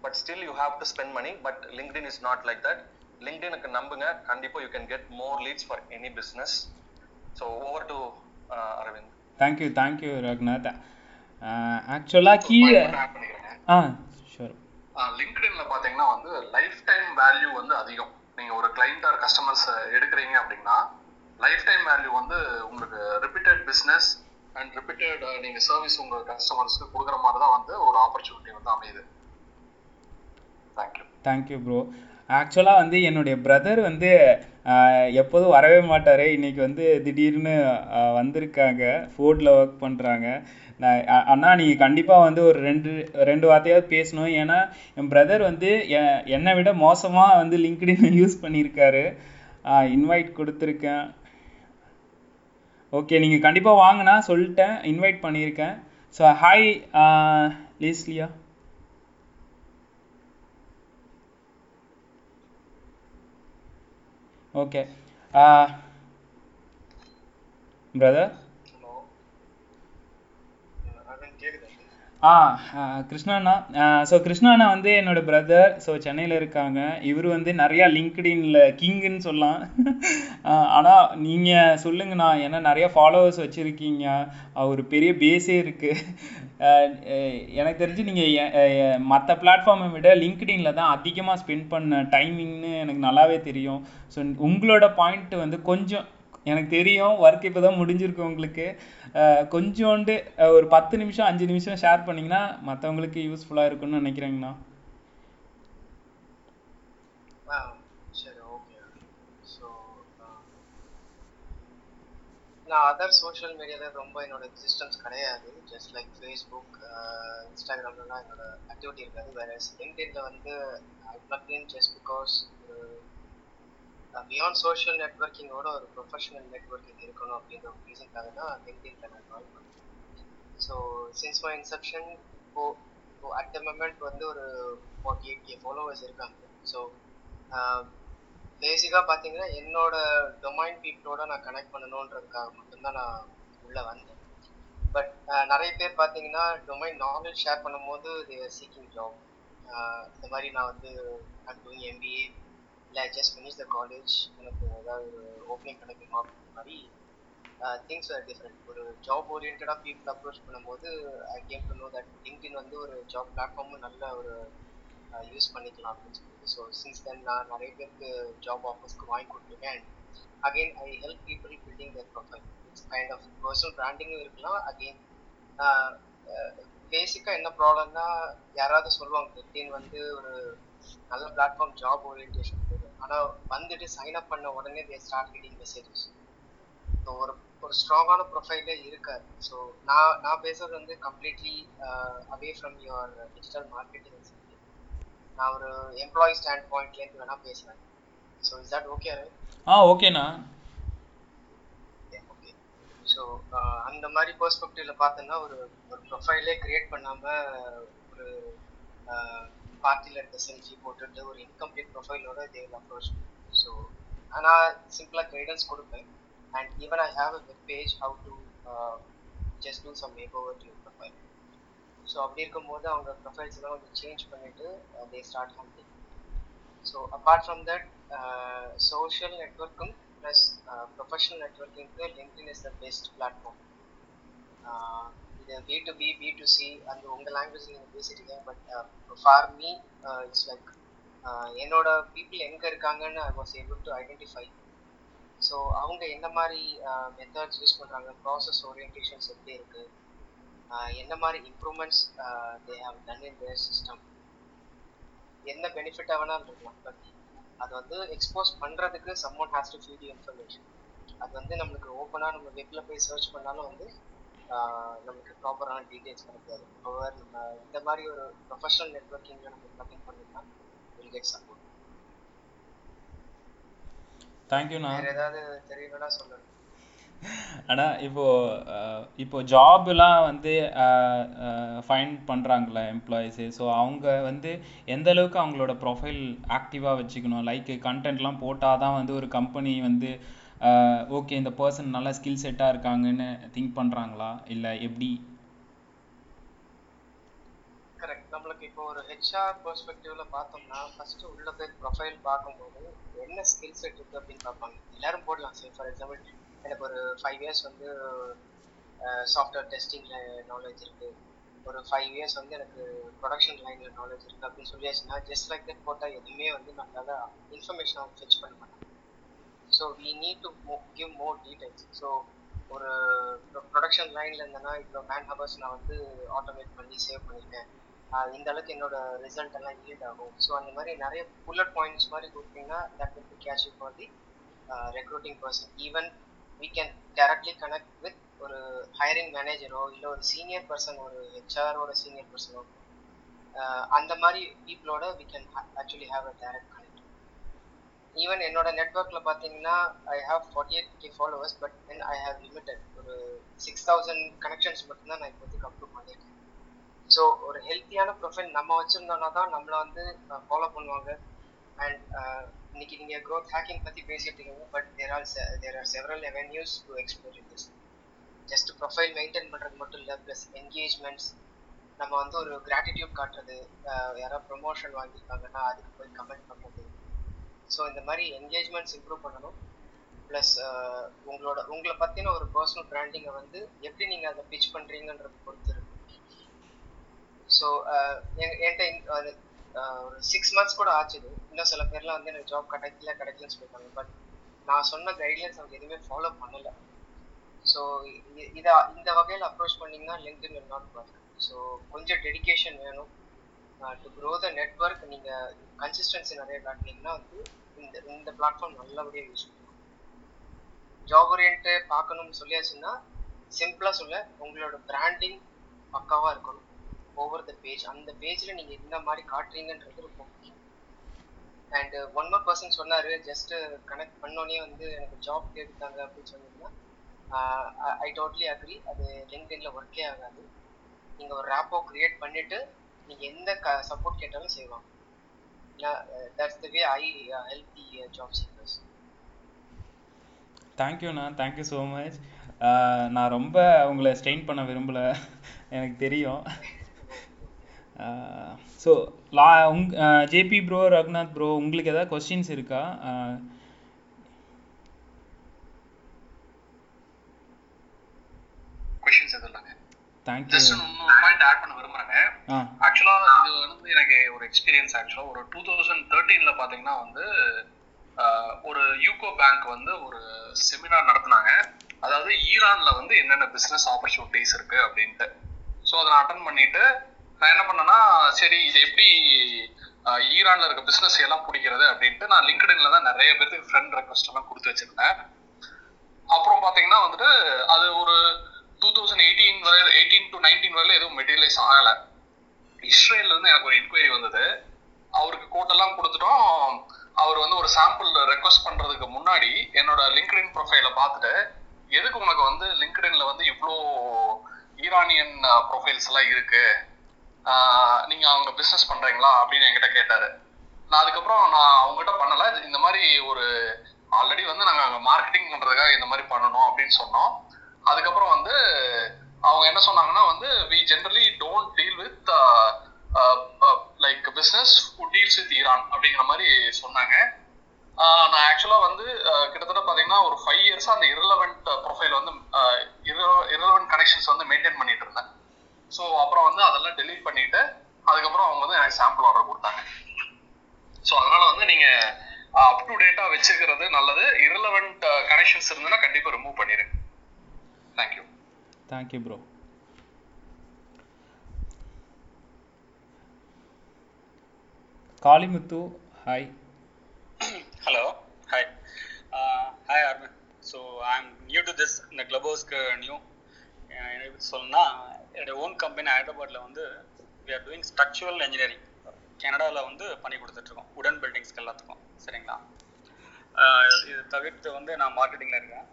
but still you have to spend money but LinkedIn is not like that லிங்க்டினுக்கு நம்புங்க. கண்டிப்பாக you can get more leads for any business so over to Aravind thank you thank you Raghunath ஆக்சுவலாக கீழே ஆ sure லிங்க்டின்ல பாத்தீங்கன்னா வந்து life time value வந்து அதிகம். நீங்க ஒரு கிளைண்ட் ஆர் கஸ்டமர்ஸ் எடுக்கிறீங்க அப்படின்னா லைஃப் டைம் வேல்யூ வந்து உங்களுக்கு ரிப்பீட்டட் பிசினஸ் அண்ட் ரிப்பீட்டட் நீங்க சர்வீஸ் உங்க கஸ்டமர்ஸ்க்கு கொடுக்குற மாதிரி தான் வந்து ஒரு ஆப்பர்ச்சுனிட்டி வந்து அமையுது. தேங்க்யூ தேங்க்யூ ப்ரோ ஆக்சுவலாக வந்து என்னுடைய பிரதர் வந்து எப்போதும் வரவே மாட்டார். இன்றைக்கி வந்து திடீர்னு வந்திருக்காங்க. ஃபோர்டில் ஒர்க் பண்ணுறாங்க நான் அண்ணா நீங்கள் கண்டிப்பாக வந்து ஒரு ரெண்டு ரெண்டு வார்த்தையாவது பேசணும். ஏன்னா என் பிரதர் வந்து எ- என்னை விட மோசமாக வந்து லிங்க்டின் யூஸ் பண்ணியிருக்காரு. இன்வைட் கொடுத்துருக்கேன். ஓகே நீங்கள் கண்டிப்பாக வாங்கினா சொல்லிட்டேன். இன்வைட் பண்ணியிருக்கேன். ஸோ ஹாய் லீஸ்லியா ஓகே பிரதர் ஹலோ அரவிந்த் கேக்குதா ஆ கிருஷ்ணாண்ணா ஸோ கிருஷ்ணாண்ணா வந்து என்னோட பிரதர் ஸோ சென்னையில் இருக்காங்க. இவர் வந்து நிறையா லிங்க்டின்ல கிங்குன்னு சொல்லலாம். ஆனால் நீங்கள் சொல்லுங்கண்ணா ஏன்னா நிறையா ஃபாலோவர்ஸ் வச்சுருக்கீங்க. ஒரு பெரிய பேஸே இருக்குது எனக்கு தெரிஞ்சு நீங்கள் மற்ற பிளாட்ஃபார்மை விட லிங்க்டின்ல தான் அதிகமாக ஸ்பெண்ட் பண்ண டைமிங்னு எனக்கு நல்லாவே தெரியும். ஸோ உங்களோட பாயிண்ட் வந்து கொஞ்சம் எனக்கு தெரியும். ஒர்க் இப்போ தான் முடிஞ்சிருக்கு உங்களுக்கு. கொஞ்சோண்டு ஒரு பத்து நிமிஷம் அஞ்சு நிமிஷம் ஷேர் பண்ணிங்கன்னா மற்றவங்களுக்கு யூஸ்ஃபுல்லாக இருக்கும்னு நினைக்கிறேங்கண்ணா. ஆ சரி ஓகே ஸோ நான் அதர் சோஷியல் மீடியாவில் ரொம்ப என்னோட எக்ஸிஸ்டன்ஸ் கிடையாது. ஜஸ்ட் லைக் ஃபேஸ்புக் இன்ஸ்டாகிராம்லாம் என்னோட ஆக்டிவிட்டி இருக்காது. வேற லிங்க்டின்ல வந்து I plug in just because beyond social நெட்ஒர்க்கிங்கோட ஒரு ப்ரொஃபஷனல் நெட்ஒர்க்கிங் இருக்கணும் அப்படின்ற ஒரு ரீசன்க்காக தான் லிங்க்டின்ல நான் ஜாயின் பண்ணேன் ஸோ சின்ஸ் மை இன்செப்ஷன் இப்போ இப்போ அட் த மொமெண்ட் வந்து ஒரு ஃபார்ட்டி எயிட் கே ஃபாலோவர்ஸ் இருக்காங்க ஸோ பேசிக்காக பார்த்தீங்கன்னா என்னோட டொமைன் பீப்புளோட நான் கனெக்ட் பண்ணணுன்றதுக்காக மட்டும்தான் நான் உள்ளே வந்தேன். பட் நிறைய பேர் பார்த்தீங்கன்னா டொமைன் நாலேஜ் ஷேர் பண்ணும்போது தேர் சீக்கிங் ஜாப் இந்த மாதிரி நான் வந்து நான் டூயிங் எம்பிஏ இல்லை ஜஸ்ட் ஃபினிஷ் த காலேஜ் எனக்கு ஏதாவது ஓப்பனிங் கிடைக்குமா அப்படின்ற மாதிரி திங்ஸ் ஆர் டிஃப்ரெண்ட் ஒரு ஜாப் ஓரியன்டாக பீப்புள் அப்ரோச் பண்ணும்போது I came to know that LinkedIn வந்து ஒரு ஜாப் பிளாட்ஃபார்மும் நல்ல ஒரு யூஸ் பண்ணிக்கலாம் அப்படின்னு சொல்லிட்டு. ஸோ சின்ஸ் தென் நான் நிறைய பேருக்கு ஜாப் ஆஃபர்ஸ்க்கு வாங்கி கொடுத்துருக்கேன். And again I help people building their profile it's kind of personal பிராண்டிங்கும் இருக்கலாம். அகெயின் பேசிக்காக என்ன ப்ராப்ளம்னா யாராவது சொல்லுவாங்க லிங்க்டின் வந்து ஒரு நல்ல பிளாட்ஃபார்ம் ஜாப் ஓரியன்டேஷன் ஆனால் வந்துட்டு சைன் அப் பண்ண உடனே they start reading messages so ஒரு ஒரு ஸ்ட்ராங்கான ப்ரொஃபைலே இருக்காது ஸோ நான் நான் பேசுறது வந்து completely away from your digital marketing நான் ஒரு எம்ப்ளாயி ஸ்டாண்ட் பாயிண்ட்லேருந்து வேணா பேசுகிறேன் ஸோ இஸ் தட் ஓகே ஆ ஓகேண்ணா ஓகே ஸோ அந்த மாதிரி பெர்ஸ்பெக்டிவ்ல பார்த்தோன்னா ஒரு ஒரு ப்ரொஃபைலே கிரியேட் பண்ணாமல் ஒரு பார்ட்டியில் இருக்க செல்ஃபி போட்டுட்டு ஒரு இன்கம்ப்ளீட் ப்ரொஃபைலோட தேவை அப்ரோச் ஸோ நான் சிம்பிளாக கைடன்ஸ் கொடுப்பேன். And even I have a web page how to just do some make over to profile so அப்படி இருக்கும்போது அவங்க ப்ரொஃபைல்ஸ் எல்லாம் கொஞ்சம் சேஞ்ச் பண்ணிட்டு they start hunting so apart from that social நெட்ஒர்க்கும் plus professional நெட்ஒர்க்கிங்க்கு LinkedIn is the best platform இது B to B B to C அந்த உங்கள் language நீங்கள் பேசிட்டீங்க but for me it's like என்னோட பீப்புள் எங்கே இருக்காங்கன்னு I was able to identify so அவங்க uh, uh, என்ன மாதிரி மெத்தட்ஸ் யூஸ் பண்ணுறாங்க ப்ராசஸ் ஓரியன்டேஷன்ஸ் எப்படி இருக்குது என்ன மாதிரி improvements they have done in their system என்ன பெனிஃபிட்டாக வேணாலும் இருக்கலாம் பட் அது வந்து எக்ஸ்போஸ் பண்ணுறதுக்கு some one has to feel information அது வந்து நம்மளுக்கு ஓப்பனாக நம்ம வெப்பில் போய் சர்ச் பண்ணாலும் வந்து நமக்கு ப்ராப்பரான டீடைல்ஸ் கிடைக்காது. ஹவர் நம்ம இந்த மாதிரி ஒரு ப்ரொஃபஷனல் நெட்ஒர்க்கிங்கில் நம்ம கனெக்ட் பண்ணிட்டோம்னா வில் கெட் சப்போர்ட் தேங்க்யூண்ணா வேற ஏதாவது தெரியணும்னா சொல்லுங்க. ஆனா இப்போ அஹ், இப்போ ஜாப்லாம் வந்து ஃபைண்ட் பண்றாங்கல்ல எம்ப்ளாயிஸு ஸோ அவங்க வந்து எந்த அளவுக்கு அவங்களோட ப்ரொஃபைல் ஆக்டிவாக வச்சுக்கணும்? லைக் கண்டென்ட்லாம் போட்டால் தான் வந்து ஒரு கம்பெனி வந்து ஓகே இந்த பர்சன் நல்ல ஸ்கில் செட்டாக இருக்காங்கன்னு திங்க் பண்ணுறாங்களா இல்லை எப்படி? கரெக்ட் நம்மளுக்கு இப்போ ஒரு ஹெச்ஆர் பெர்ஸ்பெக்டிவ்ல பார்த்தோம்னா ஃபர்ஸ்ட் உள்ள போய் ப்ரொஃபைல் பார்க்கும்போது என்ன ஸ்கில் செட் இருக்கு அப்படின்னு பார்ப்பாங்க. எல்லாரும் போடலாம். சரி ஃபார் எக்ஸாம்பிள் எனக்கு ஒரு ஃபைவ் இயர்ஸ் வந்து சாஃப்ட்வேர் டெஸ்டிங்ல நாலேஜ் இருக்கு. ஒரு ஃபைவ் இயர்ஸ் வந்து எனக்கு ப்ரொடக்ஷன் லைன்ல நாலேஜ் இருக்கு அப்படின்னு சொல்லியாச்சுன்னா ஜஸ்ட் லைக் தட் போட்டால் எதுவுமே வந்து நம்மளால இன்ஃபர்மேஷன் அவங்க ஃபெச் பண்ண மாட்டாங்க. So we need to give more details so ஒரு ப்ரொடக்ஷன் லைன்ல இருந்தேன்னா இவ்வளோ மேன் ஹவர்ஸ் நான் வந்து ஆட்டோமேட் பண்ணி சேவ் பண்ணியிருக்கேன் ஆஹ் இந்த அளவுக்கு என்னோட ரிசல்ட் எல்லாம் ஈல்ட் ஆகும் ஸோ அந்த மாதிரி நிறைய புல்லட் பாயிண்ட்ஸ் மாதிரி கொடுத்தீங்கன்னா that will be catch for the recruiting person even we can directly connect with ஒரு ஹையரிங் மேனேஜரோ இல்லை ஒரு சீனியர் பர்சன் ஒரு ஹெச்ஆரோட சீனியர் பர்சனோ அந்த மாதிரி பீப்புளோட we can actually have a direct connect even என்னோட நெட்ஒர்க்ல பார்த்தீங்கன்னா I have forty eight K followers but then I have limited ஒரு சிக்ஸ் தௌசண்ட் கனெக்ஷன்ஸ் மட்டும்தான் நான் இப்போதைக்கு அப்ரூவ் பண்ணியிருக்கேன். ஸோ ஒரு ஹெல்த்தியான ப்ரொஃபைல் நம்ம வச்சிருந்தோம்னா தான் நம்மளை வந்து ஃபாலோ பண்ணுவாங்க. அண்ட் இன்னைக்கு நீங்க க்ரோத் ஹேக்கிங் பத்தி பேசிட்டு இருக்கீங்க but there are there are several avenues to explore in this just profile maintain பண்றது மட்டும் இல்லை ப்ளஸ் என்கேஜ்மெண்ட்ஸ் நம்ம வந்து ஒரு கிராட்டிடியூட் காட்டுறது யாராவது ப்ரொமோஷன் வாங்கியிருக்காங்கன்னா அதுக்கு போய் கமெண்ட் பண்ணுறது ஸோ இந்த மாதிரி என்கேஜ்மெண்ட்ஸ் இம்ப்ரூவ் பண்ணணும். ப்ளஸ் uh, உங்களோட உங்களை பற்றின ஒரு பர்சனல் பிராண்டிங்கை வந்து எப்படி நீங்கள் அதை பிச் பண்ணுறீங்கன்றது பொறுத்து இருக்கு. ஸோ uh, என்கிட்ட uh, ஒரு சிக்ஸ் மந்த்ஸ் கூட ஆச்சு இது. இன்னும் சில பேர்லாம் வந்து எனக்கு ஜாப் கிடைக்கல கிடைக்கலன்னு சொல்லியிருக்காங்க பட் நான் சொன்ன கைட்லைன்ஸ் அவங்க எதுவுமே ஃபாலோ பண்ணல. ஸோ இதை இந்த வகையில் அப்ரோச் பண்ணிங்கன்னா LinkedIn will not work so கொஞ்சம் டெடிகேஷன் வேணும். டு க்ரோ த நெட்ஒர்க் நீங்கள் கன்சிஸ்டன்சி நிறைய காட்டினீங்கன்னா வந்து இந்த இந்த பிளாட்ஃபார்ம் நல்லபடியாக யூஸ் பண்ணும் ஜாப் ஓரியன்ட்டு பார்க்கணும்னு சொல்லியாச்சுன்னா சிம்பிளாக சொல்ல உங்களோட பிராண்டிங் பக்காவாக இருக்கணும். ஓவர் த பேஜ் அந்த பேஜில் நீங்கள் என்ன மாதிரி காட்டுறீங்கன்றது ரொம்ப முக்கியம். அண்ட் ஒன் மோர் பர்சன் சொன்னார் ஜஸ்ட் கனெக்ட் பண்ணோன்னே வந்து எனக்கு ஜாப் கேட்டுட்டாங்க அப்படின்னு சொன்னீங்கன்னா ஐ டோட்லி அக்ரி அது லிங்க்டின்ல ஒர்க்கே ஆகாது. நீங்கள் ஒரு ரேப்போ கிரியேட் பண்ணிவிட்டு நீங்கள் எந்த க சப்போர்ட் கேட்டாலும் செய்வாங்க that's the way I help the job seekers தேங்க்யூண்ணா தேங்க்யூ ஸோ மச் நான் ரொம்ப உங்களை ஸ்ட்ரெயின் பண்ண விரும்பலை. எனக்கு தெரியும். ஸோ லா உங் ஜேபி ப்ரோ ரகுநாத் ப்ரோ உங்களுக்கு ஏதாவது கொஸ்டின்ஸ் இருக்கா கொஷின்ஸ் எதுவும் இல்லைங்க தேங்க்யூ ஜஸ்ட் இன்னொரு பாயிண்ட் ஆட் பண்ண விரும்புறேங்க. ஆக்சுவலா இது வந்து எனக்கு ஒரு எக்ஸ்பீரியன்ஸ் ஆக்சுவலா ஒரு டூ தௌசண்ட் தேர்ட்டீன்ல பாத்தீங்கன்னா வந்து ஒரு யூகோ பேங்க் வந்து ஒரு செமினார் நடத்துனாங்க. அதாவது ஈரான்ல வந்து என்னென்ன பிசினஸ் ஆப்பர்ச்சுனிட்டிஸ் இருக்கு அப்படின்ட்டு. ஸோ அதை நான் அட்டன் பண்ணிட்டு நான் என்ன பண்ணேன்னா சரி இது எப்படி ஈரான்ல இருக்க பிசினஸ் எல்லாம் பிடிக்கிறது அப்படின்ட்டு நான் லிங்க்டின்ல தான் நிறைய பேருக்கு ஃப்ரெண்ட் ரெக்வஸ்ட் எல்லாம் கொடுத்து வச்சிருந்தேன். அப்புறம் பாத்தீங்கன்னா வந்துட்டு அது ஒரு டூ தௌசண்ட் எயிட்டீன் வரை எயிட்டீன் டு நைன்டீன் வரையில எதுவும் மெட்டீரியலைஸ் ஆகல. இஸ்ரேல்ல இருந்து எனக்கு ஒரு என்கொயரி வந்தது. அவருக்கு கோட்டெல்லாம் கொடுத்துட்டோம். அவர் வந்து ஒரு சாம்பிள் ரெக்வஸ்ட் பண்றதுக்கு முன்னாடி என்னோட லிங்க்டின் ப்ரொஃபைல பார்த்துட்டு எதுக்கு உனக்கு வந்து லிங்க்டின்ல வந்து இவ்வளோ ஈரானியன் ப்ரொஃபைல்ஸ் எல்லாம் இருக்கு? நீங்க அவங்க பிசினஸ் பண்றீங்களா? அப்படின்னு என்கிட்ட கேட்டாரு. நான் அதுக்கப்புறம் நான் அவங்ககிட்ட பண்ணல. இந்த மாதிரி ஒரு ஆல்ரெடி வந்து நாங்கள் அங்கே மார்க்கெட்டிங் பண்றதுக்காக இந்த மாதிரி பண்ணணும் அப்படின்னு சொன்னோம். அதுக்கப்புறம் வந்து அவங்க என்ன சொன்னாங்கன்னா வந்து we generally don't deal with like business deals with Iran அப்படிங்கிற மாதிரி சொன்னாங்க. நான் ஆக்சுவலா வந்து கிட்டத்தட்ட பாத்தீங்கன்னா ஒரு ஃபைவ் இயர்ஸாக அந்த இரலவெண்ட் ப்ரொஃபைல் uh, வந்து இரலவெண்ட் கனெக்ஷன்ஸ் வந்து மெயின்டைன் பண்ணிட்டு இருந்தேன். ஸோ அப்புறம் வந்து அதெல்லாம் டெலீட் பண்ணிட்டு அதுக்கப்புறம் அவங்க வந்து எனக்கு சாம்பிள் ஆர்டர் கொடுத்தாங்க. ஸோ அதனால வந்து நீங்க uh, அப் டு டேட்டா வச்சுக்கிறது நல்லது. இரலவெண்ட் கனெக்ஷன்ஸ் uh, இருந்ததுன்னா கண்டிப்பா ரிமூவ் பண்ணிருங்க thank you thank you bro Kalimuthu hi Hello. Hi. Uh, hi, Arvind. So I'm new to this, இந்த Clubhouse new. என்னை பற்றி சொல்லணும்னா என்னுடைய ஓன் கம்பெனி ஹைதராபாத்தில் வந்து we are doing structural engineering கனடாவில் வந்து பண்ணி கொடுத்துட்ருக்கோம் உடன் பில்டிங்ஸ்க்கு எல்லாத்துக்கும் சரிங்களா ஆஹ் இது தவிர்த்து வந்து நான் மார்க்கெட்டிங்கில் இருக்கேன்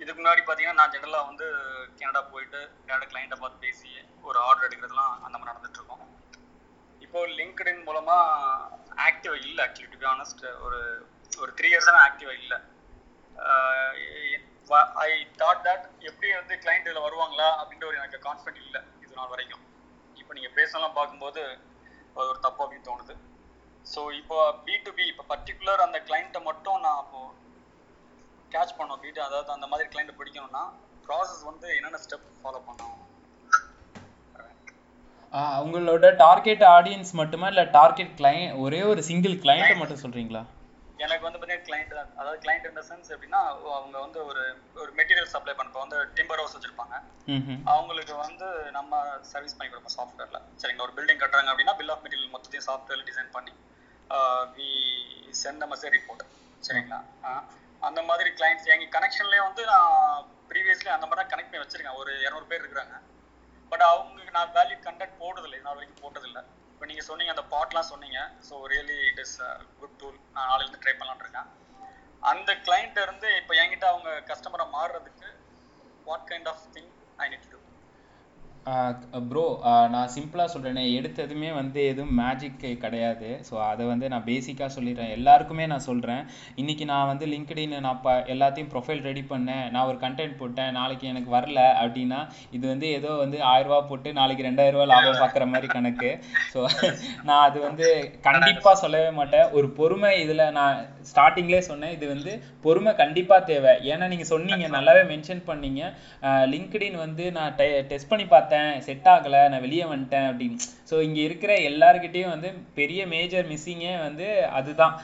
இதுக்கு முன்னாடி பார்த்தீங்கன்னா நான் ஜென்ரலாக வந்து கனடா போயிட்டு கனடா கிளைண்ட்டை பார்த்து பேசி ஒரு ஆர்டர் எடுக்கிறதுலாம் அந்த மாதிரி நடந்துட்டுருக்கோம் இப்போ லிங்க்டின் மூலமா ஆக்டிவ் இல்லை ஆக்சுவலி டு பி ஆனஸ்ட் ஒரு ஒரு த்ரீ இயர்ஸாக ஆக்டிவா இல்லை. ஐ தாட் தட் எப்படி வந்து கிளைண்ட் இதில் வருவாங்களா அப்படின்ற ஒரு எனக்கு கான்ஃபிடென்ட் இல்லை இது நாள் வரைக்கும். இப்போ நீங்கள் பேசலாம் பார்க்கும்போது அது ஒரு தப்பு அப்படின்னு தோணுது. ஸோ இப்போ பி டு பி இப்போ பர்டிகுலர் அந்த கிளைண்ட்டை மட்டும் நான் இப்போ கேட்ச் பண்ணோம் பீட் அதாவது அந்த மாதிரி கிளைண்ட்டை பிடிக்கணும்னா ப்ராசஸ் வந்து என்னென்ன ஸ்டெப் ஃபாலோ பண்ணணும் ஆஹ் உங்களோட டார்கெட் ஆடியன்ஸ் மட்டுமா இல்ல டார்கெட் கிளைண்ட் ஒரே ஒரு சிங்கிள் கிளைண்ட்டை மட்டும் சொல்றீங்களா? எனக்கு வந்து பார்த்தீங்கன்னா கிளைண்ட் அதாவது கிளைண்ட் இந்த சென்ஸ் எப்படின்னா அவங்க வந்து ஒரு ஒரு மெட்டீரியல் சப்ளை பண்ணப்போ வந்து டிம்பர் ஹவுஸ் வச்சிருப்பாங்க. அவங்களுக்கு வந்து நம்ம சர்வீஸ் பண்ணி கொடுப்போம் சாஃப்ட்வேர்ல சரிங்களா? ஒரு பில்டிங் கட்டுறாங்க அப்படின்னா பில் ஆஃப் மெட்டீரியல் மொத்தத்தையும் சாஃப்ட்வேர்ல டிசைன் பண்ணி வி சென்ட் நம்ம ரிப்போர்ட் சரிங்களா? அந்த மாதிரி கிளைண்ட்ஸ் எங்க கனெக்ஷன்லயே வந்து நான் ப்ரீவியஸ்லி அந்த மாதிரி தான் கனெக்ட் பண்ணி வச்சிருக்கேன். ஒரு இரநூறு பேர் இருக்கிறாங்க. பட் அவங்க நான் வேல்யூ கண்டென்ட் போடுறதில்லை. நான் நாள் வரைக்கும் போட்டதில்லை. இப்போ நீங்கள் சொன்னீங்க அந்த பாட்லாம் சொன்னீங்க. So really it is good tool நான் நாளையிலேருந்து ட்ரை பண்ணலான்னு இருக்கேன். அந்த கிளைண்ட் இருந்து இப்போ என்கிட்ட அவங்க கஸ்டமரை மாறுறதுக்கு what kind of thing I need bro நான் சிம்பிளாக சொல்கிறேனே எடுத்ததுமே வந்து எதுவும் மேஜிக் கிடையாது. ஸோ அதை வந்து நான் பேசிக்காக சொல்லிடுறேன். எல்லாருக்குமே நான் சொல்கிறேன் இன்றைக்கி நான் வந்து லிங்க்டின் நான் ப எல்லாத்தையும் ப்ரொஃபைல் ரெடி பண்ணேன். நான் ஒரு கண்டென்ட் போட்டேன். நாளைக்கு எனக்கு வரல அப்படின்னா இது வந்து ஏதோ வந்து ஆயிரரூபா போட்டு நாளைக்கு ரெண்டாயிரரூபா லாபம் பார்க்குற மாதிரி கணக்கு. ஸோ நான் அது வந்து கண்டிப்பாக சொல்லவே மாட்டேன். ஒரு பொறுமை இதில் நான் ஸ்டார்டிங்லேயே சொன்னேன். இது வந்து பொறுமை கண்டிப்பாக தேவை. ஏன்னா நீங்கள் சொன்னீங்க நல்லாவே மென்ஷன் பண்ணீங்க. லிங்க்டின் வந்து நான் டெ டெஸ்ட் பண்ணி பார்த்தேன். செட் ஆகலை நான் வெளியே வந்துட்டேன் அப்படின்னு. ஸோ இங்கே இருக்கிற எல்லாருக்கிட்டேயும் வந்து பெரிய மேஜர் மிஸ்ஸிங்கே வந்து அதுதான்.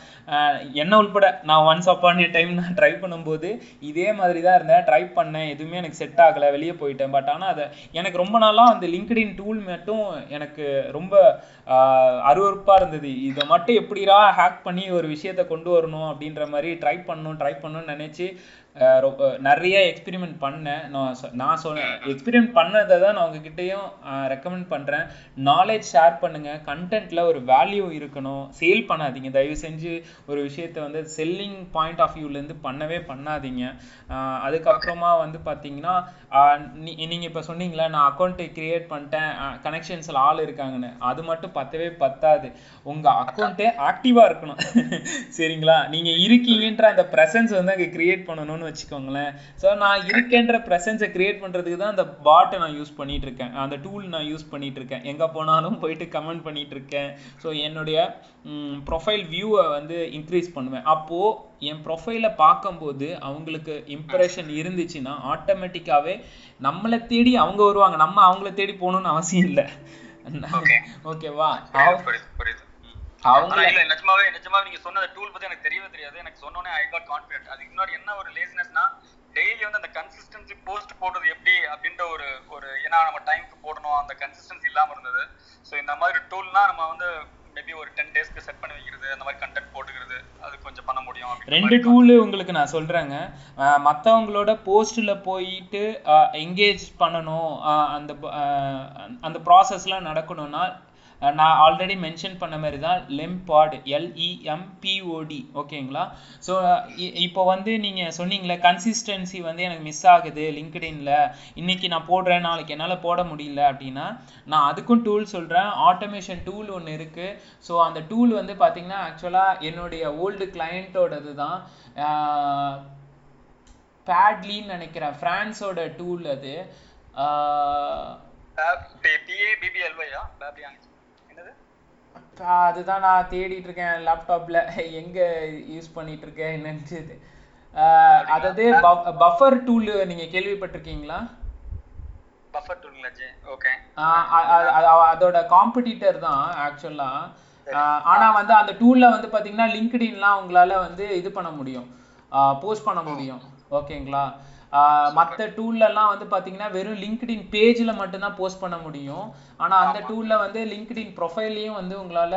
என்ன உள்பட நான் ஒன்ஸ் அப்பான் டைம் நான் ட்ரை பண்ணும்போது இதே மாதிரி தான் இருந்தேன். ட்ரை பண்ணேன் எதுவுமே எனக்கு செட் ஆகலை வெளியே போயிட்டேன். பட் ஆனால் அதை எனக்கு ரொம்ப நாளாக அந்த லிங்க்டின் டூல் மட்டும் எனக்கு ரொம்ப அருவறுப்பாக இருந்தது. இதை மட்டும் எப்படிடா ஹேக் பண்ணி ஒரு விஷயத்தை கொண்டு வரணும் அப்படின்ற மாதிரி ட்ரை பண்ணணும் ட்ரை பண்ணணும்னு நினச்சி நிறைய எக்ஸ்பெரிமெண்ட் பண்ணேன். நான் சொ- நான் சொன்னேன். எக்ஸ்பெரிமெண்ட் பண்ணதை தான் நான் உங்ககிட்டயும் ரெக்கமெண்ட் பண்ணுறேன் நாலேஜ் ஷேர் பண்ணுங்கள் கண்டென்ட்டில் ஒரு வேல்யூ இருக்கணும். சேல் பண்ணாதீங்க. தயவு செஞ்சு ஒரு விஷயத்த வந்து செல்லிங் பாயிண்ட் ஆஃப் வியூலேருந்து பண்ணவே பண்ணாதீங்க. அதுக்கப்புறமா வந்து பார்த்தீங்கன்னா நீ நீங்கள் இப்போ சொன்னீங்களா நான் அக்கௌண்ட்டை கிரியேட் பண்ணிட்டேன். கனெக்ஷன்ஸில் ஆள் இருக்காங்கன்னு. அது மட்டும் பத்தவே பத்தாது. உங்கள் அக்கௌண்ட்டே ஆக்டிவாக இருக்கணும். சரிங்களா? நீங்கள் இருக்கீங்கன்ற அந்த ப்ரெசன்ஸ் வந்து அங்கே கிரியேட் பண்ணணும்னு வச்சுக்கோங்களேன். ஸோ நான் இருக்கேன்ற ப்ரெசன்ஸை கிரியேட் பண்ணுறதுக்கு தான் அந்த பாட்டை நான் யூஸ் பண்ணிட்டு இருக்கேன் அந்த டூல் நான் யூஸ் பண்ணிட்டு இருக்கேன் எங்கே போனாலும் போயிட்டு கமெண்ட் பண்ணிட்டு இருக்கேன் ஸோ என்னுடைய ப்ரொஃபைல் வியூவை வந்து இன்க்ரீஸ் பண்ணுவேன். அப்போது என் ப்ரொஃபைலை பார்க்கும்போது அவங்களுக்கு இம்ப்ரெஷன் இருந்துச்சுன்னா ஆட்டோமேட்டிக்காவே நம்மளை தேடி அவங்க வருவாங்க. நம்ம அவங்கள தேடி போகணும்னு அவசியம் இல்லை. ஓகேவா புரியுது. அவங்க இல்ல நிஜமாவே நிஜமாவே நீங்க சொன்ன டூல் பத்தி எனக்கு தெரியவே தெரியாது. எனக்கு சொன்னோனே ஐ காட் கான்ஃபிடென்ட் அதுக்கு இன்னொரு என்ன ஒரு லேசினஸ்னா டெய்லி வந்து அந்த கன்சிஸ்டன்சி போஸ்ட் போடுறது எப்படி அப்படின்ற ஒரு ஒரு ஏன்னா நம்ம டைம்க்கு போடணும். அந்த கன்சிஸ்டன்சி இல்லாம இருந்தது. ஸோ இந்த மாதிரி டூல்னா நம்ம வந்து மேபி ஒரு டென் டேஸ்க்கு செட் பண்ணி வைக்கிறது அந்த மாதிரி கண்டென்ட் போட்டுக்கிறது அது கொஞ்சம் பண்ண முடியும் ரெண்டு டூலு உங்களுக்கு நான் சொல்கிறேங்க மற்றவங்களோட போஸ்ட்டில் போயிட்டு எங்கேஜ் பண்ணணும். அந்த அந்த ப்ராசஸ்லாம் நடக்கணும்னா நான் ஆல்ரெடி மென்ஷன் பண்ண மாதிரி தான் லெம்பாட் எல்இஎம்பிஓடி ஓகேங்களா ஸோ இப்போ வந்து நீங்கள் சொன்னீங்களே கன்சிஸ்டன்சி வந்து எனக்கு மிஸ் ஆகுது லிங்க்டின்ல இன்னைக்கு நான் போடுறேன் நாளைக்கு என்னால் போட முடியல அப்படின்னா நான் அதுக்கும் டூல் சொல்கிறேன் ஆட்டோமேஷன் டூல் ஒன்று இருக்குது ஸோ அந்த டூல் வந்து பார்த்தீங்கன்னா ஆக்சுவலாக என்னுடைய ஓல்டு கிளையண்ட்டோடது தான் பேட்லின்னு நினைக்கிறேன். ஃப்ரான்ஸோட டூல் அது. ஆஹ் பிஏ அதுதான் நான் தேடிட்டு இருக்கேன் லேப்டாப்ல எங்க யூஸ் பண்ணிட்டு இருக்கேன் என்னன்னு அதாவது பஃபர் டூல் நீங்க கேள்விப்பட்டிருக்கீங்களா? பஃபர் ஜி ஓகே அதோட காம்படிட்டர் தான் ஆக்சுவலா ஆனா வந்து அந்த டூல்ல வந்து பாத்தீங்கன்னா லிங்க்டின்லாம் உங்களால வந்து இது பண்ண முடியும். போஸ்ட் பண்ண முடியும். ஓகேங்களா ஆஹ் மத்த டூல்ல எல்லாம் வந்து பாத்தீங்கன்னா வெறும் லிங்க்டின் பேஜ்ல மட்டும்தான் போஸ்ட் பண்ண முடியும். ஆனா அந்த டூல்ல வந்து லிங்க்டின் ப்ரொஃபைல்லையும் வந்து உங்களால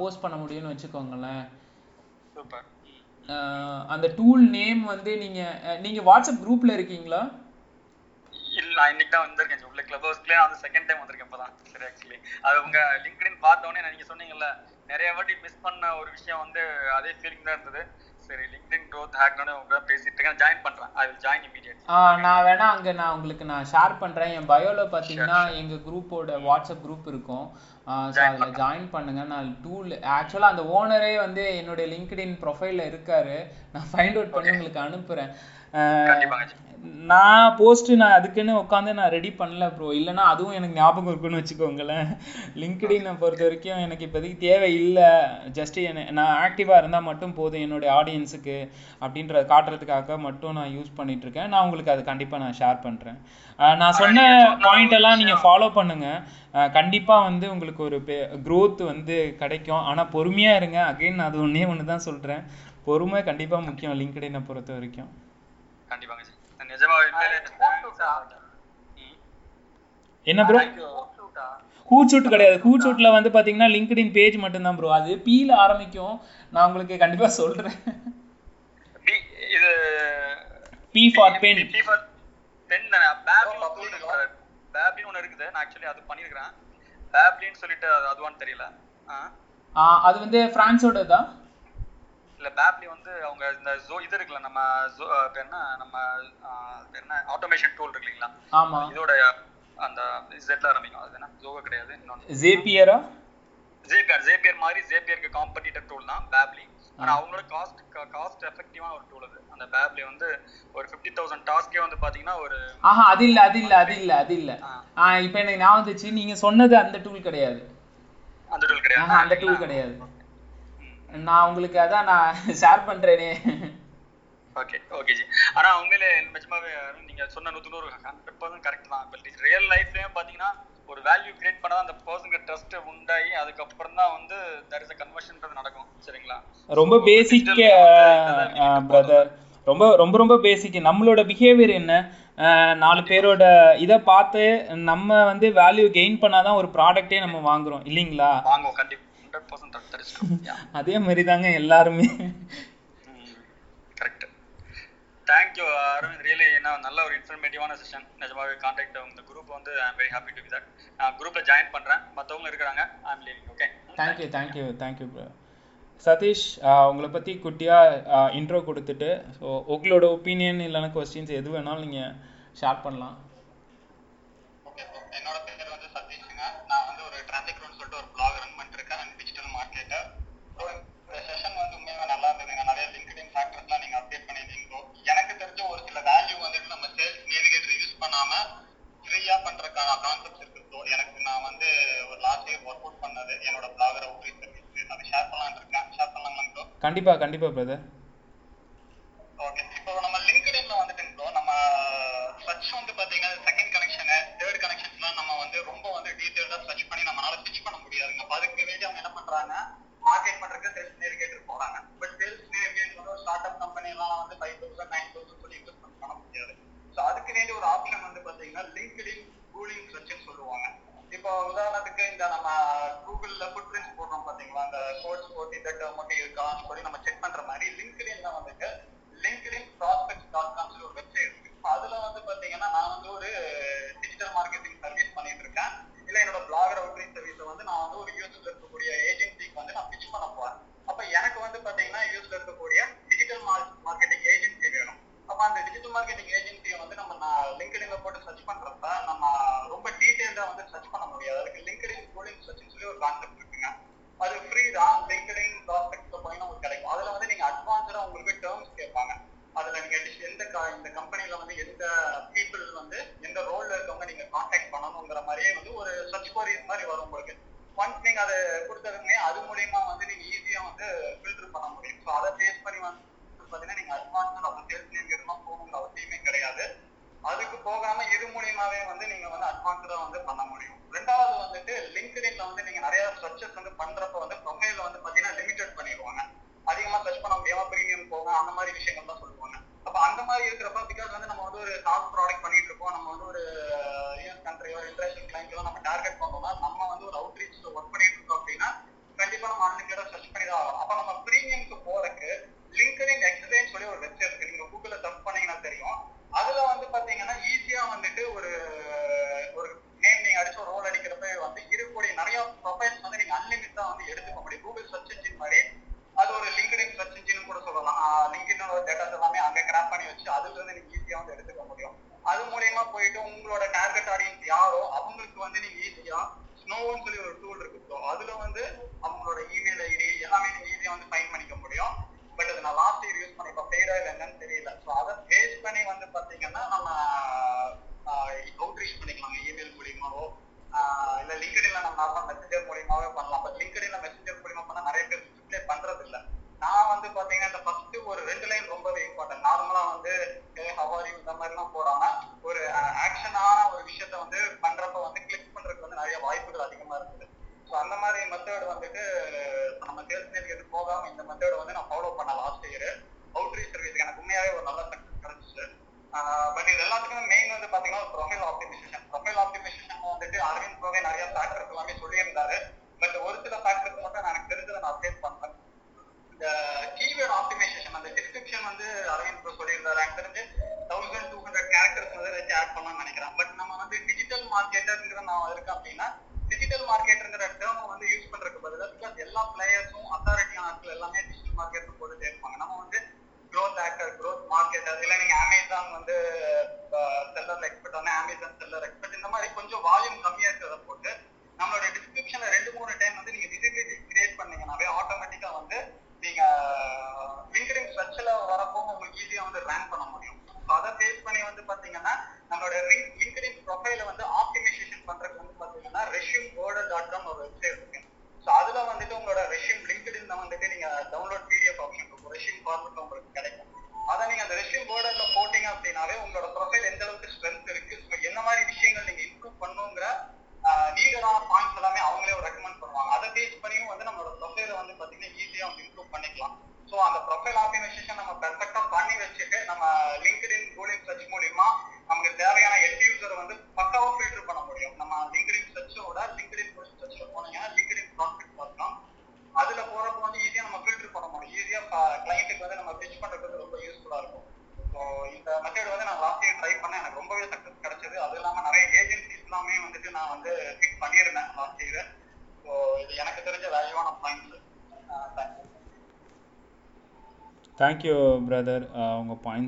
போஸ்ட் பண்ண முடியும்னு வச்சுக்கோங்களேன். அந்த டூல் நேம் வந்து நீங்க நீங்க வாட்ஸ்அப் குரூப்ல இருக்கீங்களா? இல்ல நான் இன்னைக்கு தான் வந்திருக்கேன். உள்ள கிளப் ஹவுஸ்க்குள்ளே நான் வந்து செகண்ட் டைம் வந்திருக்கேன் இப்பதான். சரி ஆக்சுவலி அது உங்க லிங்க்டின் பார்த்தோன்னே நீங்க சொன்னீங்கல்ல நிறைய வாட்டி மிஸ் பண்ண ஒரு விஷயம் வந்து அதே ஃபீலிங் தான் இருந்தது. சரி லிங்க்டின் க்ரோத் ஹேக்னு உங்க பேசிட்டு இருக்கேன். ஜாயின் பண்றேன். I will join immediate ah, நான் வேணா அங்க நான் உங்களுக்கு நான் ஷேர் பண்றேன். என் பயோல பாத்தீங்கன்னா எங்க குரூப்போட வாட்ஸ்அப் குரூப் இருக்கும். ஸோ அதுல ஜாயின் பண்ணுங்க. நான் டூல் ஆக்சுவலா அந்த ஓனரே வந்து என்னுடைய லிங்க்டின் ப்ரொஃபைல்ல இருக்காரு. நான் ஃபைண்ட் அவுட் பண்ணி உங்களுக்கு அனுப்புறேன். ஆ, நான் போஸ்ட் நான் அதுக்குன்னு உட்காந்து நான் ரெடி பண்ணல ப்ரோ இல்லைன்னா அதுவும் எனக்கு ஞாபகம் இருக்குன்னு வச்சுக்கோங்களேன். லிங்க்டினை பொறுத்த வரைக்கும் எனக்கு இப்போதைக்கு தேவை இல்லை ஜஸ்ட் என்ன நான் ஆக்டிவாக இருந்தால் மட்டும் போதும் என்னுடைய ஆடியன்ஸுக்கு அப்படின்றத காட்டுறதுக்காக மட்டும் நான் யூஸ் பண்ணிட்டு இருக்கேன் நான் உங்களுக்கு அது கண்டிப்பாக நான் ஷேர் பண்ணுறேன் நான் சொன்ன பாயிண்ட் எல்லாம் நீங்கள் ஃபாலோ பண்ணுங்க. அஹ் கண்டிப்பா வந்து உங்களுக்கு ஒரு growth வந்து கிடைக்கும். ஆனா பொறுமையா இருங்க. அகைன் அது ஒண்ணே ஒன்று தான் சொல்றேன். பொறுமை கண்டிப்பா முக்கியம் லிங்க்டினை பொறுத்த வரைக்கும். கண்டிப்பாங்க என்ன ப்ரோ ஹூட்ஷூட் கிடையாது. ஹூட்ஷூட்ல வந்து பாத்தீங்கன்னா லிங்க்டின் பேஜ் மட்டும்தான் ப்ரோ அது பீல ஆரம்பிக்கும். நான் உங்களுக்கு கண்டிப்பா சொல்றேன். இது B for pen B for pen தானே? பேப்லின் ஒன்று இருக்குது. நான் ஆக்சுவலி அது பண்ணியிருக்கிறேன் பேப்லின்னு சொல்லிட்டு அது அதுவான்னு தெரியல. ஆ? அது வந்து பிரான்ஸோட தான் இல்ல பேப்லி வந்து அவங்க இந்த ஜோ இது இருக்குல்ல நம்ம என்ன நம்ம என்ன ஆட்டோமேஷன் டூல் இருக்கு இல்லைங்களா? ஆமா. இதோட அந்த ஜெட்ல ஆரம்பிக்கும். அது என்ன? ஜோகோ கிடையாது இன்னொன்று ஜேபியரா ஜேபியர் ஜேபியர் மாதிரி ஜேபியருக்கு காம்படிட்டர் டூல் தான் பேப்லி ஆனா அவங்களோட காஸ்ட் காஸ்ட் எஃபெக்டிவான ஒரு டூல் அது. அந்த பேப்லி வந்து ஒரு ஃபிஃப்டி தௌசண்ட் டாஸ்க்கே வந்து பாத்தீங்கன்னா ஒரு ஆஹா அது இல்ல அது இல்ல அது இல்ல அது இல்ல. இப்போ எனக்கு ஞாபகம் வந்துச்சு நீங்க சொன்னது அந்த டூல் கிடையாது. அந்த டூல் கிடையாது. அந்த டூல் கிடையாது. நான் உங்களுக்கு அதான் நான் ஷேர் பண்றேனே. Okay okay ji. ஆனா உண்மையிலே நிஜமாவே அருண், நீங்க சொன்ன நூத்து நூறு பர்சன்ட் கரெக்ட் தான் ரியல் லைஃப்லயும் பாத்தீங்கன்னா ஒரு வேல்யூ கிரியேட் பண்ணா அந்த பர்சனுக்கு ட்ரஸ்ட் உண்டாகி அதுக்கப்புறம் தான் வந்து தர் இஸ் அ கன்வர்ஷன்ன்றது நடக்கும். சரிங்களா? ரொம்ப பேசிக் பிரதர் ரொம்ப ரொம்ப ரொம்ப பேசிக் நம்மளோட பிஹேவியர் என்ன? அஹ் நாலு பேரோட இதை பார்த்து நம்ம வந்து வேல்யூ கெயின் பண்ணாதான் ஒரு ப்ராடக்ட்டே நம்ம வாங்குறோம். இல்லைங்களா? வாங்குவோம் கண்டிப்பா. ஹண்ட்ரட் பர்சன்ட் தட் இஸ் அதே மாதிரி தாங்க எல்லாருமே கரெக்ட் தேங்க்யூ அரவிந்த் ரியலி என்ன நல்ல ஒரு இன்ஃபர்மேட்டிவான செஷன் நிஜமாவே கான்டாக்ட் இந்த குரூப் வந்து I very happy to be that நான் குரூப்ல ஜாயின் பண்றேன். மத்தவங்க இருக்கிறாங்க. I am leaving okay thank you thank you thank you bro Satish உங்களை பற்றி குட்டியாக இன்ட்ரோ கொடுத்துட்டு ஸோ உங்களோட ஒப்பீனியன் இல்லைன்னா கொஸ்டின்ஸ் எது வேணாலும் நீங்கள் ஷேர் பண்ணலாம். என்னோட பேர் என்னோட பிளாகர் அவுட்ரீச் நான் ஷேர் பண்ணலாம்னு இருக்கேன். ஷேர் பண்ணலாம் கண்டிப்பா கண்டிப்பா பிரதர் போட்டு இந்த டேர்ம் மட்டும் இருக்கான்னு சொல்லி நம்ம செக் பண்ற மாதிரி லிங்க்டின்ல வந்துட்டு லிங்க்டின் ப்ராஸ்பெக்ட் டாட் காம் ஒரு வெப்சைட் இருக்கு. அதுல வந்து பாத்தீங்கன்னா நான் வந்து ஒரு டிஜிட்டல் மார்க்கெட்டிங் சர்வீஸ் பண்ணிட்டு இருக்கேன். இல்ல என்னோட பிளாகர் அவுட்ரீச் சர்வீஸ் வந்து நான் வந்து ஒரு யூஎஸ்ல இருக்கக்கூடிய ஏஜென்சிக்கு வந்து நான் பிச் பண்ண போறேன். அப்ப எனக்கு வந்து பாத்தீங்கன்னா யூஎஸ்ல இருக்கக்கூடிய டிஜிட்டல் மார்க்கெட்டிங் ஏஜென்சி வேணும். அப்ப அந்த டிஜிட்டல் மார்க்கெட்டிங் ஏஜென்சியை வந்து நம்ம நான் லிங்க்டின்ல போட்டு சர்ச் பண்றப்ப நம்ம ரொம்ப டீட்டெயில்டா வந்து சர்ச் பண்ண முடியாது. அதுக்கு லிங்க்டின் கூலிங் சர்ச் சொல்லி ஒரு கான்செப்ட் இருக்கு. அது ஃப்ரீ தான் லிங்க்டின் ப்ராஸ்பெக்ட்ல போய் உங்களுக்கு கிடைக்கும். அதுல வந்து நீங்க அட்வான்ஸ்டா உங்களுக்கு டேர்ம்ஸ் கேட்பாங்க. அதுல நீங்க எந்த இந்த கம்பெனில வந்து எந்த பீப்புள் வந்து எந்த ரோல்ல இருக்கவங்க நீங்க கான்டாக்ட் பண்ணணுங்கிற மாதிரியே வந்து ஒரு சர்ச் queries மாதிரி வரும் உங்களுக்கு. ஒன்ஸ் நீங்க அதை கொடுத்ததுமே அது மூலியமா வந்து நீங்க ஈஸியா வந்து ஃபில்டர் பண்ண முடியும். ஸோ அதை பேஸ் பண்ணி வந்து பாத்தீங்கன்னா நீங்க அட்வான்ஸ்டா நம்ம சேல்ஸ் நேர்கிட்டலாம் போகணுங்கிற அவசியமே கிடையாது. அதுக்கு போகாம இது மூலியமாவே வந்து நீங்க வந்து அட்வான்ஸ்டா வந்து பண்ண முடியும். ரெண்டாவது வந்துட்டு லிங்க்டின்ல வந்து நீங்க நிறைய ஸ்ட்ரக்சர்ஸ் வந்து பண்றப்ப வந்து ப்ரொஃபைல வந்து பாத்தீங்கன்னா லிமிடெட் பண்ணிடுவாங்க. அதிகமா சர்ச் பண்ண முடியாம பிரீமியம் போகும் அந்த மாதிரி விஷயங்கள் தான் சொல்லுவாங்க. அப்ப அந்த மாதிரி இருக்கிறப்ப பிகாஸ் வந்து நம்ம வந்து ஒரு சாஃப்ட் ப்ராடக்ட் பண்ணிட்டு இருக்கோம் நம்ம வந்து ஒரு யூஎஸ் கண்ட்ரியோ இன்டர்நேஷனல் கிளைண்ட்ஸோ நம்ம டார்கெட் பண்ணோம்னா நம்ம வந்து ஒரு அவுட்ரீச் ஒர்க் பண்ணிட்டு இருக்கோம் அப்படின்னா கண்டிப்பா நம்ம அன்லிமிட்டடா சர்ச் பண்ணி தான் ஆகணும். அப்ப நம்ம பிரீமியம்க்கு போறதுக்கு லிங்க்டின் எக்ஸ்பிளைன் சொல்லி ஒரு வெப்சைட் இருக்கு. நீங்க கூகுள்ல சர்ச் பண்ணீங்கன்னா தெரியும். அதுல வந்து பாத்தீங்கன்னா ஈஸியா வந்துட்டு ஒரு ஒரு நேம் நீங்க அடிச்சு ஒரு ரோல் அடிக்கிறப்ப வந்து இருக்கக்கூடிய நிறைய ப்ரொஃபைல்ஸ் வந்து நீங்க அன்லிமிட்டா வந்து எடுத்துக்க முடியும். கூகுள் சர்ச் இன்ஜின் மாதிரி. அது ஒரு லிங்க்டின் சர்ச் இன்ஜின் கூட சொல்லலாம். லிங்க்டின் டேட்டாஸ் எல்லாமே அங்க கிராப் பண்ணி வச்சு அதுல இருந்து நீங்க ஈஸியா வந்து எடுத்துக்க முடியும். அது மூலியமா போயிட்டு உங்களோட டார்கெட் ஆடியன்ஸ் யாரோ அவங்களுக்கு வந்து நீங்க ஈஸியா ஸ்னோன்னு சொல்லி ஒரு டூல் இருக்கு. மாதிரிலாம் போடாம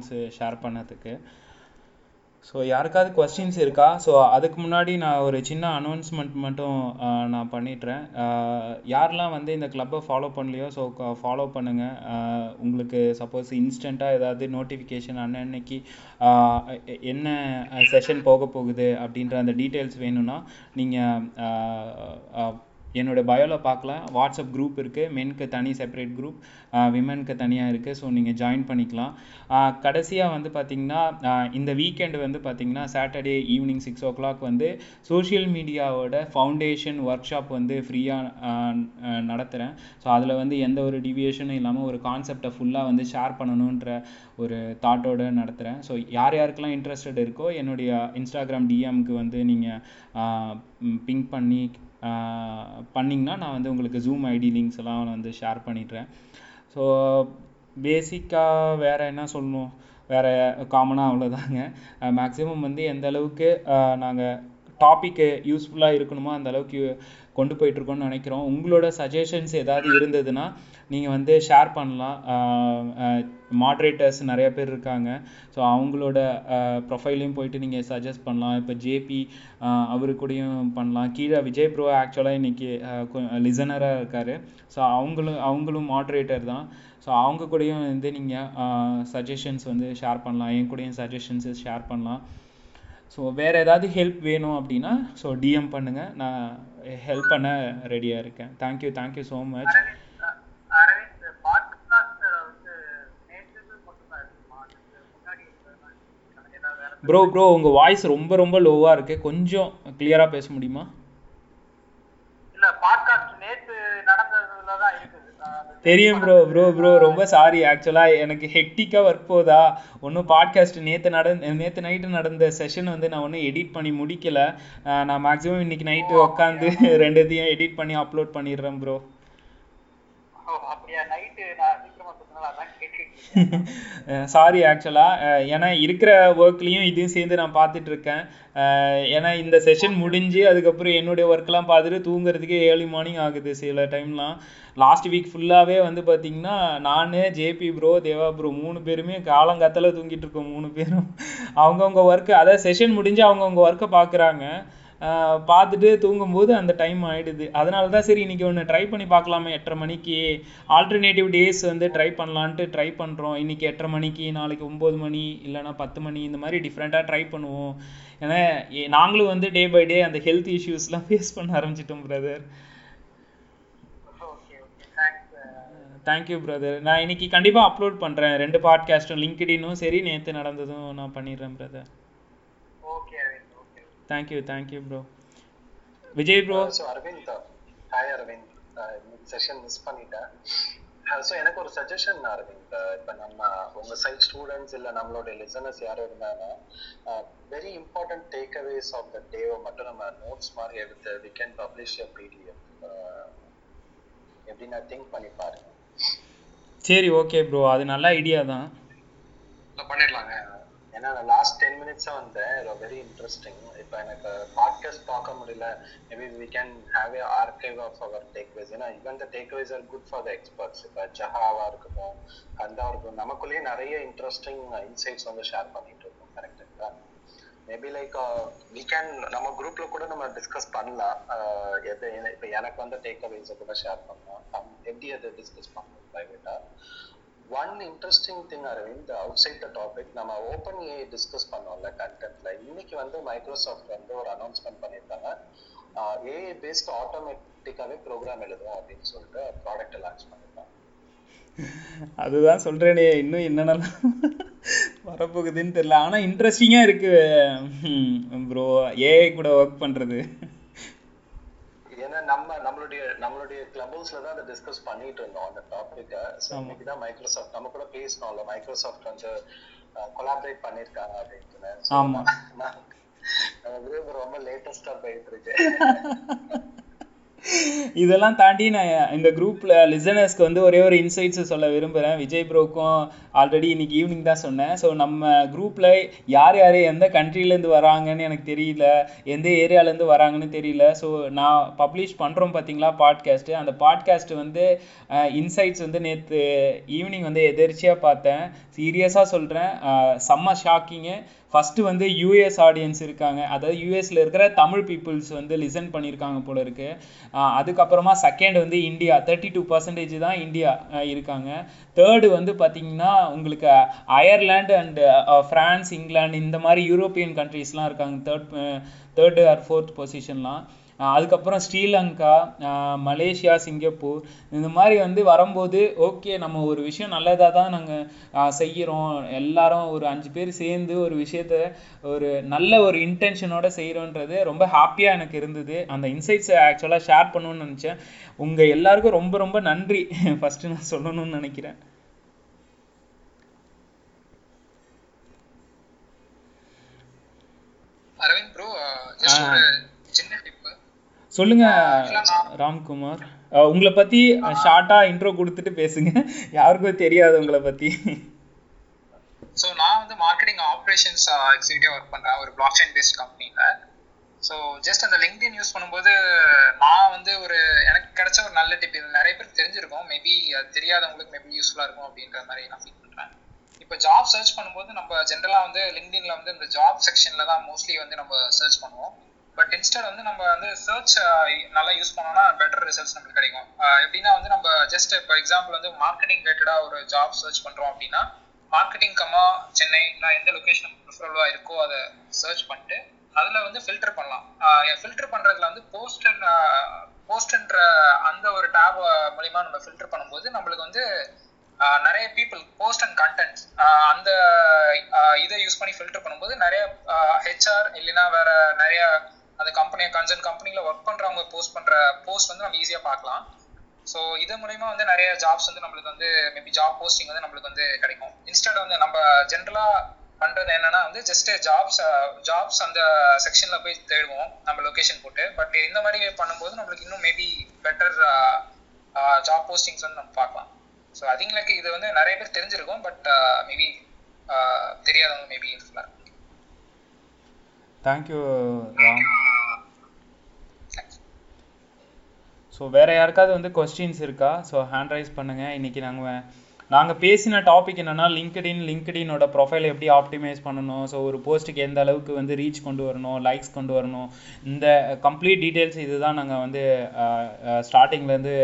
உங்கள் ஷேர் பண்ணதுக்கு. ஸோ யாருக்காவது கொஸ்டின்ஸ் இருக்கா? ஸோ அதுக்கு முன்னாடி நான் ஒரு சின்ன அனௌன்ஸ்மெண்ட் மட்டும் நான் பண்ணிடுறேன். ஆஹ், யாரெல்லாம் வந்து இந்த கிளப்பை ஃபாலோ பண்ணலையோ ஸோ ஃபாலோ பண்ணுங்கள் உங்களுக்கு சப்போஸ் இன்ஸ்டண்ட்டாக ஏதாவது நோட்டிஃபிகேஷன் அன்னன்னைக்கு என்ன செஷன் போக போகுது அப்படின்ற அந்த டீட்டெயில்ஸ் வேணும்னா நீங்கள் என்னோட பயோவில் பார்க்கலாம் வாட்ஸ்அப் குரூப் இருக்குது மென்க்கு தனி செப்பரேட் குரூப் விமென்க்கு தனியாக இருக்குது ஸோ நீங்கள் ஜாயின் பண்ணிக்கலாம். கடைசியாக வந்து பார்த்திங்கன்னா இந்த வீக்கெண்டு வந்து பார்த்திங்கன்னா Saturday evening six o'clock வந்து சோஷியல் மீடியாவோட ஃபவுண்டேஷன் ஒர்க் ஷாப் வந்து ஃப்ரீயாக நடத்துகிறேன் ஸோ அதில் வந்து எந்த ஒரு டிவியேஷனும் இல்லாமல் ஒரு கான்செப்டை ஃபுல்லாக வந்து ஷேர் பண்ணணுன்ற ஒரு தாட்டோடு நடத்துகிறேன் ஸோ யார் யாருக்கெல்லாம் இன்ட்ரெஸ்டட் இருக்கோ என்னுடைய இன்ஸ்டாகிராம் டிஎம்க்கு வந்து நீங்கள் பிங்க் பண்ணி பண்ணிங்கன்னால் பண்ணிங்கன்னா நான் வந்து உங்களுக்கு ஜூம் ஐடி லிங்க்ஸ் எல்லாம் நான் வந்து ஷேர் பண்ணிடுறேன். ஸோ பேசிக்காக வேறு என்ன சொல்லணும்? வேறு காமனாக அவ்வளோதாங்க மேக்ஸிமம் வந்து எந்த அளவுக்கு நாங்கள் டாப்பிக்கு யூஸ்ஃபுல்லாக இருக்கணுமோ? அந்த அளவுக்கு கொண்டு போயிட்டுருக்கோம்னு நினைக்கிறோம். உங்களோட சஜஷன்ஸ் ஏதாவது இருந்ததுன்னா நீங்கள் வந்து ஷேர் பண்ணலாம். மாட்ரேட்டர்ஸ் நிறைய பேர் இருக்காங்க. ஸோ அவங்களோட ப்ரொஃபைலையும் போயிட்டு நீங்கள் சஜஸ்ட் பண்ணலாம். இப்போ ஜேபி அவரு கூடயும் பண்ணலாம். கீழே விஜய் ப்ரோ ஆக்சுவலாக இன்றைக்கி லிசனராக இருக்கார். ஸோ அவங்களும் அவங்களும் மாட்ரேட்டர் தான். ஸோ அவங்க கூடயும் வந்து நீங்கள் சஜஷன்ஸ் வந்து ஷேர் பண்ணலாம். என் கூடயும் சஜஷன்ஸு ஷேர் பண்ணலாம். ஸோ வேறு ஏதாவது ஹெல்ப் வேணும் அப்படின்னா ஸோ டிஎம் பண்ணுங்கள் நான் ஹெல்ப் பண்ண ரெடியாக இருக்கேன். Thank you thank you so much bro bro உங்கள் வாய்ஸ் ரொம்ப ரொம்ப லோவாக இருக்குது கொஞ்சம் கிளியராக பேச முடியுமா? இல்லை பாட் நேத்து நடந்ததுல தான் இருக்குது அது தெரியும் ப்ரோ ப்ரோ ப்ரோ ரொம்ப சாரி ஆக்சுவலாக எனக்கு ஹெக்டிக்காக ஒர்க் போதா ஒன்றும் பாட்காஸ்ட் நேற்று நடந்த நேற்று நைட்டு நடந்த செஷன் வந்து நான் ஒன்றும் எடிட் பண்ணி முடிக்கல. நான் மேக்ஸிமம் இன்னைக்கு நைட்டு உட்காந்து ரெண்டுத்தையும் எடிட் பண்ணி அப்லோட் பண்ணிடுறேன் ப்ரோ ஓ அப்படியா நைட்டு நான் சீக்கிரமா சொன்னதால அதான் கேட்டுக்கிட்டு சாரி ஆக்சுவலாக ஏன்னா இருக்கிற ஒர்க்லேயும் இதையும் சேர்ந்து நான் பார்த்துட்டு இருக்கேன். ஏன்னா இந்த செஷன் முடிஞ்சு அதுக்கப்புறம் என்னுடைய ஒர்க்லாம் பார்த்துட்டு தூங்குறதுக்கே ஏர்லி மார்னிங் ஆகுது சில டைம்லாம் லாஸ்ட் வீக் ஃபுல்லாகவே வந்து பார்த்தீங்கன்னா நான் ஜேபி ப்ரோ தேவா ப்ரோ மூணு பேருமே காலங்காத்தால தூங்கிட்டு இருக்கோம் மூணு பேரும். அவங்கவுங்க ஒர்க்கு அதாவது செஷன் முடிஞ்சு அவங்கவுங்க ஒர்க்கை பார்க்குறாங்க. பார்த்துட்டு தூங்கும்போது அந்த டைம் ஆயிடுது. அதனால தான் சரி இன்னைக்கு ஒன்று ட்ரை பண்ணி பார்க்கலாமே எட்டரை மணிக்கு. ஆல்டர்னேட்டிவ் டேஸ் வந்து ட்ரை பண்ணலான்ட்டு ட்ரை பண்ணுறோம் இன்னைக்கு எட்டரை மணிக்கு நாளைக்கு ஒம்பது மணி இல்லைன்னா பத்து மணி இந்த மாதிரி டிஃப்ரெண்ட்டாக ட்ரை பண்ணுவோம். ஏன்னா நாங்களும் வந்து டே பை டே அந்த ஹெல்த் இஷ்யூஸ்லாம் ஃபேஸ் பண்ண ஆரம்பிச்சிட்டோம் பிரதர் தேங்க்யூ பிரதர் நான் இன்னைக்கு கண்டிப்பாக அப்லோட் பண்ணுறேன் ரெண்டு பாட்காஸ்ட்டும் லிங்க்டினும் சரி நேற்று நடந்ததும் நான் பண்ணிடுறேன் brother okay Aravind okay thank you thank you bro Vijay bro so Aravind hi Aravind session miss பண்ணிட்டேன். ஸோ எனக்கு ஒரு சஜஷன் அரவிந்த் இப்போ நம்ம உங்க சைட் ஸ்டூடெண்ட்ஸ் இல்லை நம்மளுடைய லிசனர்ஸ் யாரும் இருந்தாங்கன்னா very important takeaways of the டேவை மட்டும் நம்ம நோட்ஸ் மாதிரி எடுத்து we can publish a PDF எப்படின்னா திங்க் பண்ணி பாருங்க. சரி ஓகே ப்ரோ அது நல்ல ஐடியா தான். பண்ணிடலாங்க. ஏன்னா நான் லாஸ்ட் டென் மினிட்ஸாக வந்தேன் வெரி இன்ட்ரெஸ்டிங் இப்போ எனக்கு பாட்காஸ்ட் பார்க்க முடியல. Maybe we can have a archive of our takeaways ஏன்னா even the takeaways are good for the experts இப்போ ஜஹாவா இருக்கட்டும் கந்தாவா இருக்கட்டும் நமக்குள்ளேயே நிறைய இன்ட்ரெஸ்டிங் இன்சைட்ஸ் வந்து ஷேர் பண்ணிட்டு இருக்கோம். கரெக்டுங்களா மேபி லைக் வி கேன் நம்ம குரூப்ல கூட நம்ம டிஸ்கஸ் பண்ணலாம். அஹ் எது இப்போ எனக்கு வந்து டேக் அவேஸை கூட ஷேர் பண்ணலாம். நம்ம எப்படி அதை டிஸ்கஸ் பண்ணலாம் ப்ரைவேட்டா one interesting thing Aravind outside the topic நம்ம ஓப்பன் ஏ டிஸ்கஸ் பண்ணோம்ல கண்டென்ட்ல இன்னைக்கு வந்து மைக்ரோசாஃப்ட் வந்து ஒரு அனௌன்ஸ்மெண்ட் பண்ணியிருக்காங்க. ஏஐ பேஸ்ட் ஆட்டோமேட்டிக்காவே ப்ரோக்ராம் எழுதுவோம் அப்படின்னு சொல்லிட்டு ப்ராடக்ட் லான்ச் பண்ணிருக்காங்க அதுதான் சொல்றேனே இன்னும் என்னென்னலாம் வரப்போகுதுன்னு தெரியல. ஆனா இன்ட்ரெஸ்டிங்கா இருக்கு. ப்ரோ ஏஐ கூட ஒர்க் பண்றது. நம்ம நம்மளுடைய நம்மளுடைய கிளப் ஹவுஸ்ல தான் அதை டிஸ்கஸ் பண்ணிட்டு இருந்தோம் அந்த டாபிக்கை ஸோ. இன்னைக்கு தான் மைக்ரோசாஃப்ட் நம்ம கூட பேசணும்ல மைக்ரோசாஃப்ட் வந்து கொலாபரேட் பண்ணியிருக்காங்க அப்படின்ட்டு So, ஆமா. நம்ம ரொம்ப லேட்டஸ்டா போயிட்டு இருக்கு இதெல்லாம் தாண்டி நான் இந்த குரூப்பில் லிசனர்ஸ்க்கு வந்து ஒரே ஒரு இன்சைட்ஸை சொல்ல விரும்புகிறேன் விஜய் ப்ரோக்கும் ஆல்ரெடி இன்னைக்கு ஈவினிங் தான் சொன்னேன். ஸோ நம்ம குரூப்பில் யார் யார் எந்த கண்ட்ரிலேருந்து வராங்கன்னு எனக்கு தெரியல. எந்த ஏரியாலேருந்து வராங்கன்னு தெரியல. ஸோ நான் பப்ளிஷ் பண்ணுறோம் பார்த்தீங்களா பாட்காஸ்ட்டு அந்த பாட்காஸ்ட்டு வந்து இன்சைட்ஸ் வந்து நேற்று ஈவினிங் வந்து எதர்ச்சியாக பார்த்தேன். சீரியஸாக சொல்கிறேன் செம்ம ஷாக்கிங்கு ஃபஸ்ட்டு வந்து யூஎஸ் ஆடியன்ஸ் இருக்காங்க. அதாவது யூஎஸில் இருக்கிற தமிழ் பீப்புள்ஸ் வந்து லிசன் பண்ணியிருக்காங்க போல இருக்கு. அதுக்கப்புறமா செகண்ட் வந்து இந்தியா. தேர்ட்டி டூ பர்சன்டேஜ் தான் இந்தியா இருக்காங்க. தேர்டு வந்து பார்த்தீங்கன்னா உங்களுக்கு அயர்லாண்டு அண்டு ஃப்ரான்ஸ் இங்கிலாந்து இந்த மாதிரி யூரோப்பியன் கண்ட்ரீஸ்லாம் இருக்காங்க. தேர்ட் தேர்டு ஆர் ஃபோர்த் பொசிஷன்லாம் அதுக்கப்புறம் ஸ்ரீலங்கா மலேசியா சிங்கப்பூர் இந்த மாதிரி வந்து வரும்போது ஓகே நம்ம ஒரு விஷயம் நல்லதாக தான் நாங்கள் செய்கிறோம் எல்லாரும் ஒரு அஞ்சு பேர் சேர்ந்து ஒரு விஷயத்த ஒரு நல்ல ஒரு இன்டென்ஷனோட செய்கிறோன்றது ரொம்ப ஹாப்பியாக எனக்கு இருந்தது. அந்த இன்சைட்ஸை ஆக்சுவலாக ஷேர் பண்ணணும்னு நினச்சேன். உங்கள் எல்லாருக்கும் ரொம்ப ரொம்ப நன்றி. ஃபஸ்ட்டு நான் சொல்லணும்னு நினைக்கிறேன். Aravind bro just ah. ஒரு சின்ன டிப்பு சொல்லுங்க ராம்குமார். உங்களை பத்தி ஷார்ட்டா இன்ட்ரோ கொடுத்துட்டு பேசுங்க. யாருக்கும் தெரியாது உங்களை பத்தி. ஸோ நான் வந்து மார்க்கெட்டிங் ஆப்ரேஷன்ஸ் எக்ஸிக்யூட்டிவ் ஒர்க் பண்ணுறேன் ஒரு பிளாக் செயின் பேஸ்ட் கம்பெனியில் ஸோ ஜஸ்ட் அந்த லிங்க்டின் யூஸ் பண்ணும்போது நான் வந்து ஒரு எனக்கு கிடைச்ச ஒரு நல்ல டிப் இது நிறைய பேருக்கு தெரிஞ்சிருக்கும். மேபி அது தெரியாதவங்களுக்கு மேபி யூஸ்ஃபுல்லாக இருக்கும் அப்படின்ற மாதிரி நான் ஃபீல் பண்ணுறேன் இப்போ ஜாப் சர்ச் பண்ணும்போது நம்ம ஜென்ரலாக வந்து லிங்க்டின்ல வந்து இந்த ஜாப் செக்ஷனில் தான் மோஸ்ட்லி வந்து நம்ம சர்ச் பண்ணுவோம். பட் இன்ஸ்டர் வந்து நம்ம வந்து சர்ச் uh, நல்லா யூஸ் பண்ணோம்னா பெட்டர் ரிசல்ட்ஸ் நம்மளுக்கு கிடைக்கும். Uh, எப்படின்னா வந்து நம்ம ஜஸ்ட் இப்போ எக்ஸாம்பிள் வந்து மார்க்கெட்டிங் ரிலேட்டடாக ஒரு ஜாப் சர்ச் பண்ணுறோம் அப்படின்னா மார்க்கெட்டிங் கம்மா சென்னை எந்த லொக்கேஷன் ப்ரிஃபரபுளாக இருக்கோ அதை சர்ச் பண்ணிட்டு அதில் வந்து ஃபில்டர் பண்ணலாம். Uh, ஃபில்டர் பண்ணுறதுல வந்து போஸ்ட் போஸ்ட்ன்ற அந்த ஒரு டேப் மூலிமா நம்ம ஃபில்டர் பண்ணும்போது நம்மளுக்கு வந்து நிறைய பீப்புள் போஸ்ட் அண்ட் கண்டென்ட் அந்த இதை யூஸ் பண்ணி ஃபில்டர் பண்ணும்போது நிறைய ஹெச்ஆர் இல்லைன்னா வேற நிறைய அந்த கம்பெனி கன்சர்ன் கம்பெனியில் ஒர்க் பண்ணுறவங்க போஸ்ட் பண்ணுற போஸ்ட் வந்து நம்ம ஈஸியாக பார்க்கலாம். ஸோ இது மூலயமா வந்து நிறைய ஜாப்ஸ் வந்து நம்மளுக்கு வந்து மேபி ஜாப் போஸ்டிங் வந்து நம்மளுக்கு வந்து கிடைக்கும். இன்ஸ்டட் வந்து நம்ம ஜென்ரலாக பண்ணுறது என்னன்னா வந்து ஜஸ்ட் ஜாப்ஸ் ஜாப்ஸ் அந்த செக்ஷனில் போய் தேடுவோம் நம்ம லொக்கேஷன் போட்டு. பட் இந்த மாதிரி பண்ணும்போது நம்மளுக்கு இன்னும் மேபி பெட்டர் ஜாப் போஸ்டிங்ஸ் வந்து நம்ம பார்க்கலாம். ஸோ அதுங்களுக்கு இது வந்து நிறைய பேர் தெரிஞ்சிருக்கும் பட் மேபி தெரியாதவங்க மேபி யூஸ்ஃபுல்லாக இருக்கும் தேங்க்யூ ராம் ஸோ வேற யாருக்காவது வந்து கொஸ்டின்ஸ் இருக்கா? ஸோ ஹேண்ட் ரைஸ் பண்ணுங்க. இன்னைக்கு நாங்கள் நாங்கள் பேசின டாபிக் என்னன்னா லிங்க்டின் லிங்க்டினோட ப்ரொஃபைல் எப்படி ஆப்டிமைஸ் பண்ணணும்? ஸோ ஒரு போஸ்ட்டுக்கு எந்த அளவுக்கு வந்து ரீச் கொண்டு வரணும்? லைக்ஸ் கொண்டு வரணும்? இந்த கம்ப்ளீட் டீட்டெயில்ஸ் இதுதான் நாங்கள் வந்து ஸ்டார்டிங்லேருந்து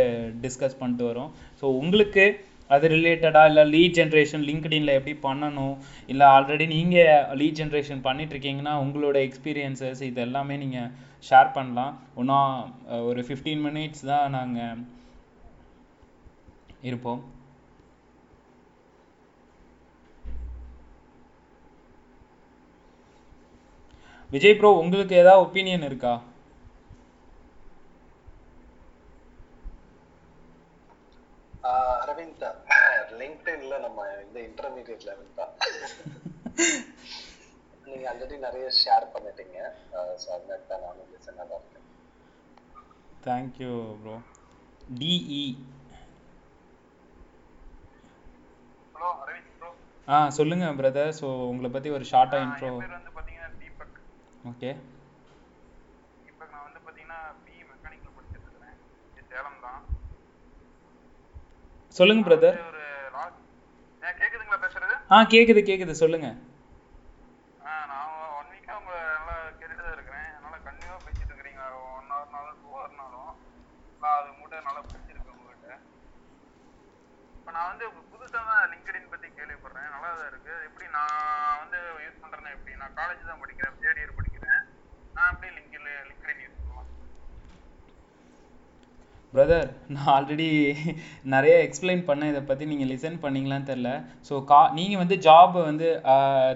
டிஸ்கஸ் பண்ணிட்டு வரோம். ஸோ உங்களுக்கு அது ரிலேட்டடாக இல்லை லீட் ஜென்ரேஷன் லிங்க்டின்ல எப்படி பண்ணணும்? இல்லை ஆல்ரெடி நீங்கள் லீட் ஜென்ரேஷன் பண்ணிட்டுருக்கீங்கன்னா உங்களோட எக்ஸ்பீரியன்சஸ் இது எல்லாமே நீங்கள் ஷேர் பண்ணலாம். ஒன்றா ஒரு ஃபிஃப்டீன் மினிட்ஸ் தான் நாங்கள் இருப்போம். விஜய் ப்ரோ உங்களுக்கு ஏதாவது ஒப்பீனியன் இருக்கா? ஆஹ் அரவிந்த் லிங்க்டின்ல நம்ம இந்த இன்டர்மீடியட் லெவல் தான். நீங்க ஆல்ரெடி நிறைய ஷேர் பண்ணிட்டீங்க. ஸோ அதனால தான் நானும் லிசனாக தான் இருக்கேன். தேங்க்யூ ப்ரோ டிஇ ஹலோ அரவிந்த் ப்ரோ ஆ சொல்லுங்க பிரதர் ஸோ உங்களை பற்றி ஒரு ஷார்ட்டாக இன்ட்ரோ என் பேர் வந்து பார்த்தீங்கன்னா தீபக் ஓகே தீபக் நான் வந்து பார்த்தீங்கன்னா பிஇ மெக்கானிக்கல் படிச்சிட்டு இருக்கிறேன் இங்க சேலம் தான் சொல்லுங்க பிரதர் ஒரு லாஸ்ட் ஏன் கேக்குதுங்களா பேசுறது ஆ கேட்குது கேட்குது சொல்லுங்க ஆ நான் ஒன் வீக்கா உங்க நல்லா கேட்டுட்டு தான் இருக்கிறேன் அதனால கண்டினியூவா பேசிட்டு இருக்கிறீங்க ஒன் ஹவர்னாலும் டூ ஹவர்னாலும் நான் அது கூட நல்லா பேசியிருக்கேன் உங்ககிட்ட. இப்போ நான் வந்து புதுசாக தான் லிங்க்டின் பற்றி கேள்விப்படுறேன். நல்லா தான் இருக்கு. எப்படி நான் வந்து யூஸ் பண்ணுறேன்னா எப்படி? நான் காலேஜ் தான் படிக்கிறேன். தேர்ட் இயர் படிக்கிறேன். நான் எப்படி லிங்க்டின் லிங்க்டின் பிரதர் நான் ஆல்ரெடி நிறைய எக்ஸ்பிளைன் பண்ணேன். இதை பற்றி நீங்கள் லிசன் பண்ணீங்களான்னு தெரில ஸோ கா நீங்கள் வந்து ஜாப் வந்து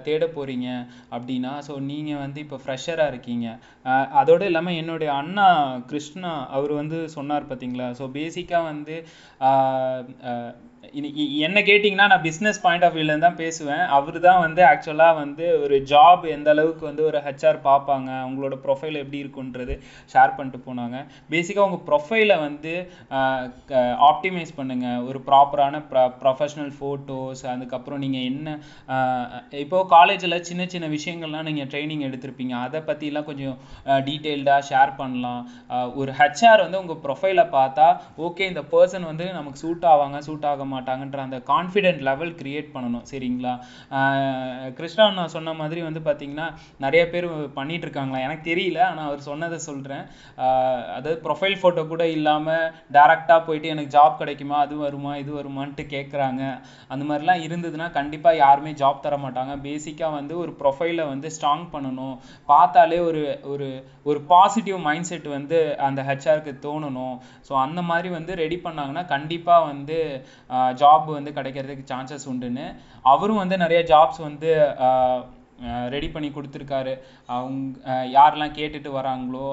தேட போகிறீங்க அப்படின்னா ஸோ நீங்கள் வந்து இப்போ ஃப்ரெஷராக இருக்கீங்க. அதோடு இல்லாமல் என்னுடைய அண்ணா கிருஷ்ணா அவர் வந்து சொன்னார் பார்த்தீங்களா ஸோ பேசிக்காக வந்து என்ன கேட்டிங்கன்னா நான் பிஸ்னஸ் பாயிண்ட் ஆஃப் வியூலேருந்து தான் பேசுவேன். அவர் தான் வந்து ஆக்சுவலாக வந்து ஒரு ஜாப் எந்த அளவுக்கு வந்து ஒரு ஹெச்ஆர் பார்ப்பாங்க அவங்களோட ப்ரொஃபைல் எப்படி இருக்குன்றது ஷேர் பண்ணிட்டு போனாங்க. பேசிக்காக உங்கள் ப்ரொஃபைலை வந்து ஆப்டிமைஸ் பண்ணுங்கள் ஒரு ப்ராப்பரான ப்ரொஃபஷனல் ஃபோட்டோஸ் அதுக்கப்புறம் நீங்கள் என்ன இப்போது காலேஜில் சின்ன சின்ன விஷயங்கள்லாம் நீங்கள் ட்ரைனிங் எடுத்திருப்பீங்க. அதை பற்றிலாம் கொஞ்சம் டீட்டெயில்டாக ஷேர் பண்ணலாம். ஒரு ஹெச்ஆர் வந்து உங்கள் ப்ரொஃபைலை பார்த்தா ஓகே இந்த பர்சன் வந்து நமக்கு சூட் ஆவாங்க சூட் ஆக மாட்டாங்கன்ற அந்த கான்ஃபிடென்ட் லெவல் கிரியேட் பண்ணணும். சரிங்களா? கிருஷ்ணா நான் சொன்ன மாதிரி வந்து பார்த்தீங்கன்னா நிறைய பேர் பண்ணிட்டு இருக்காங்களா? எனக்கு தெரியல ஆனால் அவர் சொன்னதை சொல்கிறேன் அதாவது ப்ரொஃபைல் ஃபோட்டோ கூட இல்லாமல் டேரெக்டாக போயிட்டு எனக்கு ஜாப் கிடைக்குமா? அது வருமா? இது வருமான்ட்டு கேட்குறாங்க அந்த மாதிரிலாம் இருந்ததுன்னா கண்டிப்பாக யாருமே ஜாப் தர மாட்டாங்க. பேசிக்காக வந்து ஒரு ப்ரொஃபைலை வந்து ஸ்ட்ராங் பண்ணணும். பார்த்தாலே ஒரு ஒரு ஒரு பாசிட்டிவ் மைண்ட் செட் வந்து அந்த ஹெச்ஆருக்கு தோணணும். ஸோ அந்த மாதிரி வந்து ரெடி பண்ணாங்கன்னா கண்டிப்பாக வந்து ஜாப் வந்து கிடைக்கிறதுக்கு சான்சஸ் உண்டுன்னு. அவரும் வந்து நிறைய ஜாப்ஸ் வந்து ரெடி பண்ணி கொடுத்துருக்காரு. அவங்க யாரெல்லாம் கேட்டுட்டு வராங்களோ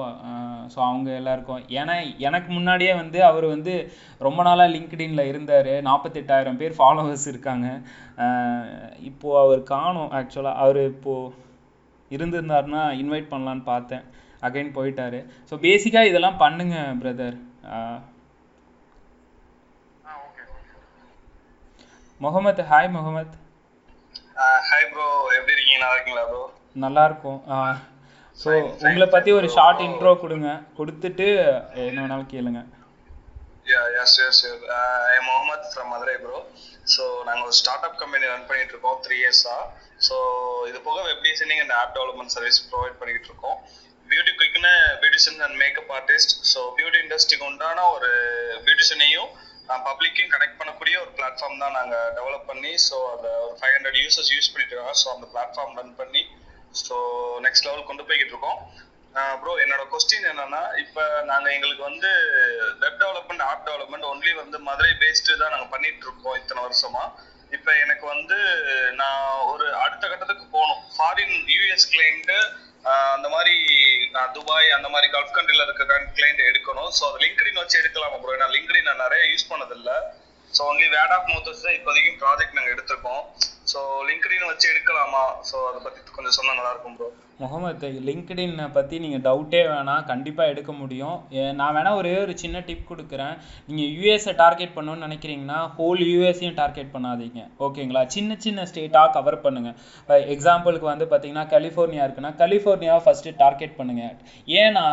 ஸோ அவங்க எல்லாருக்கும். ஏன்னா எனக்கு முன்னாடியே வந்து அவர் வந்து ரொம்ப நாளாக லிங்க்டின்ல இருந்தார். நாற்பத்தெட்டாயிரம் பேர் ஃபாலோவர்ஸ் இருக்காங்க. இப்போது அவர் காணோம் ஆக்சுவலாக அவர் இப்போது இருந்திருந்தாருன்னா இன்வைட் பண்ணலான்னு பார்த்தேன். அகைன் போயிட்டாரு. ஸோ பேசிக்காக இதெல்லாம் பண்ணுங்க brother Mohammed hi Mohammed. Hi bro எப்படி இருக்கீங்க? நல்லா இருக்கீங்களா ப்ரோ நல்லா இருக்கும் ஸோ உங்களை பற்றி ஒரு ஷார்ட் இன்ட்ரோ கொடுங்க. கொடுத்துட்டு என்ன வேணாலும் கேளுங்க. Yeah yeah sure sure I Mohammed from Madurai bro so நாங்கள் ஒரு ஸ்டார்ட் அப் கம்பெனி ரன் பண்ணிட்டு இருக்கோம் த்ரீ இயர்ஸா ஸோ இது போக web designing and app development service provide பண்ணிட்டு இருக்கோம். Beauty குயிக்னு beautician and makeup artist so beauty இண்டஸ்ட்ரிக்கு உண்டான ஒரு பியூட்டிஷியனையும் பப்ளிக்கையும் கனெக்ட் பண்ணக்கூடிய ஒரு பிளாட்ஃபார்ம் தான் நாங்கள் டெவலப் பண்ணி ஸோ அதை ஒரு ஃபைவ் ஹண்ட்ரட் யூசர்ஸ் யூஸ் பண்ணிட்டு இருக்காங்க. ஸோ அந்த பிளாட்ஃபார்ம் ரன் பண்ணி ஸோ நெக்ஸ்ட் லெவல் கொண்டு போய்கிட்டு இருக்கோம். ப்ரோ என்னோட கொஸ்டின் என்னன்னா இப்போ நாங்கள் எங்களுக்கு வந்து web development app development only வந்து மதுரை பேஸ்டு தான் நாங்கள் பண்ணிட்டு இருக்கோம் இத்தனை வருஷமா. இப்போ எனக்கு வந்து நான் ஒரு அடுத்த கட்டத்துக்கு போகணும். ஃபாரின் யூஎஸ் கிளைண்ட்டு அந்த மாதிரி நான் துபாய் அந்த மாதிரி கல்ஃப் கண்ட்ரில இருக்க கிளைண்ட் எடுக்கணும். ஸோ அது லிங்க்டின் வச்சு எடுக்கலாமா ப்ரோ ஏன்னா லிங்க்டின் நான் நிறைய யூஸ் பண்ணதில்லை. So only word of mouths தான் இப்போதைக்கும் ப்ராஜெக்ட் நாங்கள் எடுத்திருக்கோம். ஸோ லிங்க்டின் வச்சு எடுக்கலாமா? ஸோ அதை பற்றி கொஞ்சம் சொன்னால் நல்லா இருக்கும் ப்ரோ முகமது லிங்க்டின்னை பற்றி நீங்கள் டவுட்டே வேணாம் கண்டிப்பாக எடுக்க முடியும். நான் வேணால் ஒரே ஒரு சின்ன டிப் கொடுக்குறேன். நீங்கள் யூஎஸை டார்கெட் பண்ணணும்னு நினைக்கிறீங்கன்னா ஹோல் யூஎஸையும் டார்கெட் பண்ணாதீங்க. ஓகேங்களா சின்ன சின்ன ஸ்டேட்டாக கவர் பண்ணுங்கள் எக்ஸாம்பிளுக்கு வந்து பார்த்தீங்கன்னா கலிஃபோர்னியா இருக்குன்னா கலிஃபோர்னியாவை ஃபஸ்ட்டு டார்கெட் பண்ணுங்கள் ஏன்னா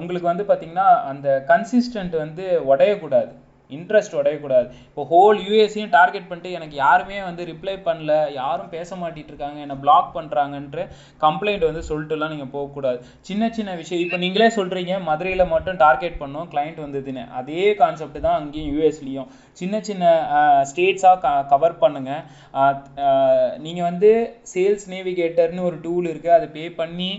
உங்களுக்கு வந்து பார்த்தீங்கன்னா அந்த கன்சிஸ்டன்ட் வந்து உடையக்கூடாது. இன்ட்ரெஸ்ட் உடையக்கூடாது. இப்போ ஹோல் யூஎஸையும் டார்கெட் பண்ணிட்டு எனக்கு யாருமே வந்து ரிப்ளை பண்ணல யாரும் பேச மாட்டிட்டு இருக்காங்க என்னை பிளாக் பண்ணுறாங்கன்ற கம்ப்ளைண்ட் வந்து சொல்லிட்டுலாம் நீங்கள் போகக்கூடாது. சின்ன சின்ன விஷயம் இப்போ நீங்களே சொல்கிறீங்க மதுரையில் மட்டும் டார்கெட் பண்ணோம் கிளைண்ட் வந்ததுன்னு. அதே கான்செப்ட் தான் அங்கேயும் யூஎஸ்லேயும் சின்ன சின்ன ஸ்டேட்ஸாக க கவர் பண்ணுங்கள் நீங்கள் வந்து சேல்ஸ் நேவிகேட்டர்னு ஒரு டூல் இருக்குது அதை பே பண்ணி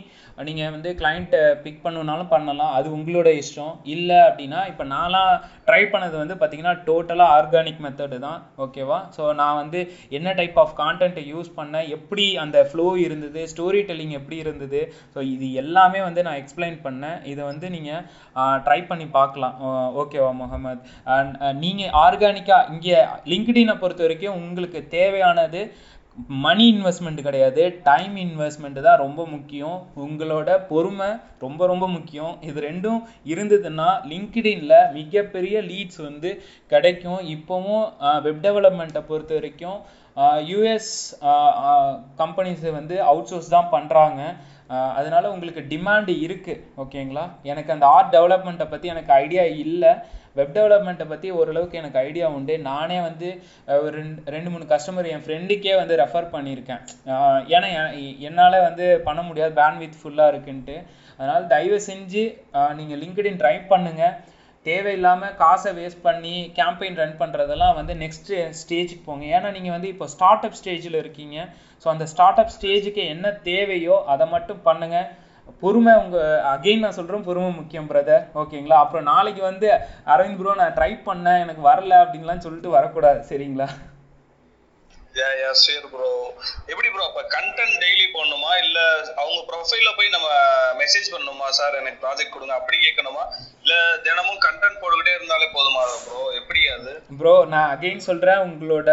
நீங்கள் வந்து கிளைண்ட்டை பிக் பண்ணணுனாலும் பண்ணலாம். அது உங்களோட இஷ்டம். இல்லை அப்படின்னா இப்போ நான்லாம் ட்ரை பண்ணது வந்து பார்த்தீங்கன்னா டோட்டலாக ஆர்கானிக் மெத்தடு தான். ஓகேவா ஸோ நான் வந்து என்ன டைப் ஆஃப் கான்டென்ட்டை யூஸ் பண்ணேன் எப்படி அந்த ஃப்ளோ இருந்தது ஸ்டோரி டெல்லிங் எப்படி இருந்தது? ஸோ இது எல்லாமே வந்து நான் எக்ஸ்பிளைன் பண்ணேன். இதை வந்து நீங்கள் ட்ரை பண்ணி பார்க்கலாம். ஓகேவா முகமது? அண்ட் நீங்கள் ஆர்கானிக்காக இங்கே லிங்க்டினை பொறுத்த வரைக்கும் உங்களுக்கு தேவையானது மணி இன்வெஸ்ட்மெண்ட் கிடையாது. டைம் இன்வெஸ்ட்மெண்ட் தான் ரொம்ப முக்கியம். உங்களோட பொறுமை ரொம்ப ரொம்ப முக்கியம். இது ரெண்டும் இருந்ததுன்னா லிங்க்டின்ல மிகப்பெரிய லீட்ஸ் வந்து கிடைக்கும். இப்போவும் வெப் டெவலப்மெண்ட்டை பொறுத்த வரைக்கும் யூஎஸ் கம்பெனிஸை வந்து அவுட் சோர்ஸ் தான் பண்ணுறாங்க அதனால உங்களுக்கு டிமாண்ட் இருக்குது ஓகேங்களா எனக்கு அந்த ஆர்ட் டெவலப்மெண்ட்டை பற்றி எனக்கு ஐடியா இல்லை. வெப் டெவலப்மெண்ட்டை பற்றி ஓரளவுக்கு எனக்கு ஐடியா உண்டு. நானே வந்து ஒரு ரெண்டு ரெண்டு மூணு கஸ்டமர் என் ஃப்ரெண்டுக்கே வந்து ரெஃபர் பண்ணியிருக்கேன். ஏன்னா என்னால் வந்து பண்ண முடியாது. பேண்ட்வித் ஃபுல்லாக இருக்குன்ட்டு. அதனால் தயவு செஞ்சு நீங்கள் லிங்க்டின் ட்ரை பண்ணுங்கள் தேவையில்லாமல் காசை வேஸ்ட் பண்ணி கேம்பெயின் ரன் பண்ணுறதெல்லாம் வந்து நெக்ஸ்ட் ஸ்டேஜுக்கு போங்க. ஏன்னா நீங்கள் வந்து இப்போ ஸ்டார்ட் அப் ஸ்டேஜில் இருக்கீங்க. ஸோ அந்த ஸ்டார்ட் அப் ஸ்டேஜுக்கு என்ன தேவையோ அதை மட்டும் பண்ணுங்கள் பொறுமை உங்கள் அகெயின் நான் சொல்கிறேன் பொறுமை முக்கியம் பிரதர் ஓகேங்களா அப்புறம் நாளைக்கு வந்து அரவிந்த் ப்ரோ நான் ட்ரை பண்ணேன் எனக்கு வரல அப்படின்லாம் சொல்லிட்டு வரக்கூடாது. சரிங்களா? யா யா சரி ப்ரோ எப்படி ப்ரோ அப்ப கண்டென்ட் டெய்லி போடணுமா? இல்ல அவங்க ப்ரொஃபைல போய் நம்ம மெசேஜ் பண்ணணுமா? சார் எனக்கு ப்ராஜெக்ட் கொடுங்க. அப்படி கேட்கணுமா? இல்ல தினமும் கண்டென்ட் போட்டுக்கிட்டே இருந்தாலே போதுமா ப்ரோ எப்படி அது? ப்ரோ நான் அகைன் சொல்றேன் உங்களோட